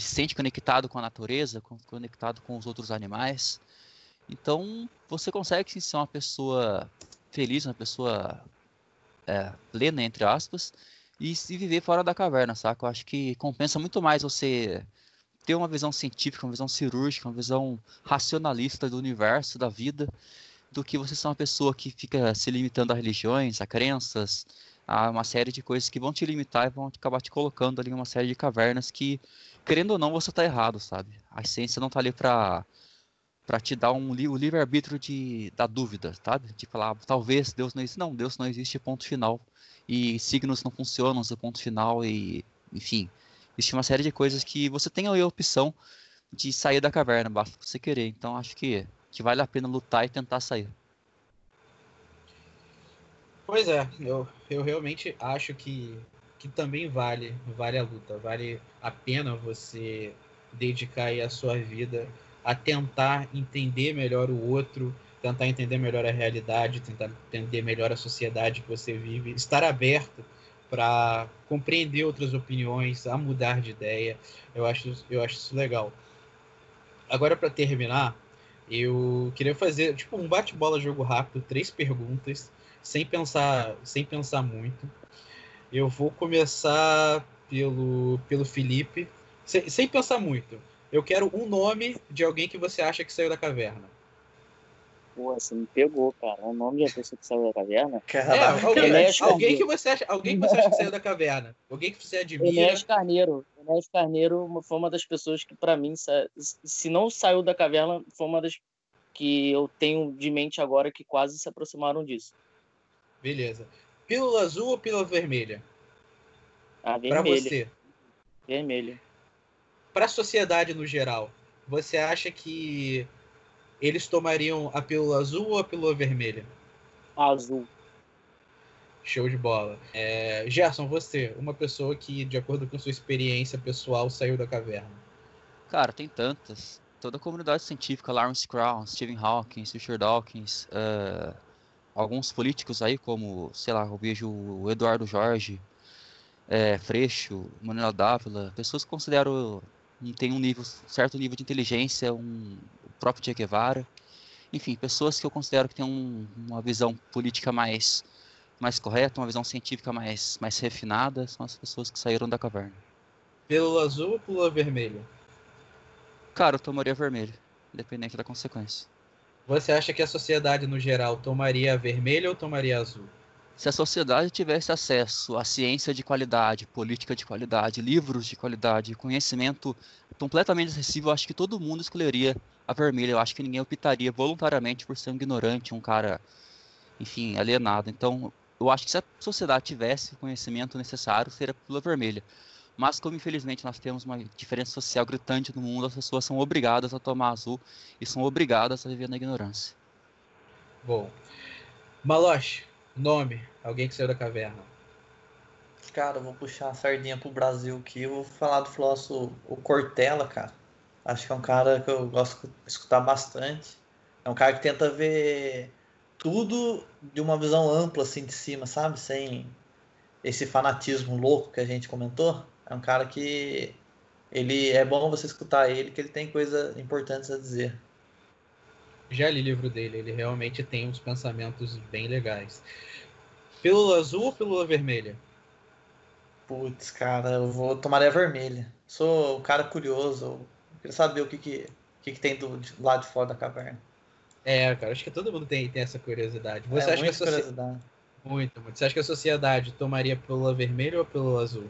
se sente conectado com a natureza, conectado com os outros animais. Então, você consegue sim, ser uma pessoa feliz, uma pessoa é, plena, entre aspas, e se viver fora da caverna, saca? Eu acho que compensa muito mais você ter uma visão científica, uma visão cirúrgica, uma visão racionalista do universo, da vida, do que você ser uma pessoa que fica se limitando a religiões, a crenças, a uma série de coisas que vão te limitar e vão acabar te colocando ali em uma série de cavernas que querendo ou não, você tá errado, sabe? A ciência não tá ali pra, pra te dar um, o livre-arbítrio de, da dúvida, sabe? De falar, talvez Deus não existe. Não, Deus não existe, ponto final. E signos não funcionam, ponto final, e enfim. Existe uma série de coisas que você tem a opção de sair da caverna, basta você querer. Então acho que, que vale a pena lutar e tentar sair. Pois é, eu, eu realmente acho que que também vale, vale a luta, vale a pena você dedicar a sua vida a tentar entender melhor o outro, tentar entender melhor a realidade, tentar entender melhor a sociedade que você vive, estar aberto para compreender outras opiniões, a mudar de ideia. Eu acho, eu acho isso legal. Agora, para terminar, eu queria fazer tipo um bate-bola jogo rápido, três perguntas, sem pensar, sem pensar muito. Eu vou começar pelo, pelo Felipe, sem, sem pensar muito. Eu quero um nome de alguém que você acha que saiu da caverna. Pô, você me pegou, cara. O nome de uma pessoa que saiu da caverna? É, alguém, alguém, que você acha, alguém que você acha que saiu da caverna. Alguém que você admira. Enéas Carneiro. Enéas Carneiro foi uma das pessoas que, para mim, se não saiu da caverna, foi uma das que eu tenho de mente agora que quase se aproximaram disso. Beleza. Pílula azul ou pílula vermelha? A vermelha. Para você. Vermelha. Para a sociedade no geral, você acha que eles tomariam a pílula azul ou a pílula vermelha? Azul. Show de bola. É, Gerson, você, uma pessoa que, de acordo com sua experiência pessoal, saiu da caverna. Cara, tem tantas. Toda a comunidade científica, Lawrence Krauss, Stephen Hawking, Richard Dawkins, uh, alguns políticos aí, como, sei lá, eu vejo o Eduardo Jorge, é, Freixo, Manuel Dávila, pessoas que considero tem um nível, certo nível de inteligência, um, o próprio Che Guevara, enfim, pessoas que eu considero que têm um, uma visão política mais, mais correta, uma visão científica mais, mais refinada, são as pessoas que saíram da caverna. Pílula azul ou pílula vermelha? Cara, eu tomaria vermelho. independente da consequência. Você acha que a sociedade, no geral, tomaria a vermelha ou tomaria azul? Se a sociedade tivesse acesso à ciência de qualidade, política de qualidade, livros de qualidade, conhecimento completamente acessível, acho que todo mundo escolheria a vermelha. Eu acho que ninguém optaria voluntariamente por ser um ignorante, um cara, enfim, alienado. Então, eu acho que se a sociedade tivesse o conhecimento necessário, seria a pílula vermelha. Mas como infelizmente nós temos uma diferença social gritante no mundo, as pessoas são obrigadas a tomar azul e são obrigadas a viver na ignorância. Bom. Maloche, nome. Alguém que saiu da caverna. Cara, eu vou puxar a sardinha pro Brasil aqui. Eu vou falar do filósofo o Cortella, cara. Acho que é um cara que eu gosto de escutar bastante. É um cara que tenta ver tudo de uma visão ampla, assim, de cima, sabe? Sem esse fanatismo louco que a gente comentou. É um cara que ele é bom você escutar ele, que ele tem coisas importantes a dizer. Já li livro dele, ele realmente tem uns pensamentos bem legais. Pílula azul ou pílula vermelha? Putz, cara, eu vou tomar a vermelha. Sou um cara curioso, eu queria saber o que, que, que, que tem do, do lado de fora da caverna. É, cara, acho que todo mundo tem, tem essa curiosidade. Você é, acha que a muita socie- curiosidade. Muito, muito. Você acha que a sociedade tomaria pílula vermelha ou pílula azul?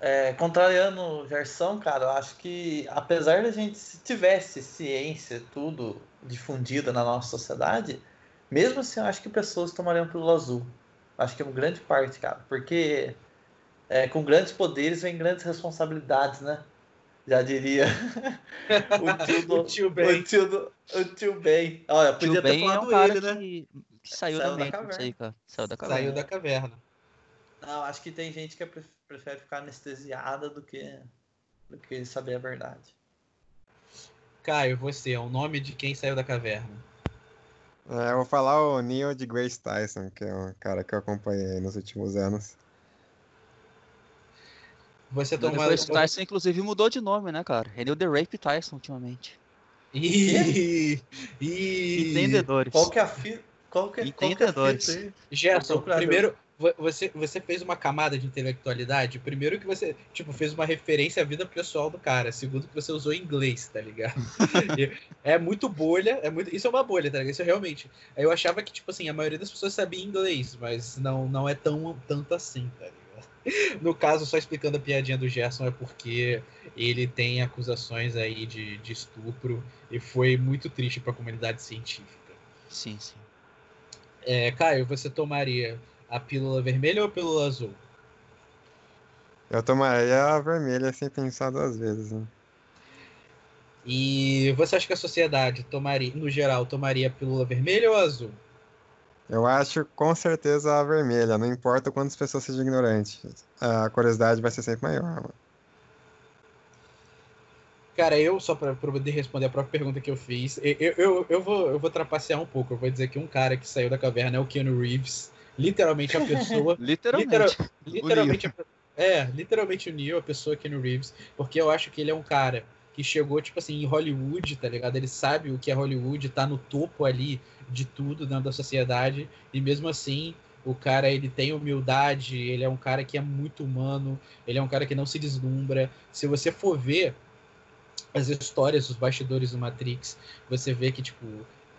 É, contrariando o Gerson, cara, eu acho que apesar da gente, se tivesse ciência, tudo difundida na nossa sociedade, mesmo assim eu acho que pessoas tomariam pílula azul. Acho que é uma grande parte, cara, porque é, com grandes poderes vem grandes responsabilidades, né? Já diria o tio do, O tio Ben. O tio, do, o tio Ben. Olha, Tio podia ter Ben é falado um cara ele, né? que, que saiu, Saiu da da caverna. aí, cara. Saiu da caverna. Saiu da caverna. Não, acho que tem gente que pre- prefere ficar anestesiada do que, do que saber a verdade. Caio, você, é o nome de quem saiu da caverna. É, eu vou falar o Neil de Grace Tyson, que é um cara que eu acompanhei nos últimos anos. Você O tomou. Depois Tyson, inclusive, mudou de nome, né, cara? Ele é o The Rape Tyson ultimamente. Ih. Entendedores. Qual que é a fita? Qual que, qual que é a Entendedores. fita aí? Gerson, primeiro, você, você fez uma camada de intelectualidade. Primeiro que você, tipo, fez uma referência à vida pessoal do cara. Segundo que você usou inglês, tá ligado? É muito bolha, é muito, isso é uma bolha, tá ligado? Isso é realmente. Eu achava que, tipo assim, a maioria das pessoas sabia inglês, mas não, não é tão tanto assim, tá ligado? No caso, só explicando a piadinha do Gerson, é porque ele tem acusações aí de, de estupro e foi muito triste pra comunidade científica. Sim, sim. É, Caio, você tomaria a pílula vermelha ou a pílula azul? Eu tomaria a vermelha sem pensar duas vezes, né? E você acha que a sociedade tomaria, no geral, tomaria a pílula vermelha ou azul? Eu acho com certeza a vermelha, não importa quantas pessoas sejam ignorantes. A curiosidade vai ser sempre maior. mano. Cara, eu, só pra, pra poder responder a própria pergunta que eu fiz, eu, eu, eu, eu vou, eu vou trapacear um pouco. Eu vou dizer que um cara que saiu da caverna é o Keanu Reeves. Literalmente a pessoa. Literalmente. Literal- literalmente, a- é, literalmente o Neo, a pessoa Keanu Reeves, porque eu acho que ele é um cara que chegou, tipo assim, em Hollywood, tá ligado? Ele sabe o que é Hollywood, tá no topo ali de tudo dentro da sociedade, e mesmo assim, o cara, ele tem humildade, ele é um cara que é muito humano, ele é um cara que não se deslumbra. Se você for ver as histórias, os bastidores do Matrix, você vê que, tipo,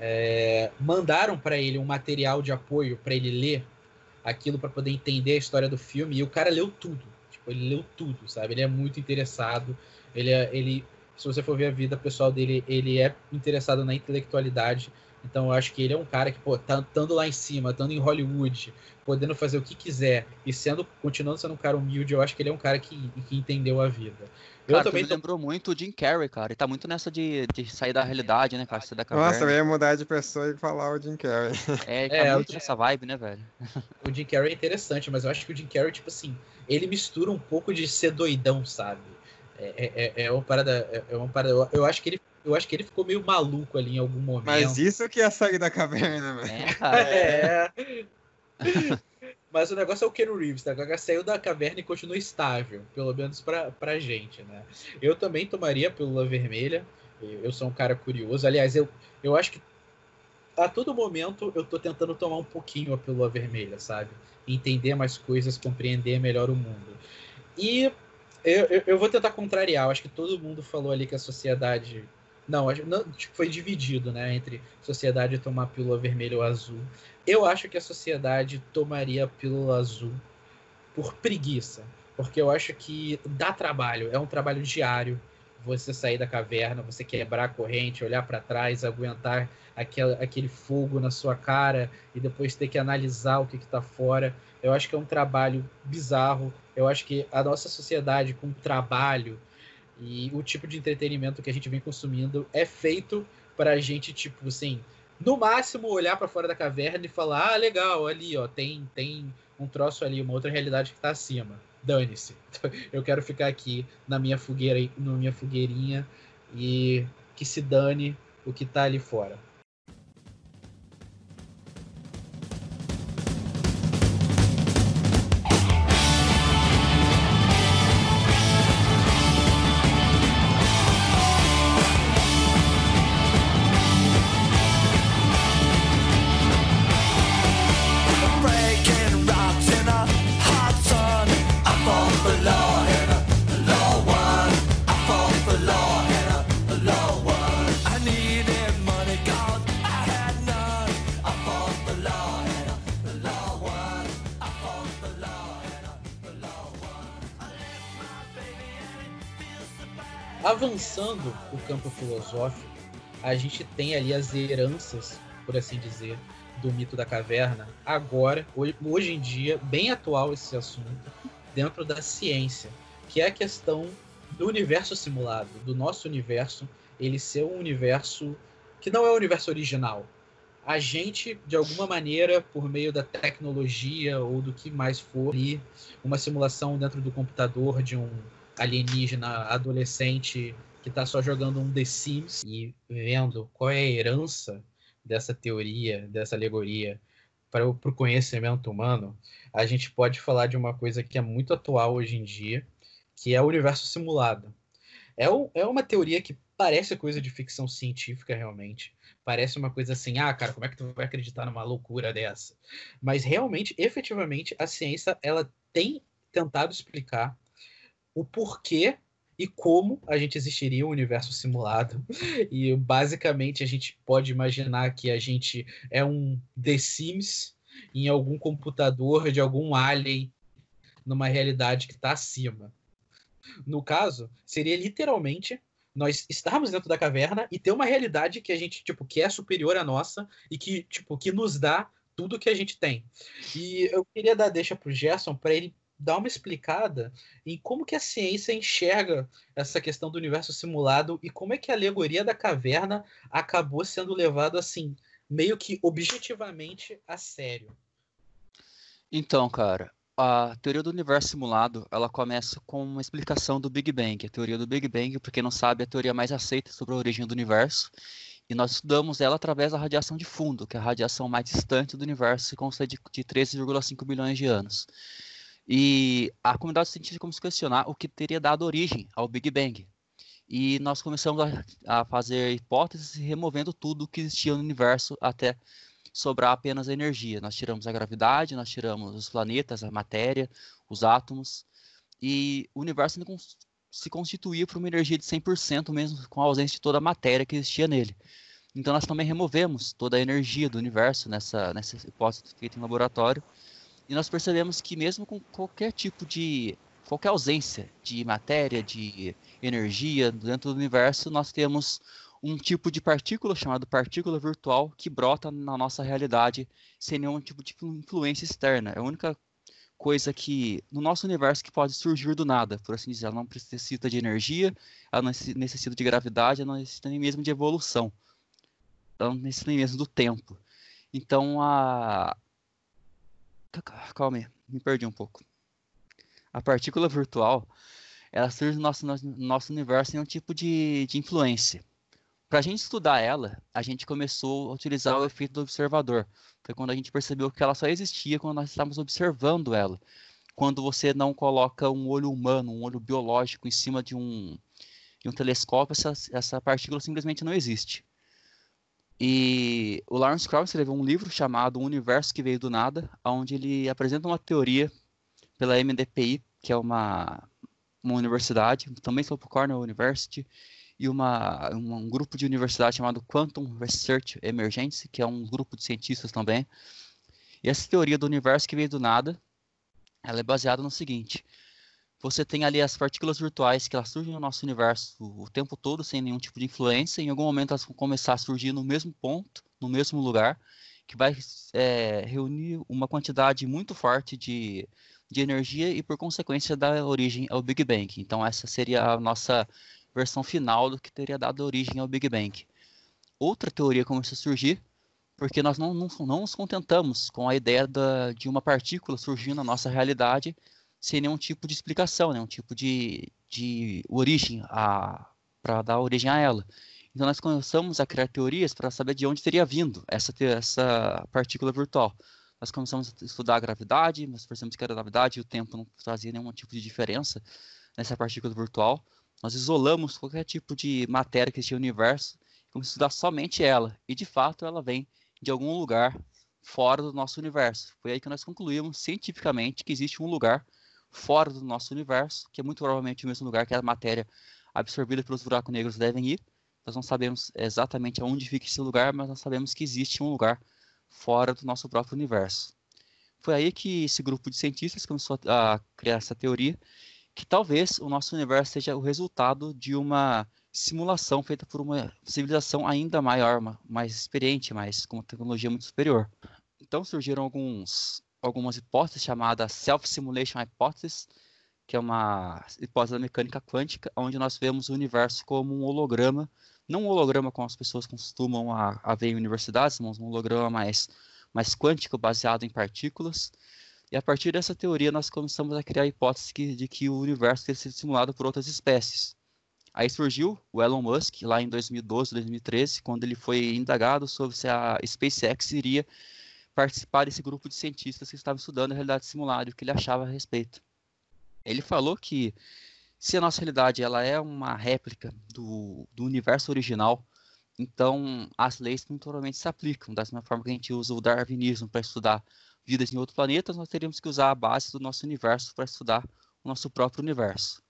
é, mandaram pra ele um material de apoio pra ele ler aquilo pra poder entender a história do filme e o cara leu tudo. Tipo, ele leu tudo, sabe? Ele é muito interessado. Ele, é, ele se você for ver a vida pessoal dele, ele é interessado na intelectualidade. Então eu acho que ele é um cara que, pô, tá estando lá em cima, estando em Hollywood, podendo fazer o que quiser e sendo, continuando sendo um cara humilde, eu acho que ele é um cara que, que entendeu a vida. Eu Cara, também tu me tô... lembrou muito o Jim Carrey, cara. Ele tá muito nessa de, de sair da realidade, né, cara? Sair da caverna. Nossa, eu ia mudar de pessoa e falar o Jim Carrey. É, tá É, o muito Jim- nessa vibe, né, velho? o Jim Carrey é interessante, mas eu acho que o Jim Carrey, tipo assim, ele mistura um pouco de ser doidão, sabe? É, é, é- é uma parada. É é uma parada. Eu, eu acho que ele, eu acho que ele ficou meio maluco ali em algum momento. Mas isso que é sair da caverna, velho. É, cara. É. Mas o negócio é o Keanu Reeves, tá? O cara saiu da caverna e continua estável, pelo menos pra, pra gente, né? Eu também tomaria a pílula vermelha. Eu sou um cara curioso. Aliás, eu, eu acho que a todo momento eu tô tentando tomar um pouquinho a pílula vermelha, sabe? Entender mais coisas, compreender melhor o mundo. E eu, eu, eu vou tentar contrariar. Eu acho que todo mundo falou ali que a sociedade Não, não, tipo, foi dividido, né, entre sociedade tomar pílula vermelha ou azul. Eu acho que a sociedade tomaria a pílula azul por preguiça, porque eu acho que dá trabalho, é um trabalho diário. Você sair da caverna, você quebrar a corrente, olhar para trás, aguentar aquele, aquele fogo na sua cara e depois ter que analisar o que está fora. Eu acho que é um trabalho bizarro. Eu acho que a nossa sociedade com trabalho e o tipo de entretenimento que a gente vem consumindo é feito para a gente, tipo assim, no máximo olhar para fora da caverna e falar: ah, legal, ali, ó, tem, tem um troço ali, uma outra realidade que está acima. Dane-se. Eu quero ficar aqui na minha fogueira, na minha fogueirinha e que se dane o que tá ali fora. Avançando o campo filosófico, a gente tem ali as heranças, por assim dizer, do mito da caverna, agora, hoje, em dia, bem atual esse assunto, dentro da ciência, que é a questão do universo simulado, do nosso universo, ele ser um universo que não é o universo original. A gente, de alguma maneira, por meio da tecnologia ou do que mais for, ali, uma simulação dentro do computador de um alienígena adolescente que está só jogando um The Sims e vendo qual é a herança dessa teoria, dessa alegoria para o conhecimento humano, a gente pode falar de uma coisa que é muito atual hoje em dia, que é o universo simulado. É, o- é uma teoria que parece coisa de ficção científica, realmente. Parece uma coisa assim, ah, cara, como é que tu vai acreditar numa loucura dessa? Mas realmente, efetivamente, a ciência ela tem tentado explicar o porquê e como a gente existiria um universo simulado. E basicamente a gente pode imaginar que a gente é um The Sims em algum computador de algum alien numa realidade que está acima. No caso, seria literalmente nós estarmos dentro da caverna e ter uma realidade que a gente, tipo, que é superior à nossa e que, tipo, que nos dá tudo que a gente tem. E eu queria dar deixa pro Gerson para ele dar uma explicada em como que a ciência enxerga essa questão do universo simulado e como é que a alegoria da caverna acabou sendo levada assim, meio que objetivamente a sério. Então, cara, a teoria do universo simulado, ela começa com uma explicação do Big Bang. A teoria do Big Bang, para quem não sabe, é a teoria mais aceita sobre a origem do universo. E nós estudamos ela através da radiação de fundo, que é a radiação mais distante do universo, que consta de, de 13,5 bilhões de anos. E a comunidade científica começou a questionar o que teria dado origem ao Big Bang. E nós começamos a, a fazer hipóteses removendo tudo que existia no universo até sobrar apenas a energia. Nós tiramos a gravidade, nós tiramos os planetas, a matéria, os átomos, e o universo ainda se constituía por uma energia de 100%, mesmo com a ausência de toda a matéria que existia nele. Então nós também removemos toda a energia do universo nessa, nessa hipótese feita em laboratório, e nós percebemos que mesmo com qualquer tipo de qualquer ausência de matéria, de energia dentro do universo, nós temos um tipo de partícula chamado partícula virtual que brota na nossa realidade sem nenhum tipo de influ- influência externa. É a única coisa que no nosso universo que pode surgir do nada, por assim dizer. Ela não necessita de energia, ela não necessi- necessita de gravidade, ela não necessita nem mesmo de evolução. Ela não necessita nem mesmo do tempo. Então a Calma aí, me perdi um pouco. A partícula virtual, ela surge no nosso, no nosso universo sem um tipo de, de influência. Para a gente estudar ela, a gente começou a utilizar o efeito do observador. Foi quando a gente percebeu que ela só existia quando nós estávamos observando ela. Quando você não coloca um olho humano, um olho biológico em cima de um, de um telescópio, essa, essa partícula simplesmente não existe. E o Lawrence Krauss escreveu um livro chamado O Universo que Veio do Nada, onde ele apresenta uma teoria pela MDPI, que é uma, uma universidade, também por Cornell University, e uma- um grupo de universidade chamado Quantum Research Emergency, que é um grupo de cientistas também. E essa teoria do universo que veio do nada, ela é baseada no seguinte: você tem ali as partículas virtuais que elas surgem no nosso universo o tempo todo sem nenhum tipo de influência. Em algum momento elas vão começar a surgir no mesmo ponto, no mesmo lugar, que vai é, reunir uma quantidade muito forte de, de energia e, por consequência, dar origem ao Big Bang. Então, essa seria a nossa versão final do que teria dado origem ao Big Bang. Outra teoria começou a surgir porque nós não, não, não nos contentamos com a ideia da, de uma partícula surgindo na nossa realidade sem nenhum tipo de explicação, nenhum tipo de, de origem para dar origem a ela. Então nós começamos a criar teorias para saber de onde teria vindo essa, essa partícula virtual. Nós começamos a estudar a gravidade, nós percebemos que a gravidade e o tempo não fazia nenhum tipo de diferença nessa partícula virtual. Nós isolamos qualquer tipo de matéria que existia no universo e começamos a estudar somente ela. E de fato ela vem de algum lugar fora do nosso universo. Foi aí que nós concluímos cientificamente que existe um lugar fora do nosso universo, que é muito provavelmente o mesmo lugar que a matéria absorvida pelos buracos negros devem ir. Nós não sabemos exatamente aonde fica esse lugar, mas nós sabemos que existe um lugar fora do nosso próprio universo. Foi aí que esse grupo de cientistas começou a criar essa teoria que talvez o nosso universo seja o resultado de uma simulação feita por uma civilização ainda maior, ma- mais experiente, mais com uma tecnologia muito superior. Então surgiram alguns algumas hipóteses chamadas self-simulation hypothesis, que é uma hipótese da mecânica quântica, onde nós vemos o universo como um holograma, não um holograma como as pessoas costumam a, a ver em universidades, mas um holograma mais, mais quântico, baseado em partículas. E a partir dessa teoria, nós começamos a criar a hipótese que- de que o universo teria sido simulado por outras espécies. Aí surgiu o Elon Musk, lá em 2012, 2013, quando ele foi indagado sobre se a SpaceX iria participar desse grupo de cientistas que estavam estudando a realidade simulada e o que ele achava a respeito. Ele falou que se a nossa realidade ela é uma réplica do, do universo original, então as leis muito provavelmente se aplicam. Da mesma forma que a gente usa o darwinismo para estudar vidas em outros planetas, nós teríamos que usar a base do nosso universo para estudar o nosso próprio universo.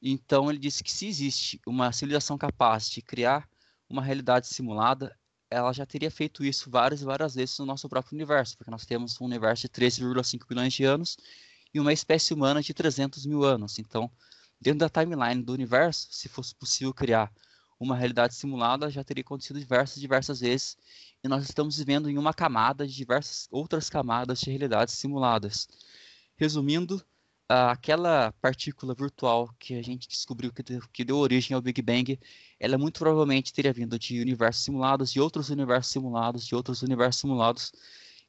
Então ele disse que se existe uma civilização capaz de criar uma realidade simulada, ela já teria feito isso várias e várias vezes no nosso próprio universo, porque nós temos um universo de 13,5 bilhões de anos e uma espécie humana de 300 mil anos. Então, dentro da timeline do universo, se fosse possível criar uma realidade simulada, já teria acontecido diversas, diversas vezes, e nós estamos vivendo em uma camada de diversas outras camadas de realidades simuladas. Resumindo, aquela partícula virtual que a gente descobriu que deu, que deu origem ao Big Bang, ela muito provavelmente teria vindo de universos simulados, de outros universos simulados, de outros universos simulados,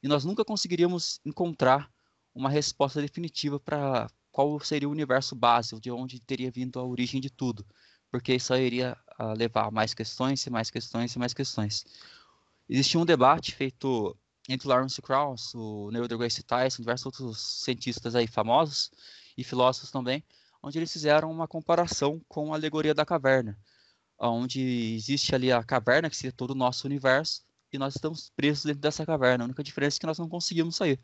e nós nunca conseguiríamos encontrar uma resposta definitiva para qual seria o universo base, de onde teria vindo a origem de tudo, porque isso iria ah, levar a mais questões, e mais questões, e mais questões. Existia um debate feito entre Lawrence Krauss, o Neil deGrasse Tyson, diversos outros cientistas aí famosos e filósofos também, onde eles fizeram uma comparação com a alegoria da caverna, onde existe ali a caverna, que seria todo o nosso universo, e nós estamos presos dentro dessa caverna. A única diferença é que nós não conseguimos sair,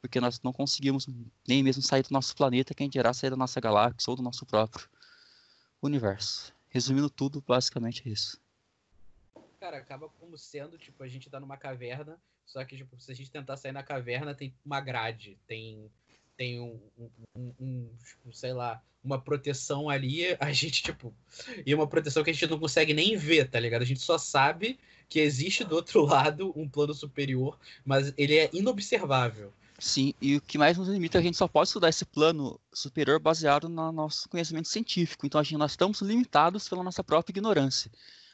porque nós não conseguimos nem mesmo sair do nosso planeta, quem dirá sair da nossa galáxia ou do nosso próprio universo. Resumindo tudo, basicamente é isso. Cara, acaba como sendo, tipo, a gente tá numa caverna, só que, tipo, se a gente tentar sair na caverna, tem uma grade, tem, tem um, um- um- tipo, sei lá, uma proteção ali, a gente, tipo, e uma proteção que a gente não consegue nem ver, tá ligado? A gente só sabe que existe do outro lado um plano superior, mas ele é inobservável. Sim, e o que mais nos limita, a gente só pode estudar esse plano superior baseado no nosso conhecimento científico. Então, a gente, nós estamos limitados pela nossa própria ignorância.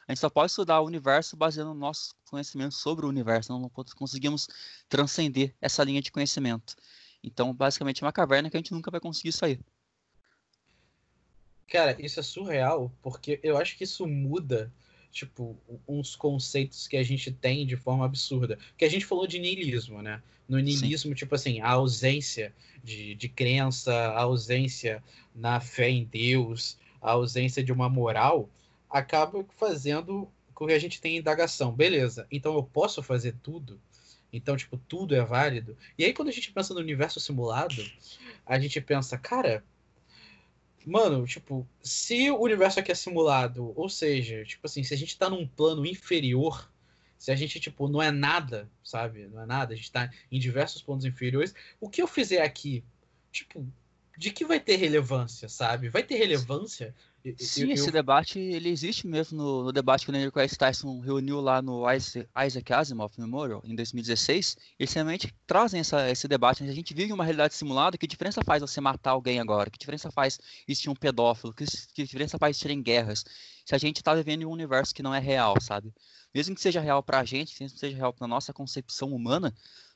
A gente só pode estudar o universo baseado no nosso conhecimento sobre o universo. Não conseguimos transcender essa linha de conhecimento. Então, basicamente, é uma caverna que a gente nunca vai conseguir sair. Cara, isso é surreal, porque eu acho que isso muda, tipo, uns conceitos que a gente tem de forma absurda. Porque a gente falou de niilismo, né? No niilismo, tipo assim, a ausência de, de crença, a ausência na fé em Deus, a ausência de uma moral, acaba fazendo com que a gente tenha indagação. Beleza, então eu posso fazer tudo? Então, tipo, tudo é válido? E aí, quando a gente pensa no universo simulado, a gente pensa, cara, Mano, tipo, se o universo aqui é simulado, ou seja, tipo assim, se a gente tá num plano inferior, se a gente, tipo, não é nada, sabe? Não é nada, a gente tá em diversos pontos inferiores, o que eu fizer aqui, tipo, de que vai ter relevância, sabe? Vai ter relevância? Sim, eu- esse eu- debate, ele existe mesmo no, no debate que o Neil deGrasse Tyson reuniu lá no Isaac Asimov Memorial, em 2016. Eles realmente trazem essa, esse debate. né? A gente vive uma realidade simulada, que diferença faz você matar alguém agora? Que diferença faz existir um pedófilo? Que, que diferença faz existir em guerras? Se a gente está vivendo em um universo que não é real, sabe? Mesmo que seja real pra gente, mesmo que seja real pra nossa concepção humana,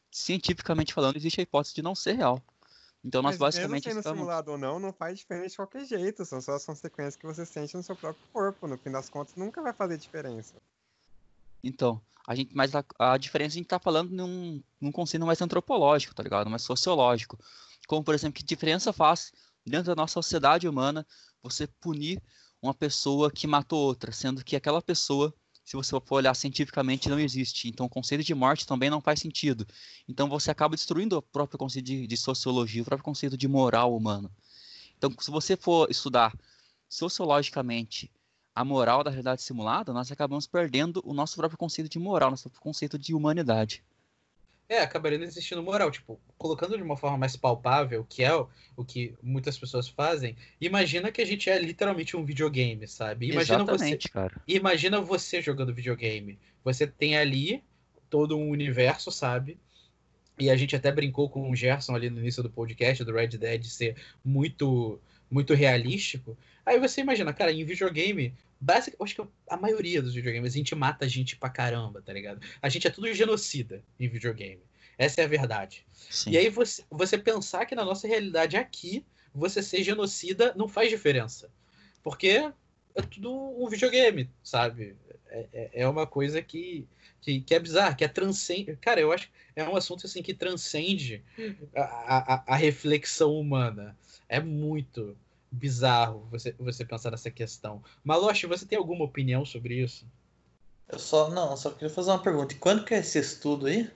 cientificamente falando, existe a hipótese de não ser real. Então nós Mas basicamente mesmo estamos... simulado ou não, não faz diferença de qualquer jeito. São só as consequências que você sente no seu próprio corpo. No fim das contas, nunca vai fazer diferença. Então, a gente, mas a, a diferença a gente tá falando num, num conceito mais antropológico, tá ligado? Mais sociológico. Como, por exemplo, que diferença faz dentro da nossa sociedade humana você punir uma pessoa que matou outra, sendo que aquela pessoa, se você for olhar cientificamente, não existe. Então, o conceito de morte também não faz sentido. Então, você acaba destruindo o próprio conceito de, de sociologia, o próprio conceito de moral humano. Então, se você for estudar sociologicamente a moral da realidade simulada, nós acabamos perdendo o nosso próprio conceito de moral, nosso próprio conceito de humanidade. É, acabaria não existindo moral. Tipo, colocando de uma forma mais palpável, que é o, o que muitas pessoas fazem, imagina que a gente é literalmente um videogame, sabe? Imagina você, Exatamente, cara. imagina você jogando videogame. Você tem ali todo um universo, sabe? E a gente até brincou com o Gerson ali no início do podcast, do Red Dead, ser muito, muito realístico. Aí você imagina, cara, em videogame, basic, eu acho que a maioria dos videogames a gente mata gente pra caramba, tá ligado? A gente é tudo genocida em videogame. Essa é a verdade. Sim. E aí você, você pensar que na nossa realidade aqui, você ser genocida não faz diferença. Porque é tudo um videogame, sabe? É, é- é uma coisa que, que, que é bizarra, que é transcende. Cara, eu acho que é um assunto assim que transcende a, a, a reflexão humana. É muito bizarro você, você pensar nessa questão. Maloche, você tem alguma opinião sobre isso? Eu só, não, eu só queria fazer uma pergunta. E quando que é esse estudo aí?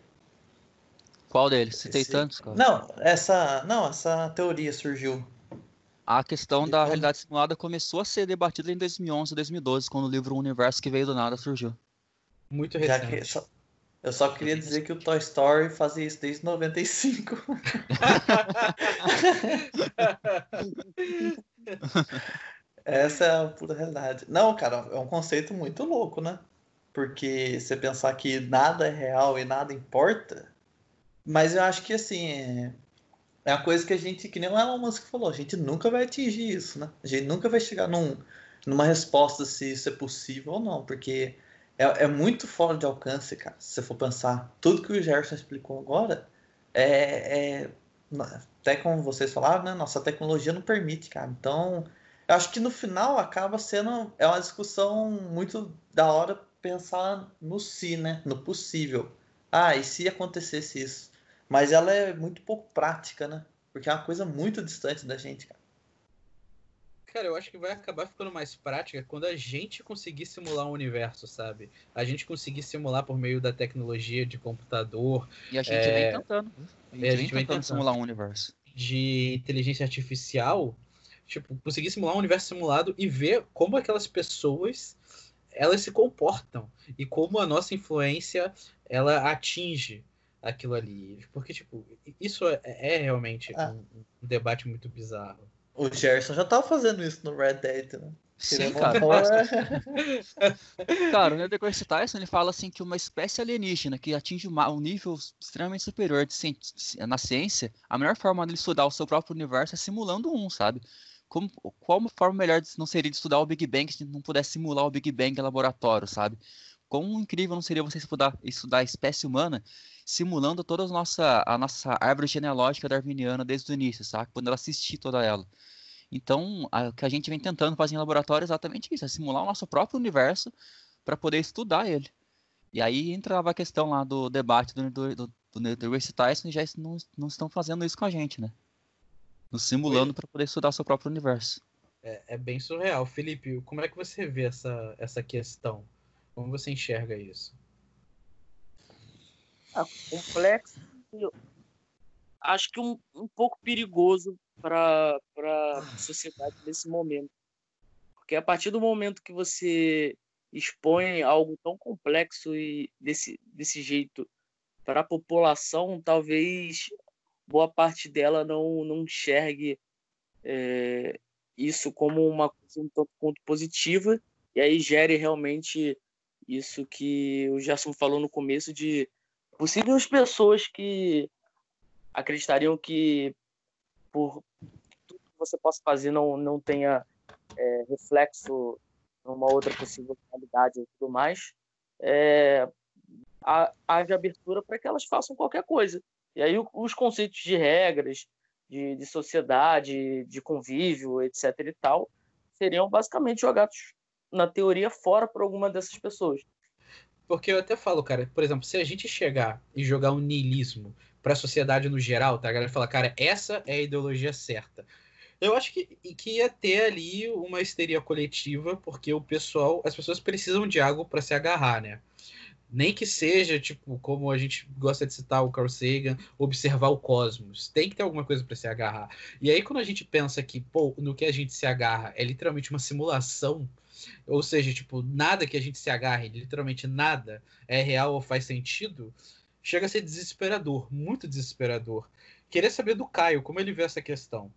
Qual deles? Citei Esse- tantos, cara. Não, essa, não, essa teoria surgiu. A questão da realidade simulada começou a ser debatida em 2011, 2012, quando o livro O Universo que veio do nada surgiu. Muito Já recente. que, só- eu só queria dizer que o Toy Story fazia isso desde 95. Essa é a pura realidade. Não, cara, é um conceito muito louco, né? Porque você pensar que nada é real e nada importa. Mas eu acho que, assim, é, é uma coisa que a gente, que nem o Elon Musk falou, a gente nunca vai atingir isso, né? A gente nunca vai chegar num, numa resposta se isso é possível ou não, porque é, é muito fora de alcance, cara, se você for pensar. Tudo que o Gerson explicou agora é, é até como vocês falaram, né? Nossa tecnologia não permite, cara. Então, eu acho que no final acaba sendo é uma discussão muito da hora pensar no si, né? No possível. Ah, e se acontecesse isso? Mas ela é muito pouco prática, né? Porque é uma coisa muito distante da gente, cara. Cara, eu acho que vai acabar ficando mais prática quando a gente conseguir simular um universo, sabe? A gente conseguir simular por meio da tecnologia de computador, E a gente É, vem tentando. A gente, é, a vem gente vem tentando tentando. simular um universo. de inteligência artificial, tipo, conseguir simular um universo simulado e ver como aquelas pessoas elas se comportam e como a nossa influência ela atinge aquilo ali. Porque, tipo, isso é, é realmente Ah. um, um debate muito bizarro. O Gerson já tava fazendo isso no Red Dead, né? Sim, Querendo cara. é- Cara, o Neil deGrasse Tyson ele fala assim que uma espécie alienígena que atinge um nível extremamente superior de cien- na ciência, a melhor forma de estudar o seu próprio universo é simulando um, sabe? Como, qual uma forma melhor não seria de estudar o Big Bang se a gente não pudesse simular o Big Bang em laboratório, sabe? Quão incrível não seria você estudar, estudar a espécie humana simulando toda a nossa, a nossa árvore genealógica darwiniana desde o início, sabe? Quando ela assistir toda ela. Então, a- o que a gente vem tentando fazer em laboratório é exatamente isso, é simular o nosso próprio universo para poder estudar ele. E aí entrava a questão lá do debate do, do, do, do deGrasse Tyson e já não, não estão fazendo isso com a gente, né? Nos simulando para poder estudar o seu próprio universo. É, é bem surreal. Felipe, como é que você vê essa, essa questão? Como você enxerga isso? Ah, complexo. acho que um, um pouco perigoso para a sociedade nesse momento. Porque a partir do momento que você expõe algo tão complexo e desse, desse jeito para a população, talvez boa parte dela não, não enxergue é, isso como uma coisa um tanto quanto positiva e aí gere realmente isso que o Gerson falou no começo de possíveis pessoas que acreditariam que por tudo que você possa fazer não, não tenha é, reflexo numa outra possível realidade e tudo mais, é, haja abertura para que elas façam qualquer coisa. E aí os conceitos de regras, de, de sociedade, de convívio, etc. e tal, seriam basicamente jogados na teoria fora por alguma dessas pessoas. Porque eu até falo, cara, por exemplo, se a gente chegar e jogar um niilismo para a sociedade no geral, tá? A galera fala, cara, essa é a ideologia certa. Eu acho que, que ia ter ali uma histeria coletiva, porque o pessoal, as pessoas precisam de algo para se agarrar, né? Nem que seja, tipo, como a gente gosta de citar o Carl Sagan, observar o cosmos. Tem que ter alguma coisa para se agarrar. E aí, quando a gente pensa que, pô, no que a gente se agarra é literalmente uma simulação, ou seja, tipo, nada que a gente se agarre, literalmente nada, é real ou faz sentido, chega a ser desesperador, muito desesperador. Queria saber do Caio, como ele vê essa questão.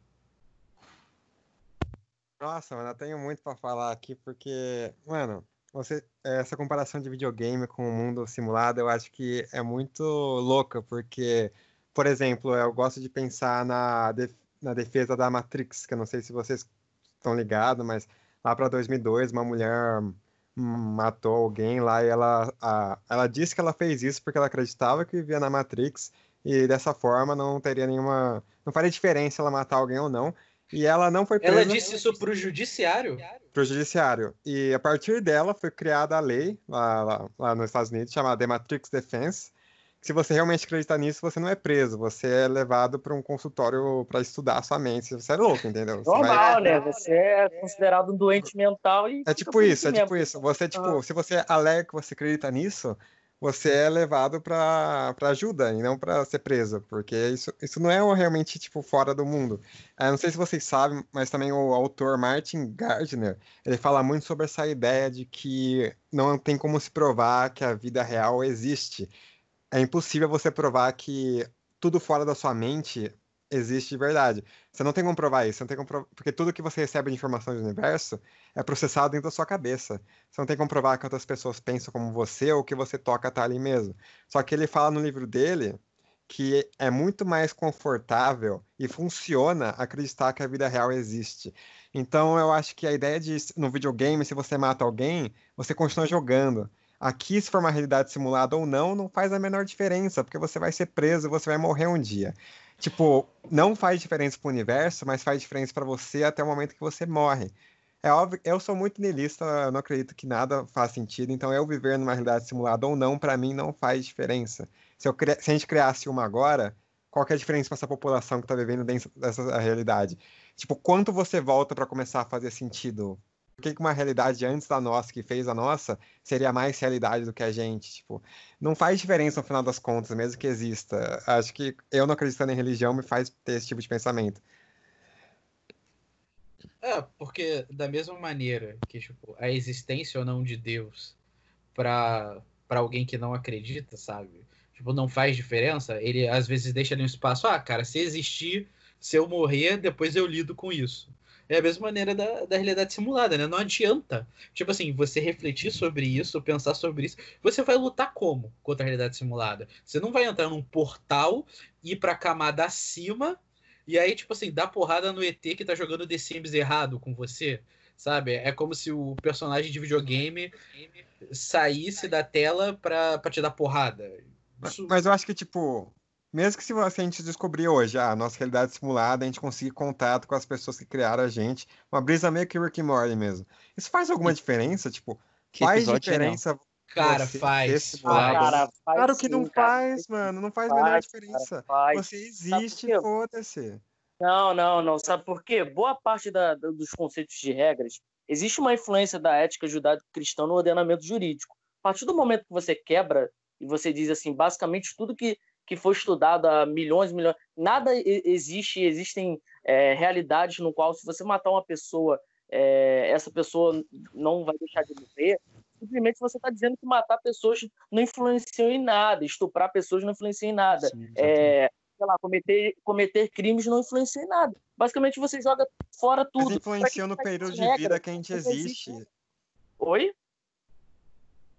Nossa, mano, eu tenho muito pra falar aqui, porque, mano, você, essa comparação de videogame com o mundo simulado, eu acho que é muito louca, porque, por exemplo, eu gosto de pensar na, def na defesa da Matrix, que eu não sei se vocês estão ligados, mas lá para 2002, uma mulher matou alguém lá e ela, a, ela disse que ela fez isso porque ela acreditava que vivia na Matrix e dessa forma não teria nenhuma. Não faria diferença ela matar alguém ou não. E ela não foi presa. Ela disse isso pro judiciário? Pro judiciário. E a partir dela foi criada a lei lá, lá, lá nos Estados Unidos chamada The Matrix Defense. Se você realmente acredita nisso, você não é preso, você é levado para um consultório para estudar a sua mente. Você é louco, entendeu? Você Normal, vai... né? Você é considerado um doente mental e. É tipo isso, é tipo isso. Você, tipo, uhum. se você alega que você acredita nisso, você é levado para ajuda e não para ser preso, porque isso, isso não é realmente tipo fora do mundo. Eu não sei se vocês sabem, mas também o autor Martin Gardner, ele fala muito sobre essa ideia de que não tem como se provar que a vida real existe é impossível você provar que tudo fora da sua mente existe de verdade. Você não tem como provar isso, não tem como porque tudo que você recebe de informação do universo é processado dentro da sua cabeça. Você não tem como provar que outras pessoas pensam como você ou que você toca tá ali mesmo. Só que ele fala no livro dele que é muito mais confortável e funciona acreditar que a vida real existe. Então eu acho que a ideia de no videogame, se você mata alguém, você continua jogando. Aqui, se for uma realidade simulada ou não, não faz a menor diferença, porque você vai ser preso, você vai morrer um dia. Tipo, não faz diferença pro universo, mas faz diferença para você até o momento que você morre. É óbvio, eu sou muito niilista, eu não acredito que nada faz sentido, então eu viver numa realidade simulada ou não, para mim não faz diferença. Se, eu, se a gente criasse uma agora, qual é a diferença para essa população que está vivendo dentro dessa realidade? Tipo, quanto você volta para começar a fazer sentido que uma realidade antes da nossa, que fez a nossa, seria mais realidade do que a gente? Tipo, não faz diferença no final das contas, mesmo que exista. Acho que eu não acreditando em religião me faz ter esse tipo de pensamento. É, porque da mesma maneira que tipo, a existência ou não de Deus para alguém que não acredita, sabe? Tipo, não faz diferença, ele às vezes deixa ali um espaço, ah, cara, se existir, se eu morrer, depois eu lido com isso. É a mesma maneira da, da realidade simulada, né? Não adianta. Tipo assim, você refletir sobre isso, pensar sobre isso. Você vai lutar como contra a realidade simulada? Você não vai entrar num portal, ir pra camada acima, e aí, tipo assim, dar porrada no ET que tá jogando The Sims errado com você. Sabe? É como se o personagem de videogame saísse da tela pra, pra te dar porrada. Isso... Mas eu acho que, tipo, mesmo que se a gente descobrir hoje a nossa realidade simulada, a gente conseguir contato com as pessoas que criaram a gente, uma brisa meio que Rick and Morty mesmo. Isso faz alguma diferença? Tipo, que faz diferença não. Cara, faz. Cara, faz claro que sim, não faz, cara. mano. Não faz a menor diferença. Cara, você existe, foda-se. Não, não, não. Sabe por quê? Boa parte da, dos conceitos de regras, existe uma influência da ética judaico-cristã no ordenamento jurídico. A partir do momento que você quebra e você diz assim, basicamente tudo que que foi estudado há milhões e milhões. Nada existe, existem é, realidades no qual, se você matar uma pessoa, é, essa pessoa não vai deixar de morrer. Simplesmente você está dizendo que matar pessoas não influenciou em nada, estuprar pessoas não influencia em nada. Sim. É, sei lá, cometer, cometer crimes não influencia em nada. Basicamente, você joga fora Mas tudo. Influencia no período de regras? vida que a gente existe. existe. Oi?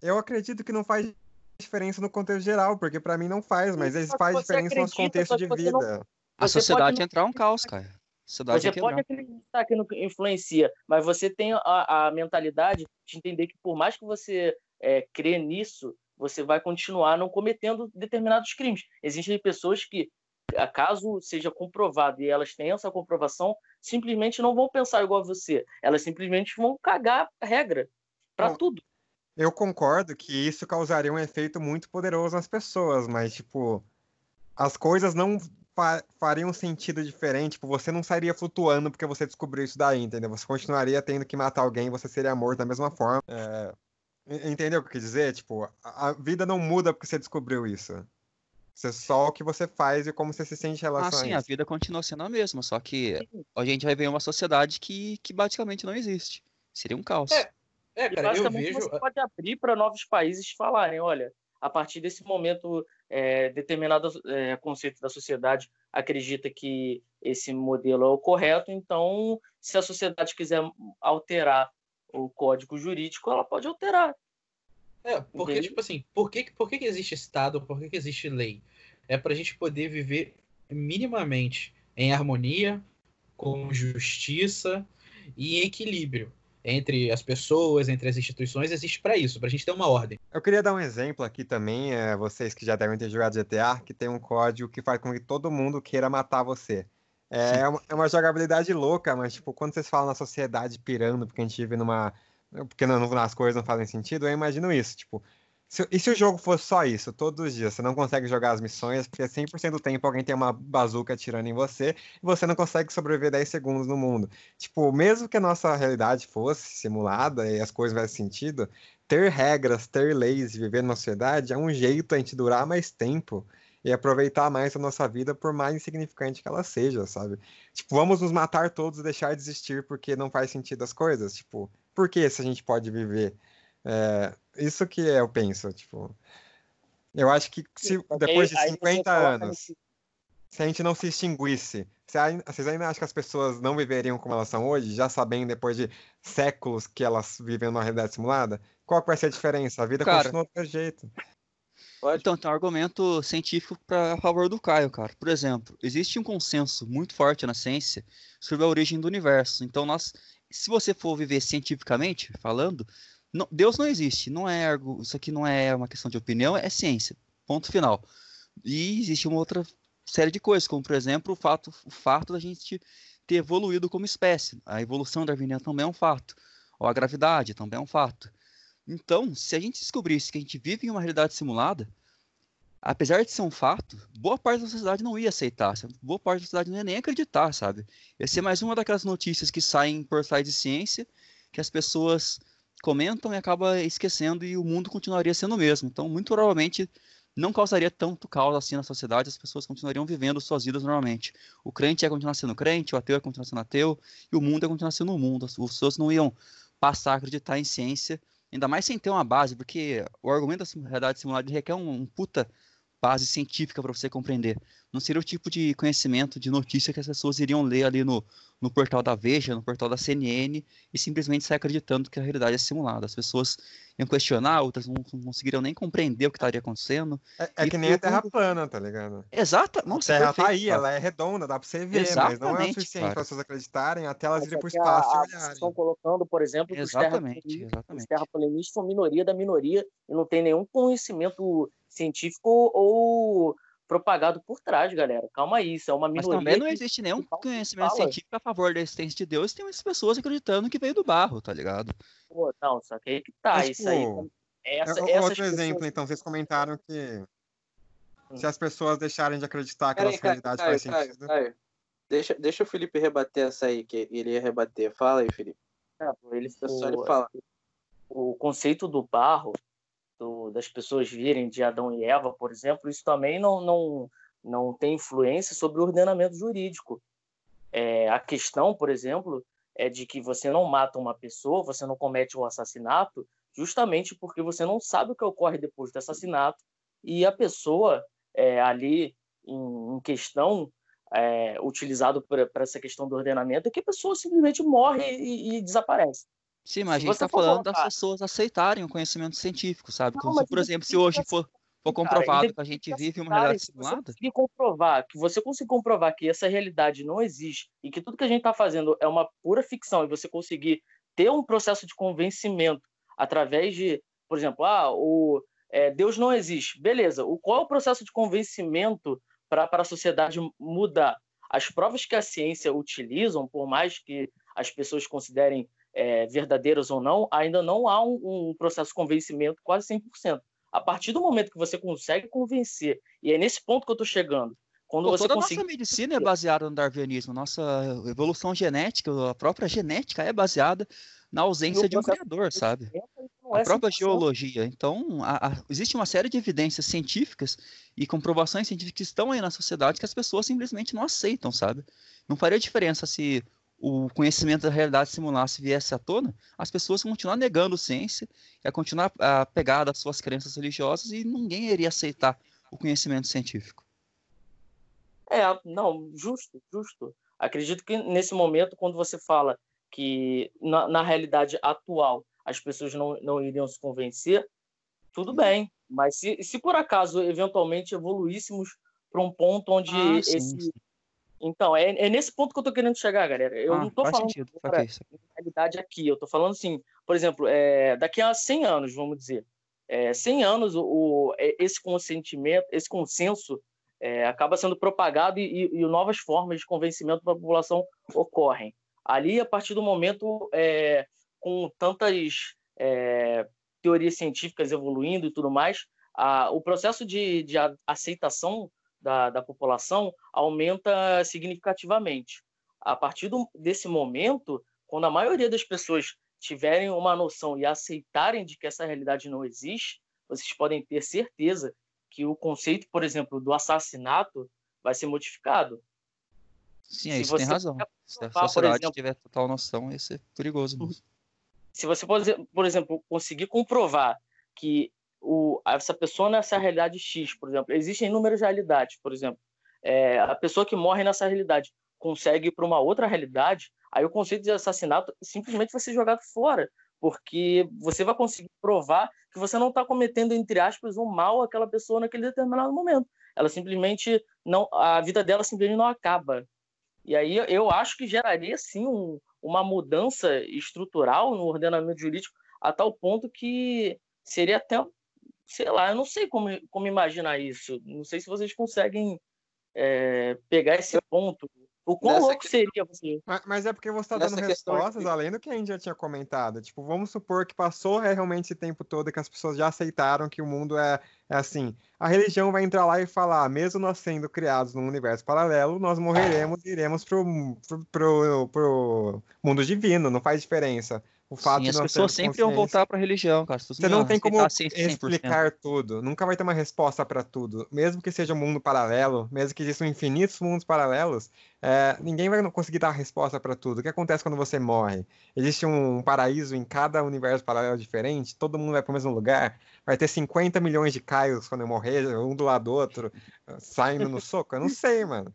Eu acredito que não faz diferença no contexto geral, porque pra mim não faz, mas Só isso que faz você diferença no nosso acredita, contexto de você não- vida. A sociedade pode- entrar um caos, cara. A sociedade Você pode acreditar que não influencia, mas você tem a, a mentalidade de entender que por mais que você é, crê nisso, você vai continuar não cometendo determinados crimes. Existem pessoas que, caso seja comprovado e elas tenham essa comprovação, simplesmente não vão pensar igual a você. Elas simplesmente vão cagar a regra para tudo. Eu concordo que isso causaria um efeito muito poderoso nas pessoas, mas, tipo, as coisas não fa- fariam sentido diferente. Tipo, você não sairia flutuando porque você descobriu isso daí, entendeu? Você continuaria tendo que matar alguém e você seria morto da mesma forma. É, en- Entendeu o que eu quis dizer? Tipo, a vida não muda porque você descobriu isso. Isso é só o que você faz e como você se sente em Ah, relação sim, a a vida continua sendo a mesma, só que a gente vai ver uma sociedade que, que basicamente não existe. Seria um caos. É, É, E cara, eu basicamente vejo. você pode abrir para novos países falarem, olha, a partir desse momento, é, determinado é, conceito da sociedade acredita que esse modelo é o correto, então, se a sociedade quiser alterar o código jurídico, ela pode alterar. É, porque, Entendeu? tipo assim, por que, por que, existe Estado, por que, que existe lei? É pra gente poder viver minimamente em harmonia, com justiça e equilíbrio entre as pessoas, entre as instituições, existe pra isso, pra gente ter uma ordem. Eu queria dar um exemplo aqui também, é, vocês que já devem ter jogado GTA, que tem um código que faz com que todo mundo queira matar você. É uma, é uma jogabilidade louca, mas tipo, quando vocês falam na sociedade pirando, porque a gente vive numa. Porque não- as coisas não fazem sentido, eu imagino isso, tipo. Se- e se o jogo fosse só isso, todos os dias? Você não consegue jogar as missões, porque 100% do tempo alguém tem uma bazuca atirando em você, e você não consegue sobreviver 10 segundos no mundo. Tipo, mesmo que a nossa realidade fosse simulada e as coisas fizessem sentido, ter regras, ter leis e viver numa sociedade é um jeito a gente durar mais tempo e aproveitar mais a nossa vida, por mais insignificante que ela seja, sabe? Tipo, vamos nos matar todos e deixar de existir porque não faz sentido as coisas? Tipo, por que se a gente pode viver? É, isso que eu penso, tipo. Eu acho que se que depois aí- de aí você 50 coloca anos, nesse- se a gente não se extinguisse, vocês ainda acham que as pessoas não viveriam como elas são hoje, já sabendo depois de séculos que elas vivem numa realidade simulada? Qual que vai ser a diferença? A vida Cara, continua do mesmo jeito. Então, tem um argumento científico pra, a favor do Caio, cara. Por exemplo, existe um consenso muito forte na ciência sobre a origem do universo. Então, nós, se você for viver cientificamente falando, não- Deus não existe. Não é argu- isso aqui não é uma questão de opinião, é ciência. Ponto final. E existe uma outra série de coisas, como por exemplo o fato, o fato da gente ter evoluído como espécie. A evolução darwiniana também é um fato. Ou a gravidade também é um fato. Então, se a gente descobrisse que a gente vive em uma realidade simulada, apesar de ser um fato, boa parte da sociedade não ia aceitar, boa parte da sociedade não ia nem acreditar, sabe? Ia ser mais uma daquelas notícias que saem em portais de ciência, que as pessoas comentam e acabam esquecendo e o mundo continuaria sendo o mesmo. Então, muito provavelmente, não causaria tanto caos assim na sociedade, as pessoas continuariam vivendo suas vidas normalmente. O crente ia continuar sendo crente, o ateu ia continuar sendo ateu, e o mundo ia continuar sendo o mundo. As pessoas não iam passar a acreditar em ciência, ainda mais sem ter uma base, porque o argumento da realidade simulada requer um, um puta base científica para você compreender. Não seria o tipo de conhecimento, de notícia que as pessoas iriam ler ali no, no portal da Veja, no portal da CNN, e simplesmente sair acreditando que a realidade é simulada. As pessoas iam questionar, outras não, não conseguiriam nem compreender o que estaria acontecendo. É, é que nem a tudo- Terra plana, tá ligado? Exata, A nossa, Terra tá perfeito, aí, cara. ela é redonda, dá pra você ver, mas não é o Exatamente, suficiente para vocês acreditarem até elas irem é pro que a- espaço e a- olharem. Estão colocando, por exemplo, que os Exatamente, os exatamente. terraplanistas são minoria da minoria e não tem nenhum conhecimento científico ou propagado por trás, galera. Calma aí, isso é uma Mas minoria. também não existe nenhum que fala- conhecimento fala. científico a favor da existência de Deus, tem muitas pessoas acreditando que veio do barro, tá ligado? Pô, não, só que aí que tá, Mas, isso aí. tipo, Essa, É, o- essas Outro exemplo, pessoas- então, vocês comentaram que Hum. se as pessoas deixarem de acreditar que a nossa realidade faz sentido. Caio. Deixa, deixa o Felipe rebater essa aí, que ele ia rebater. Fala aí, Felipe. É, pô, ele, É só ele o, falar. o conceito do barro, do, das pessoas virem de Adão e Eva, por exemplo, isso também não, não, não tem influência sobre o ordenamento jurídico. É, a questão, por exemplo, é de que você não mata uma pessoa, você não comete um assassinato, justamente porque você não sabe o que ocorre depois do assassinato e a pessoa é, ali em, em questão é, utilizado para essa questão do ordenamento é que a pessoa simplesmente morre e, e desaparece. Sim, mas a Se gente você está falando das pessoas aceitarem o conhecimento científico, sabe? Não, Como se, por exemplo, se hoje for, for Cara, comprovado que a gente vive uma realidade se você simulada, comprovar, que você conseguir comprovar que essa realidade não existe e que tudo que a gente está fazendo é uma pura ficção e você conseguir ter um processo de convencimento através de, por exemplo, ah, o é, Deus não existe, beleza? O qual é o processo de convencimento para a sociedade mudar? As provas que a ciência utilizam, por mais que as pessoas considerem é, verdadeiras ou não, ainda não há um, um processo de convencimento quase 100%. A partir do momento que você consegue convencer, e é nesse ponto que eu estou chegando, quando Pô, você toda a consegue nossa medicina é baseada no darwinismo, nossa evolução genética, a própria genética é baseada na ausência de um criador, sabe? não A própria 100%. geologia. Então, a- a- existe uma série de evidências científicas e comprovações científicas que estão aí na sociedade que as pessoas simplesmente não aceitam, sabe? Não faria diferença se o conhecimento da realidade simulasse viesse à tona, as pessoas iam continuar negando ciência, ia continuar apegada às suas crenças religiosas e ninguém iria aceitar o conhecimento científico. É, não, justo, justo. Acredito que nesse momento, quando você fala que na, na realidade atual as pessoas não, não iriam se convencer, tudo bem. Mas se, se por acaso eventualmente evoluíssemos para um ponto onde Ah, sim, esse. sim. Então, é, é nesse ponto que eu tô querendo chegar, galera. Eu Ah, não tô falando sentido, na realidade aqui. Eu tô falando assim, por exemplo, é, daqui a 100 anos, vamos dizer, é, 100 anos, o, o- é, esse consentimento, esse consenso é, acaba sendo propagado e, e- e novas formas de convencimento para a população ocorrem. Ali, a partir do momento, é, com tantas é, teorias científicas evoluindo e tudo mais, a- o processo de, de aceitação da, da população aumenta significativamente. A partir do- desse momento, quando a maioria das pessoas tiverem uma noção e aceitarem de que essa realidade não existe, vocês podem ter certeza que o conceito, por exemplo, do assassinato vai ser modificado. Sim, é Se isso tem você razão. quer Se a sociedade exemplo- tiver total noção, ia ser perigoso mesmo. se você, por exemplo, conseguir comprovar que o, essa pessoa nessa realidade X, por exemplo, existem inúmeras realidades, por exemplo, é, a pessoa que morre nessa realidade consegue ir para uma outra realidade, aí o conceito de assassinato simplesmente vai ser jogado fora, porque você vai conseguir provar que você não está cometendo, entre aspas, um mal àquela pessoa naquele determinado momento. Ela simplesmente não, a vida dela simplesmente não acaba. E aí eu acho que geraria sim um, uma mudança estrutural no ordenamento jurídico a tal ponto que seria até, sei lá, eu não sei como, como imaginar isso. Não sei se vocês conseguem é, pegar esse ponto. O quão Nessa louco seria você. Mas, mas é porque você está dando questão respostas além do que a gente já tinha comentado. Tipo, vamos supor que passou realmente esse tempo todo que as pessoas já aceitaram que o mundo é, é assim. A religião vai entrar lá e falar, mesmo nós sendo criados num universo paralelo, nós morreremos e iremos pro, pro, pro, pro mundo divino, não faz diferença. O fato Sim, as pessoas sempre consciência- voltar para a religião, cara. Você não tem como aceitar 100%. explicar tudo. Nunca vai ter uma resposta para tudo. Mesmo que seja um mundo paralelo, mesmo que existam infinitos mundos paralelos, é, ninguém vai conseguir dar a resposta para tudo. O que acontece quando você morre? Existe um paraíso em cada universo paralelo diferente? Todo mundo vai para o mesmo lugar? Vai ter 50 milhões de Caios quando eu morrer, um do lado do outro, saindo no soco? Eu não sei, mano.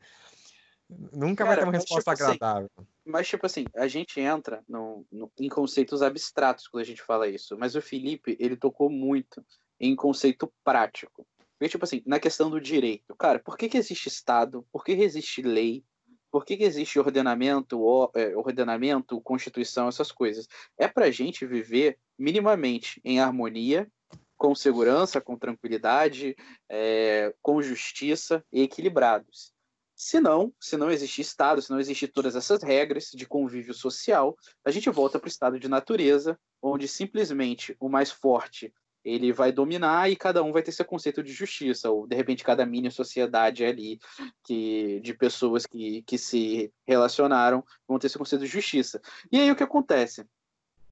Nunca vai Cara, ter uma mas, resposta tipo assim, agradável. Mas, tipo assim, a gente entra no, no- em conceitos abstratos quando a gente fala isso. Mas o Felipe, ele tocou muito em conceito prático. Porque, tipo assim, na questão do direito. Cara, por que, que existe Estado? Por que, que existe lei? Por que, que existe ordenamento, é, ordenamento, constituição, essas coisas? É pra gente viver minimamente em harmonia, com segurança, com tranquilidade, é, com justiça e equilibrados. Se não, se não existe Estado, se não existir todas essas regras de convívio social, a gente volta para o estado de natureza, onde simplesmente o mais forte ele vai dominar e cada um vai ter seu conceito de justiça, ou de repente cada mini sociedade ali que, de pessoas que, que se relacionaram vão ter seu conceito de justiça. E aí o que acontece?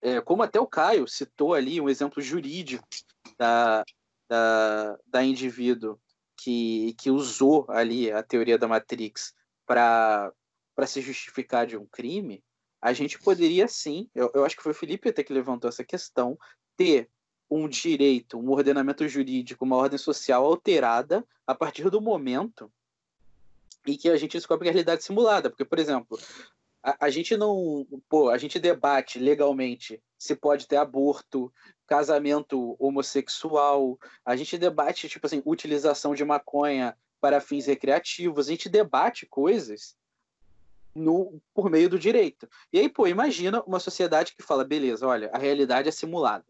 É, como até o Caio citou ali um exemplo jurídico da, da, da indivíduo que, que usou ali a teoria da Matrix para se justificar de um crime, a gente poderia sim, eu, eu acho que foi o Felipe até que levantou essa questão, ter um direito, um ordenamento jurídico, uma ordem social alterada a partir do momento em que a gente descobre a realidade simulada. Porque, por exemplo, a, a gente não. Pô, a gente debate legalmente se pode ter aborto, casamento homossexual, a gente debate, tipo assim, utilização de maconha para fins recreativos, a gente debate coisas no, por meio do direito. E aí, pô, imagina uma sociedade que fala, beleza, olha, a realidade é simulada.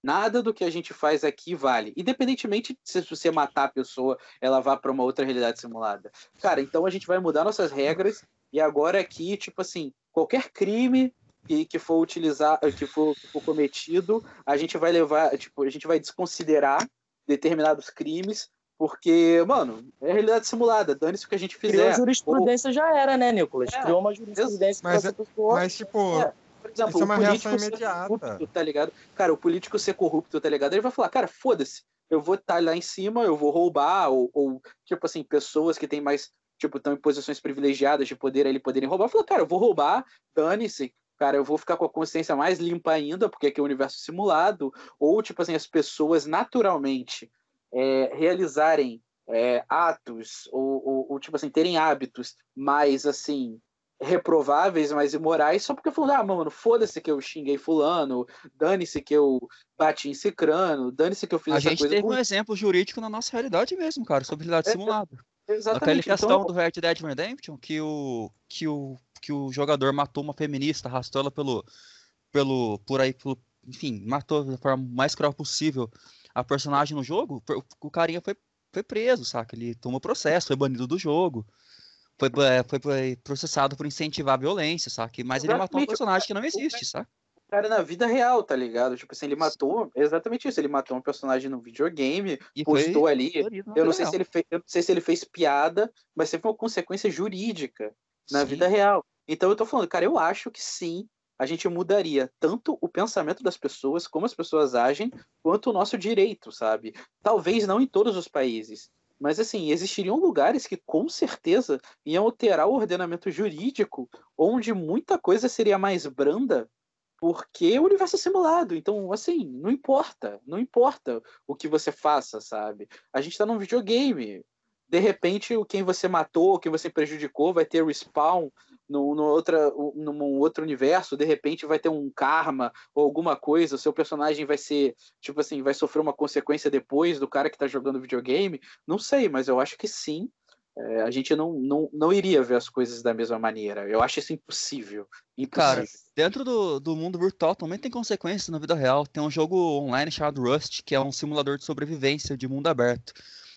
Nada do que a gente faz aqui vale. Independentemente de se você matar a pessoa, ela vá para uma outra realidade simulada. Cara, então a gente vai mudar nossas regras e agora aqui, tipo assim, qualquer crime que, que for utilizar, que for, que for cometido, a gente vai levar, tipo, a gente vai desconsiderar determinados crimes porque, mano, é realidade simulada, dane-se o que a gente fizer. Criou a jurisprudência já era, né, Nicolas? É, Criou uma jurisprudência Mas, pra essa pessoa. mas tipo, É, por exemplo, Isso é uma o político ser imediata. corrupto, tá ligado? Cara, o político ser corrupto, tá ligado? Ele vai falar, cara, foda-se, eu vou estar lá em cima, eu vou roubar, ou, ou, tipo assim, pessoas que têm mais, tipo, estão em posições privilegiadas de poder, aí poderem roubar. Falou, cara, eu vou roubar, dane-se, cara, eu vou ficar com a consciência mais limpa ainda, porque aqui é um universo simulado, ou, tipo assim, as pessoas naturalmente é, realizarem é, atos, ou, ou, ou, tipo assim, terem hábitos mais, assim, reprováveis, mais imorais, só porque falou, ah, mano, foda-se que eu xinguei fulano, dane-se que eu bati em cicrano, dane-se que eu fiz A essa gente coisa. teve um exemplo jurídico na nossa realidade mesmo, cara, sobre realidade É, simulada. Aquela Exatamente. questão Então, do Red Dead Redemption, que o, que o, que o jogador matou uma feminista, arrastou ela pelo, pelo, por aí, pelo, enfim, matou da forma mais cruel possível a personagem no jogo, o, carinha foi, foi preso, saca? Ele tomou processo, foi banido do jogo, foi, é, foi, processado por incentivar a violência, saca? Mas ele matou um personagem que não existe, saca? cara, na vida real, tá ligado? Tipo assim, ele matou, exatamente isso, ele matou um personagem no videogame, E postou ali, eu não sei real. se ele fez, eu não sei se ele fez piada, mas teve uma consequência jurídica na Sim. vida real. Então eu tô falando, cara, eu acho que sim, a gente mudaria tanto o pensamento das pessoas, como as pessoas agem, quanto o nosso direito, sabe? Talvez não em todos os países, mas assim, existiriam lugares que com certeza iam alterar o ordenamento jurídico, onde muita coisa seria mais branda, porque o universo é simulado. Então, assim, não importa, não importa o que você faça, sabe? A gente tá num videogame. De repente, quem você matou, quem você prejudicou, vai ter respawn no, no outra, num outro universo. De repente, vai ter um karma ou alguma coisa. O seu personagem vai ser, tipo assim, vai sofrer uma consequência depois do cara que tá jogando videogame. Não sei, mas eu acho que sim. É, a gente não, não, não iria ver as coisas da mesma maneira. Eu acho isso impossível. Cara, Impossível. dentro do, do mundo virtual também tem consequências na vida real. Tem um jogo online chamado Rust, que é um simulador de sobrevivência de mundo aberto.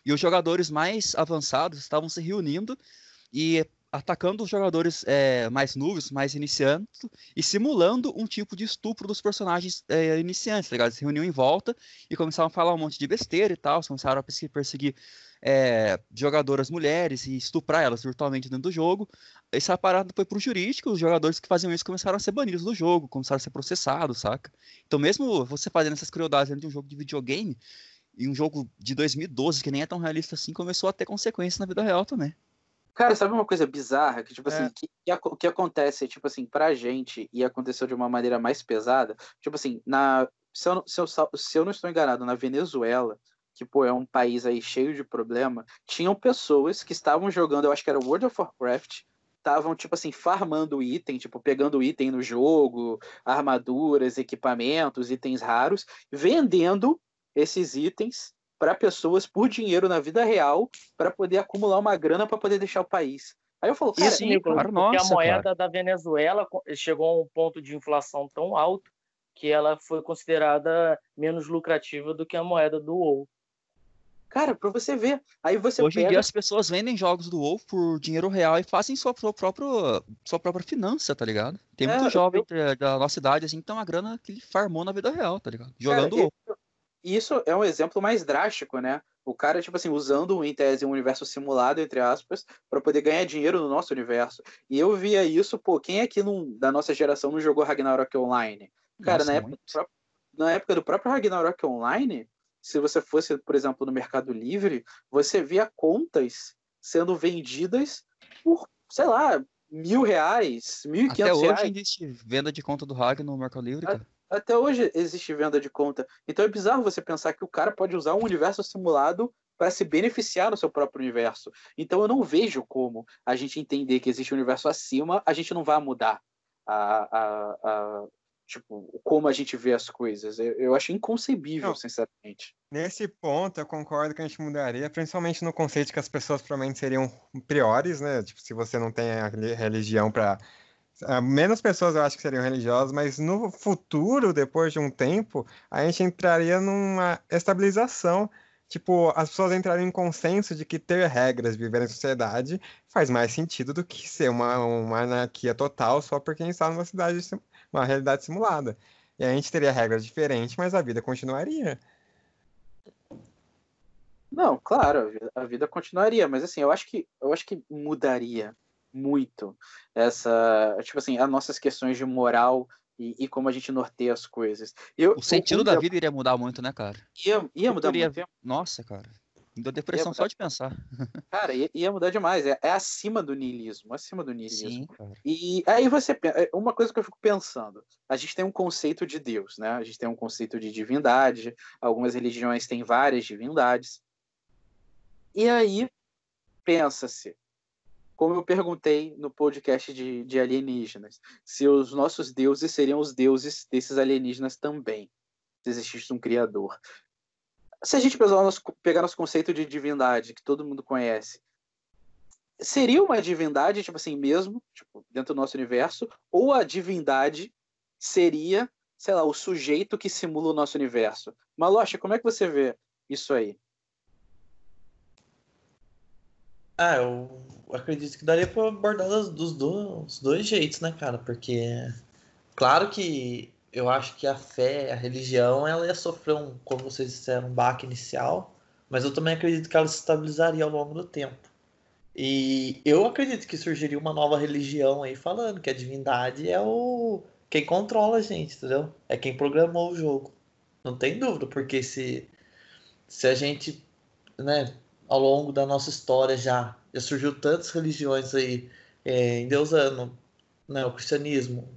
E os jogadores mais avançados estavam se reunindo e atacando os jogadores é, mais novos, mais iniciantes, e simulando um tipo de estupro dos personagens é, iniciantes, tá ligado? Eles se reuniam em volta e começavam a falar um monte de besteira e tal, começaram a perseguir, perseguir é, jogadoras mulheres e estuprar elas virtualmente dentro do jogo. Essa parada foi pro jurídico, os jogadores que faziam isso começaram a ser banidos do jogo, começaram a ser processados, saca? Então, mesmo você fazendo essas crueldades dentro de um jogo de videogame, e um jogo de 2012, que nem é tão realista assim, começou a ter consequências na vida real também. Cara, sabe uma coisa bizarra que, tipo É. assim, que, que, que acontece, tipo assim, pra gente e aconteceu de uma maneira mais pesada, tipo assim, na, se, eu, não- se, eu, se eu não estou enganado, na Venezuela, que, pô, é um país aí cheio de problema, tinham pessoas que estavam jogando, eu acho que era World of Warcraft, estavam, tipo assim, farmando item, tipo, pegando item no jogo, armaduras, equipamentos, itens raros, vendendo esses itens para pessoas por dinheiro na vida real para poder acumular uma grana para poder deixar o país. Aí eu falo, cara, Isso, Nicolas, claro, porque nossa, a moeda da Venezuela chegou a um ponto de inflação tão alto que ela foi considerada menos lucrativa do que a moeda do WoW. cara, para você ver. Aí você Hoje em pega dia as pessoas vendem jogos do WoW por dinheiro real e fazem sua, sua, própria, sua própria finança, tá ligado? Tem É, muito eu- jovem eh, da nossa idade, assim, então a grana que ele farmou na vida real, tá ligado? Jogando Cara, WoW. E isso é um exemplo mais drástico, né? O cara, tipo assim, usando em tese um universo simulado, entre aspas, para poder ganhar dinheiro no nosso universo. E eu via isso, pô, quem aqui não, da nossa geração não jogou Ragnarok Online? Cara, Nossa, na, época próprio, na época do próprio Ragnarok Online, se você fosse, por exemplo, no Mercado Livre, você via contas sendo vendidas por, sei lá, mil reais, mil e Até quinhentos hoje reais. existe venda de conta do Hag no Mercado Livre, cara. Até hoje existe venda de conta. Então é bizarro você pensar que o cara pode usar um universo simulado para se beneficiar no seu próprio universo. Então eu não vejo como a gente entender que existe um universo acima, a gente não vai mudar a, a, a- tipo, como a gente vê as coisas. Eu, eu acho inconcebível, Não. sinceramente. Nesse ponto, eu concordo que a gente mudaria, principalmente no conceito que as pessoas provavelmente seriam priores, né? Tipo, se você não tem a reli- religião para menos pessoas eu acho que seriam religiosas, mas no futuro, depois de um tempo, a gente entraria numa estabilização. Tipo, as pessoas entrariam em consenso de que ter regras, viver em sociedade, faz mais sentido do que ser uma, uma anarquia total só por quem está numa cidade, uma realidade simulada. E a gente teria regras diferentes, mas a vida continuaria. Não, claro, a a vida continuaria, mas assim, eu acho que eu acho que mudaria muito essa, tipo assim, as nossas questões de moral e, e como a gente norteia as coisas. Eu, O sentido da vida iria mudar muito, né, cara? ia, ia mudar muito. Nossa, cara. Me deu depressão só de pensar. Cara, ia, ia mudar demais. É, é acima do niilismo, acima do niilismo. Sim, cara. E aí você é, uma coisa que eu fico pensando, a gente tem um conceito de Deus, né? A gente tem um conceito de divindade, algumas religiões têm várias divindades. E aí pensa-se, como eu perguntei no podcast de, de alienígenas, se os nossos deuses seriam os deuses desses alienígenas também, se existisse um criador. Se a gente pegar nosso, pegar nosso conceito de divindade, que todo mundo conhece, seria uma divindade, tipo assim, mesmo, tipo, dentro do nosso universo, ou a divindade seria, sei lá, o sujeito que simula o nosso universo? Malocha, como é que você vê isso aí? Ah, eu acredito que daria pra abordar dos, dos dois, dois jeitos, né, cara? Porque, claro que eu acho que a fé, a religião, ela ia sofrer um, como vocês disseram, um baque inicial, mas eu também acredito que ela se estabilizaria ao longo do tempo. E eu acredito que surgiria uma nova religião aí falando que a divindade é o quem controla a gente, entendeu? É quem programou o jogo. Não tem dúvida, porque se, se a gente, né, ao longo da nossa história já, já surgiu tantas religiões aí, é, endeusando né, o cristianismo,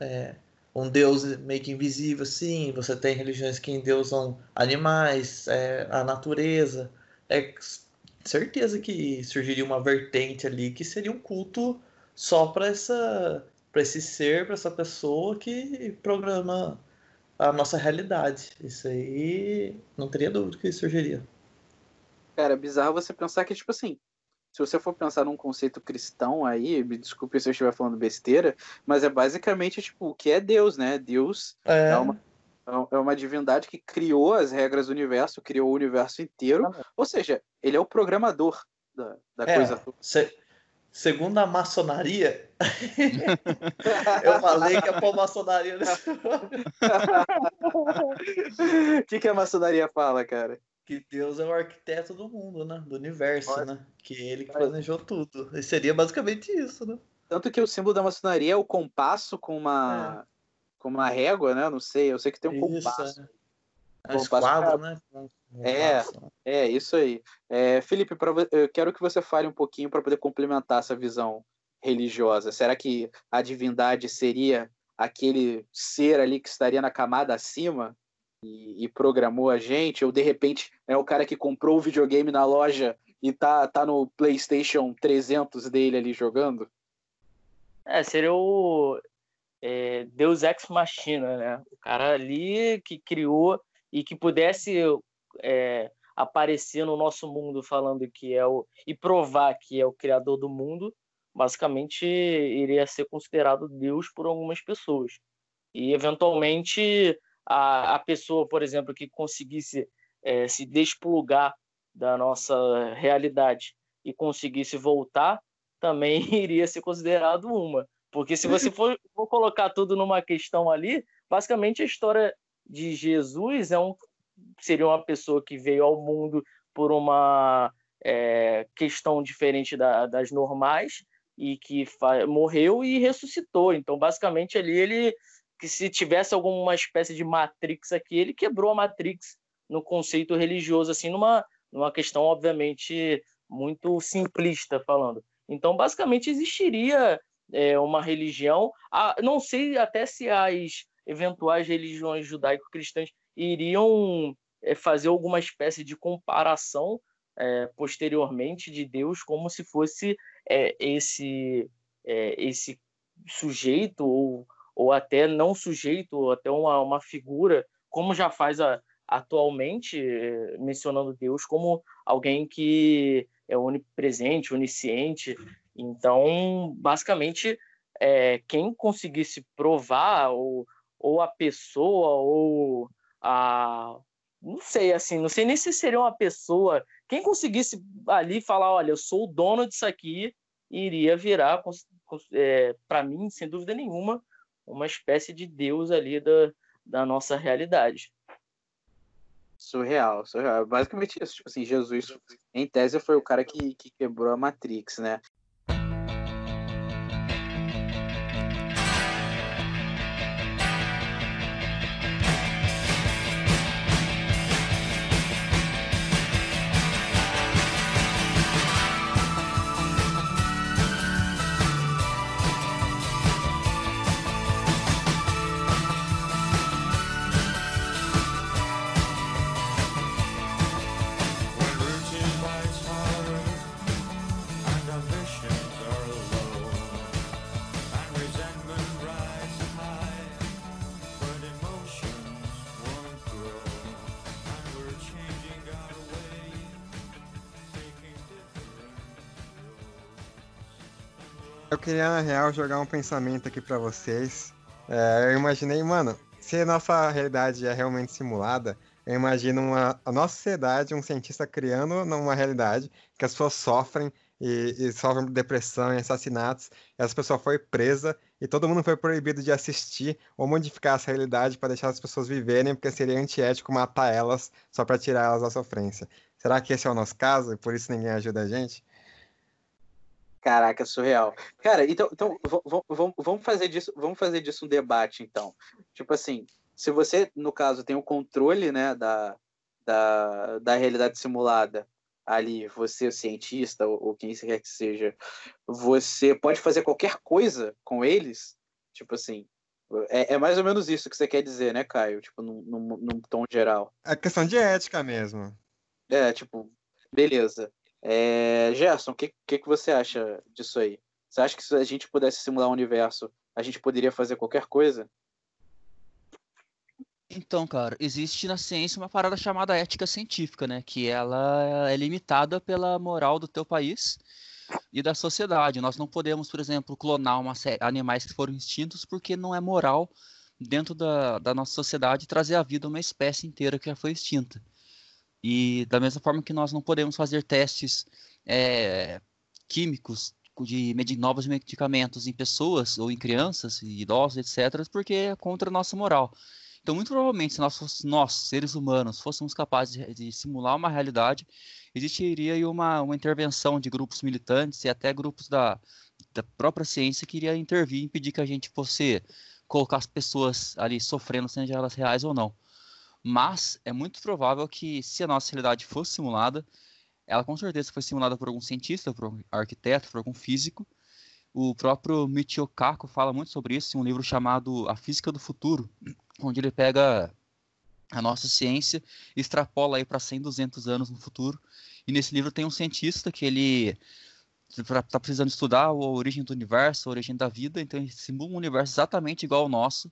é, um deus meio que invisível, sim, você tem religiões que endeusam animais, é, a natureza, é certeza que surgiria uma vertente ali que seria um culto só para essa para esse ser, para essa pessoa que programa a nossa realidade. Isso aí não teria dúvida que surgiria. Cara, é bizarro você pensar que, tipo assim, se você for pensar num conceito cristão aí, me desculpe se eu estiver falando besteira, mas é basicamente, tipo, o que é Deus, né? Deus É, é uma, é uma divindade que criou as regras do universo, criou o universo inteiro, ou seja, ele é o programador da, da É. coisa toda. se- segundo a maçonaria, eu falei que é pra maçonaria O que, que a maçonaria fala, cara? Que Deus é o arquiteto do mundo, né? Do universo, Olha. né? Que ele que planejou tudo. E seria basicamente isso, né? Tanto que o símbolo da maçonaria é o compasso com uma, com uma régua, né? Não sei, eu sei que tem um Isso, compasso. é. É um Compasso esquadro, né? É. né? É, isso aí. É, Felipe, pra eu quero que você fale um pouquinho para poder complementar essa visão religiosa. Será que a divindade seria aquele ser ali que estaria na camada acima e, e programou a gente? Ou de repente é o cara que comprou o videogame na loja e tá, tá no PlayStation 300 dele ali jogando? É, seria o é, Deus Ex Machina, né? O cara ali que criou e que pudesse é, aparecer no nosso mundo falando que é o. e provar que é o criador do mundo, basicamente iria ser considerado Deus por algumas pessoas. E eventualmente a, a pessoa, por exemplo, que conseguisse é, se desplugar da nossa realidade e conseguisse voltar, também iria ser considerado uma. Porque se você for, for colocar tudo numa questão ali, basicamente a história de Jesus é um, seria uma pessoa que veio ao mundo por uma é, questão diferente da- das normais e que morreu e ressuscitou. Então, basicamente, ali ele que se tivesse alguma espécie de Matrix aqui, ele quebrou a Matrix no conceito religioso, assim, numa, numa questão, obviamente, muito simplista falando. Então, basicamente, existiria é, uma religião, a, não sei até se as eventuais religiões judaico-cristãs iriam é, fazer alguma espécie de comparação é, posteriormente de Deus como se fosse é, esse é, esse sujeito ou, ou até não sujeito ou até uma, uma figura como já faz a, atualmente é, mencionando Deus como alguém que é onipresente, onisciente. Então, basicamente, é, quem conseguisse provar ou, ou a pessoa ou a não sei assim, não sei nem se seria uma pessoa quem conseguisse ali falar, olha, eu sou o dono disso aqui, iria virar, é, para mim, sem dúvida nenhuma, uma espécie de Deus ali da, da nossa realidade. Surreal, surreal. Basicamente isso. Tipo assim, Jesus, em tese, foi o cara que, que quebrou a Matrix, né? Queria, na real, jogar um pensamento aqui pra vocês. É, eu imaginei, mano, se a nossa realidade é realmente simulada, eu imagino uma, a nossa sociedade, um cientista criando uma realidade que as pessoas sofrem e, e sofrem depressão e assassinatos, e essa pessoa foi presa e todo mundo foi proibido de assistir ou modificar essa realidade para deixar as pessoas viverem, porque seria antiético matar elas só para tirar elas da sofrência. Será que esse é o nosso caso e por isso ninguém ajuda a gente? Caraca, surreal. Cara, então, então vamos fazer disso, vamos fazer disso um debate, então. Tipo assim, se você, no caso, tem o controle, né, da, da, da realidade simulada ali, você, o cientista, ou, ou quem quer que seja, você pode fazer qualquer coisa com eles, tipo assim, é, é mais ou menos isso que você quer dizer, né, Caio? Tipo, num, num, num tom geral. É questão de ética mesmo. É, tipo, beleza. É, Gerson, o que, que, que você acha disso aí? Você acha que se a gente pudesse simular o universo, a gente poderia fazer qualquer coisa? Então, cara, existe na ciência uma parada chamada ética científica, né? Que ela é limitada pela moral do teu país e da sociedade. Nós não podemos, por exemplo, clonar uma sé- animais que foram extintos porque não é moral dentro da, da nossa sociedade trazer à vida uma espécie inteira que já foi extinta. E da mesma forma que nós não podemos fazer testes é, químicos de novos medicamentos em pessoas ou em crianças idosos, etc., porque é contra a nossa moral. Então, muito provavelmente, se nós, nós, seres humanos, fôssemos capazes de, de simular uma realidade, existiria uma, uma intervenção de grupos militantes e até grupos da, da própria ciência que iria intervir e impedir que a gente fosse colocar as pessoas ali sofrendo, seja elas reais ou não. Mas é muito provável que, se a nossa realidade fosse simulada, ela com certeza foi simulada por algum cientista, por algum arquiteto, por algum físico. O próprio Michio Kaku fala muito sobre isso em um livro chamado A Física do Futuro, onde ele pega a nossa ciência extrapola aí para 100, 200 anos no futuro. E nesse livro tem um cientista que ele está precisando estudar a origem do universo, a origem da vida, então ele simula um universo exatamente igual ao nosso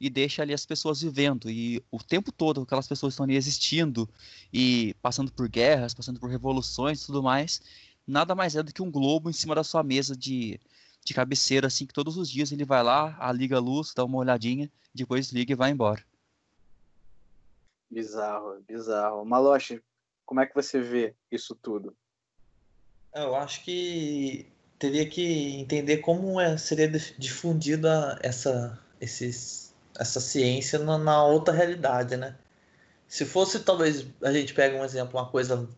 e deixa ali as pessoas vivendo. E o tempo todo aquelas pessoas estão ali existindo e passando por guerras, passando por revoluções e tudo mais, nada mais é do que um globo em cima da sua mesa de, de cabeceira, assim, que todos os dias ele vai lá, liga a luz, dá uma olhadinha, depois liga e vai embora. Bizarro, bizarro. Maloche, como é que você vê isso tudo? Eu acho que teria que entender como é, seria dif- difundida essa, esses, essa ciência na, na outra realidade, né? Se fosse, talvez, a gente pega um exemplo, uma coisa,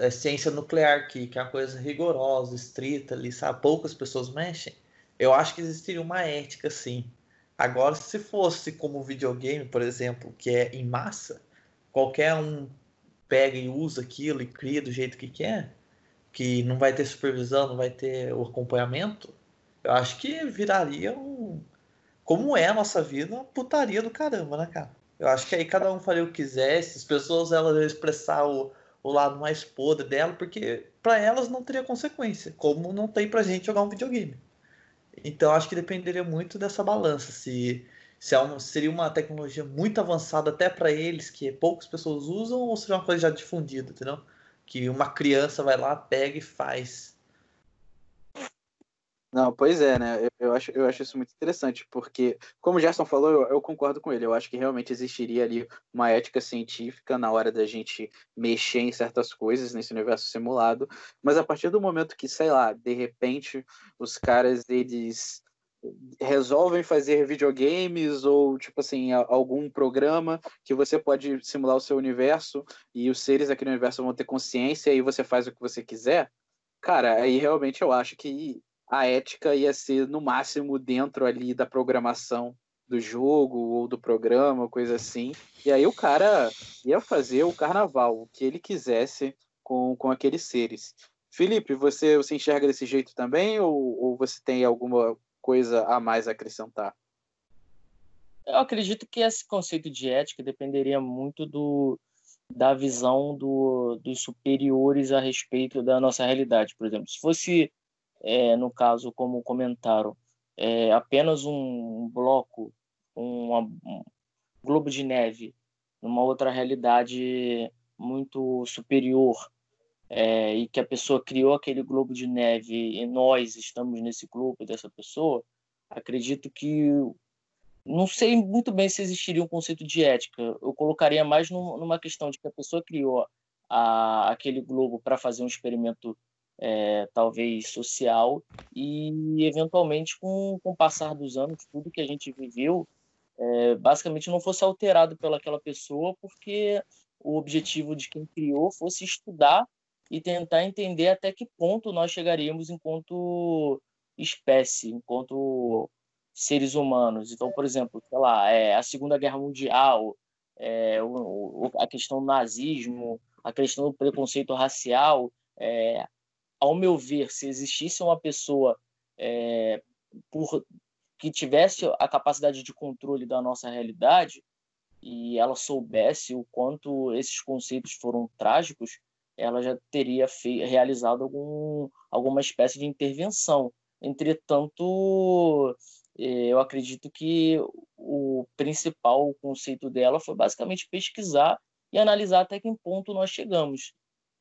é, ciência nuclear, que, que é uma coisa rigorosa, estrita ali, sabe? Poucas pessoas mexem. Eu acho que existiria uma ética, sim. Agora, se fosse como videogame, por exemplo, que é em massa, qualquer um pega e usa aquilo e cria do jeito que quer, que não vai ter supervisão, não vai ter o acompanhamento, eu acho que viraria um. Como é a nossa vida, uma putaria do caramba, né, cara? Eu acho que aí cada um faria o que quisesse, as pessoas elas expressar o, o lado mais podre dela, porque para elas não teria consequência, como não tem pra gente jogar um videogame. Então acho que dependeria muito dessa balança, se, se é uma- seria uma tecnologia muito avançada até para eles, que poucas pessoas usam, ou seria uma coisa já difundida, entendeu? Que uma criança vai lá, pega e faz. Não, pois é, né? Eu, eu acho, eu acho isso muito interessante, porque, como o Gerson falou, eu, eu concordo com ele. Eu acho que realmente existiria ali uma ética científica na hora da gente mexer em certas coisas nesse universo simulado, mas a partir do momento que, sei lá, de repente os caras eles resolvem fazer videogames ou tipo assim algum programa que você pode simular o seu universo e os seres no universo vão ter consciência e você faz o que você quiser, cara, aí realmente eu acho que a ética ia ser no máximo dentro ali da programação do jogo ou do programa, coisa assim. E aí o cara ia fazer o carnaval, o que ele quisesse com, com aqueles seres. Felipe, você, você enxerga desse jeito também ou, ou você tem alguma coisa a mais a acrescentar? Eu acredito que esse conceito de ética dependeria muito do, da visão do, dos superiores a respeito da nossa realidade. Por exemplo, se fosse, é, no caso, como comentaram, é, apenas um bloco, um globo de neve, numa outra realidade muito superior, é, e que a pessoa criou aquele globo de neve e nós estamos nesse globo dessa pessoa, acredito que não sei muito bem se existiria um conceito de ética. Eu colocaria mais num- numa questão de que a pessoa criou a- aquele globo para fazer um experimento, é, talvez social, e eventualmente, com, com o passar dos anos, tudo que a gente viveu, é, basicamente não fosse alterado pelaquela pessoa, porque o objetivo de quem criou fosse estudar e tentar entender até que ponto nós chegaríamos enquanto espécie, enquanto seres humanos. Então, por exemplo, sei lá, é, a Segunda Guerra Mundial, é, o- o- a questão do nazismo, a questão do preconceito racial, é, ao meu ver, se existisse uma pessoa é, por, que tivesse a capacidade de controle da nossa realidade e ela soubesse o quanto esses conceitos foram trágicos, ela já teria realizado algum, alguma espécie de intervenção. Entretanto, eh, eu acredito que o principal conceito dela foi basicamente pesquisar e analisar até que ponto nós chegamos.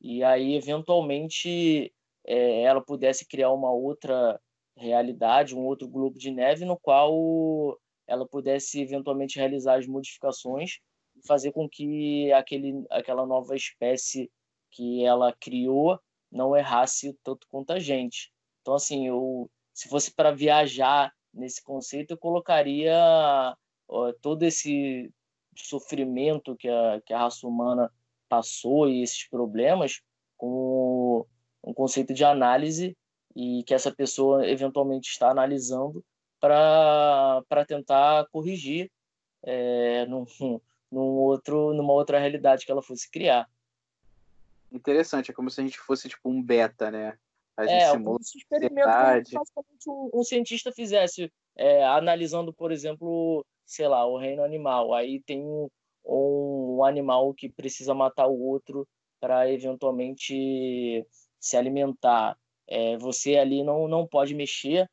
E aí, eventualmente, eh, ela pudesse criar uma outra realidade, um outro globo de neve, no qual ela pudesse eventualmente realizar as modificações e fazer com que aquele, aquela nova espécie que ela criou não errasse tanto quanto a gente. Então, assim, eu, se fosse para viajar nesse conceito, eu colocaria ó, todo esse sofrimento que a, que a raça humana passou e esses problemas como um conceito de análise e que essa pessoa eventualmente está analisando para tentar corrigir é, num, num outro, numa outra realidade que ela fosse criar. Interessante, é como se a gente fosse tipo um beta, né? A gente É, simula esse experimento que basicamente um, um cientista fizesse, é, analisando, por exemplo, sei lá, o reino animal. Aí tem um, um animal que precisa matar o outro para eventualmente se alimentar. É, você ali não, não pode mexer,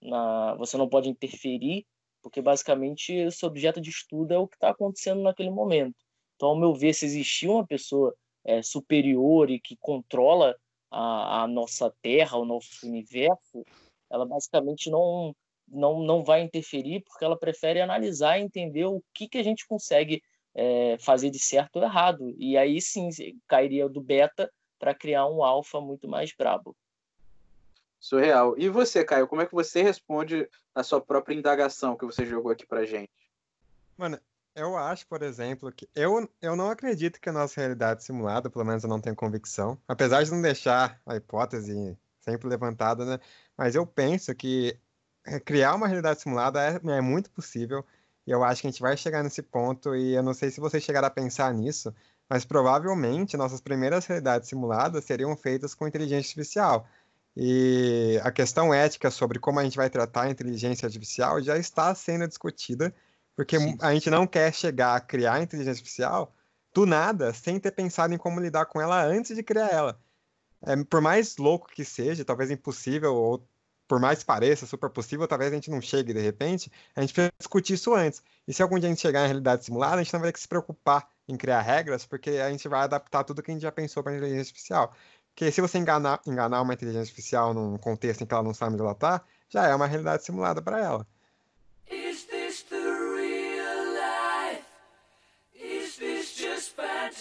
na, você não pode interferir, porque basicamente o seu objeto de estudo é o que está acontecendo naquele momento. Então, ao meu ver, se existir uma pessoa é, superior e que controla a, a nossa Terra, o nosso universo, ela basicamente não, não, não vai interferir porque ela prefere analisar e entender o que, que a gente consegue é, fazer de certo ou errado. E aí sim cairia do beta para criar um alfa muito mais brabo. Surreal. E você, Caio, como é que você responde a sua própria indagação que você jogou aqui pra gente? Mano, eu acho, por exemplo, que eu, eu não acredito que a nossa realidade simulada, pelo menos eu não tenho convicção. Apesar de não deixar a hipótese sempre levantada, né? Mas eu penso que eh, criar uma realidade simulada é, é muito possível. E eu acho que a gente vai chegar nesse ponto, e eu não sei se vocês chegaram a pensar nisso, mas provavelmente nossas primeiras realidades simuladas seriam feitas com inteligência artificial. E a questão ética sobre como a gente vai tratar a inteligência artificial já está sendo discutida, porque Sim. a gente não quer chegar a criar a inteligência artificial do nada, sem ter pensado em como lidar com ela antes de criar ela. É, por mais louco que seja, talvez impossível, ou por mais pareça super possível, talvez a gente não chegue de repente, a gente precisa discutir isso antes. E se algum dia a gente chegar em realidade simulada, a gente não vai ter que se preocupar em criar regras, porque a gente vai adaptar tudo que a gente já pensou para a inteligência artificial. Porque se você enganar, enganar uma inteligência artificial num contexto em que ela não sabe onde ela está, já é uma realidade simulada para ela.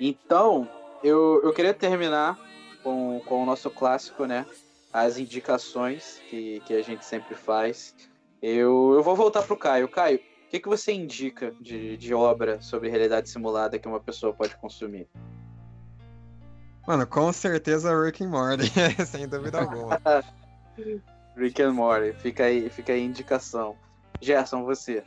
Então, eu, eu queria terminar com, com o nosso clássico, né? As indicações que, que a gente sempre faz. Eu, eu vou voltar pro Caio. Caio, o que, que você indica de, de obra sobre realidade simulada que uma pessoa pode consumir? Mano, com certeza Rick and Morty, sem dúvida alguma. Rick and Morty, fica aí, fica aí a indicação. Gerson, você.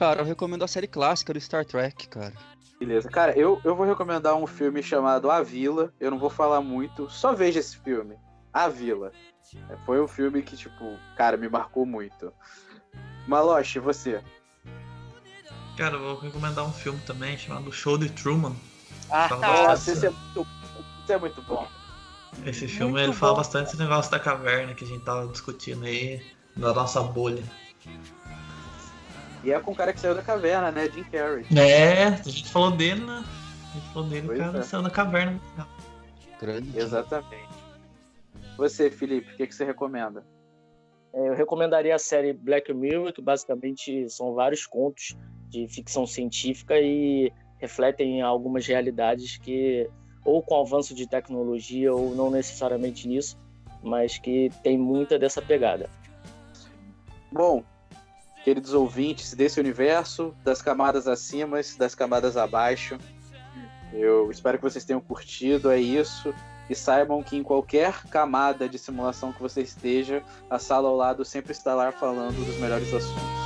Cara, eu recomendo a série clássica do Star Trek, cara. Beleza. Cara, eu, eu vou recomendar um filme chamado A Vila. Eu não vou falar muito, só veja esse filme. A Vila. É, Foi um filme que, tipo, cara, me marcou muito. Maloche, você. Cara, eu vou recomendar um filme também chamado Show de Truman. Ah, Fala Nossa, esse é muito, esse é muito bom. Esse filme Muito ele fala bom. bastante esse negócio da caverna que a gente tava discutindo aí, da nossa bolha. E é com o cara que saiu da caverna, né? Jim Carrey. É, a gente falou dele, né? A gente falou dele, o Pois cara é. saiu da caverna. Grande. Exatamente. Você, Felipe, o que, que você recomenda? É, Eu recomendaria a série Black Mirror, que basicamente são vários contos de ficção científica e refletem algumas realidades que, ou com avanço de tecnologia, ou não necessariamente nisso, mas que tem muita dessa pegada. Bom, queridos ouvintes desse universo, das camadas acima, das camadas abaixo, eu espero que vocês tenham curtido, é isso. E saibam que em qualquer camada de simulação que você esteja, a sala ao lado sempre está lá falando dos melhores assuntos.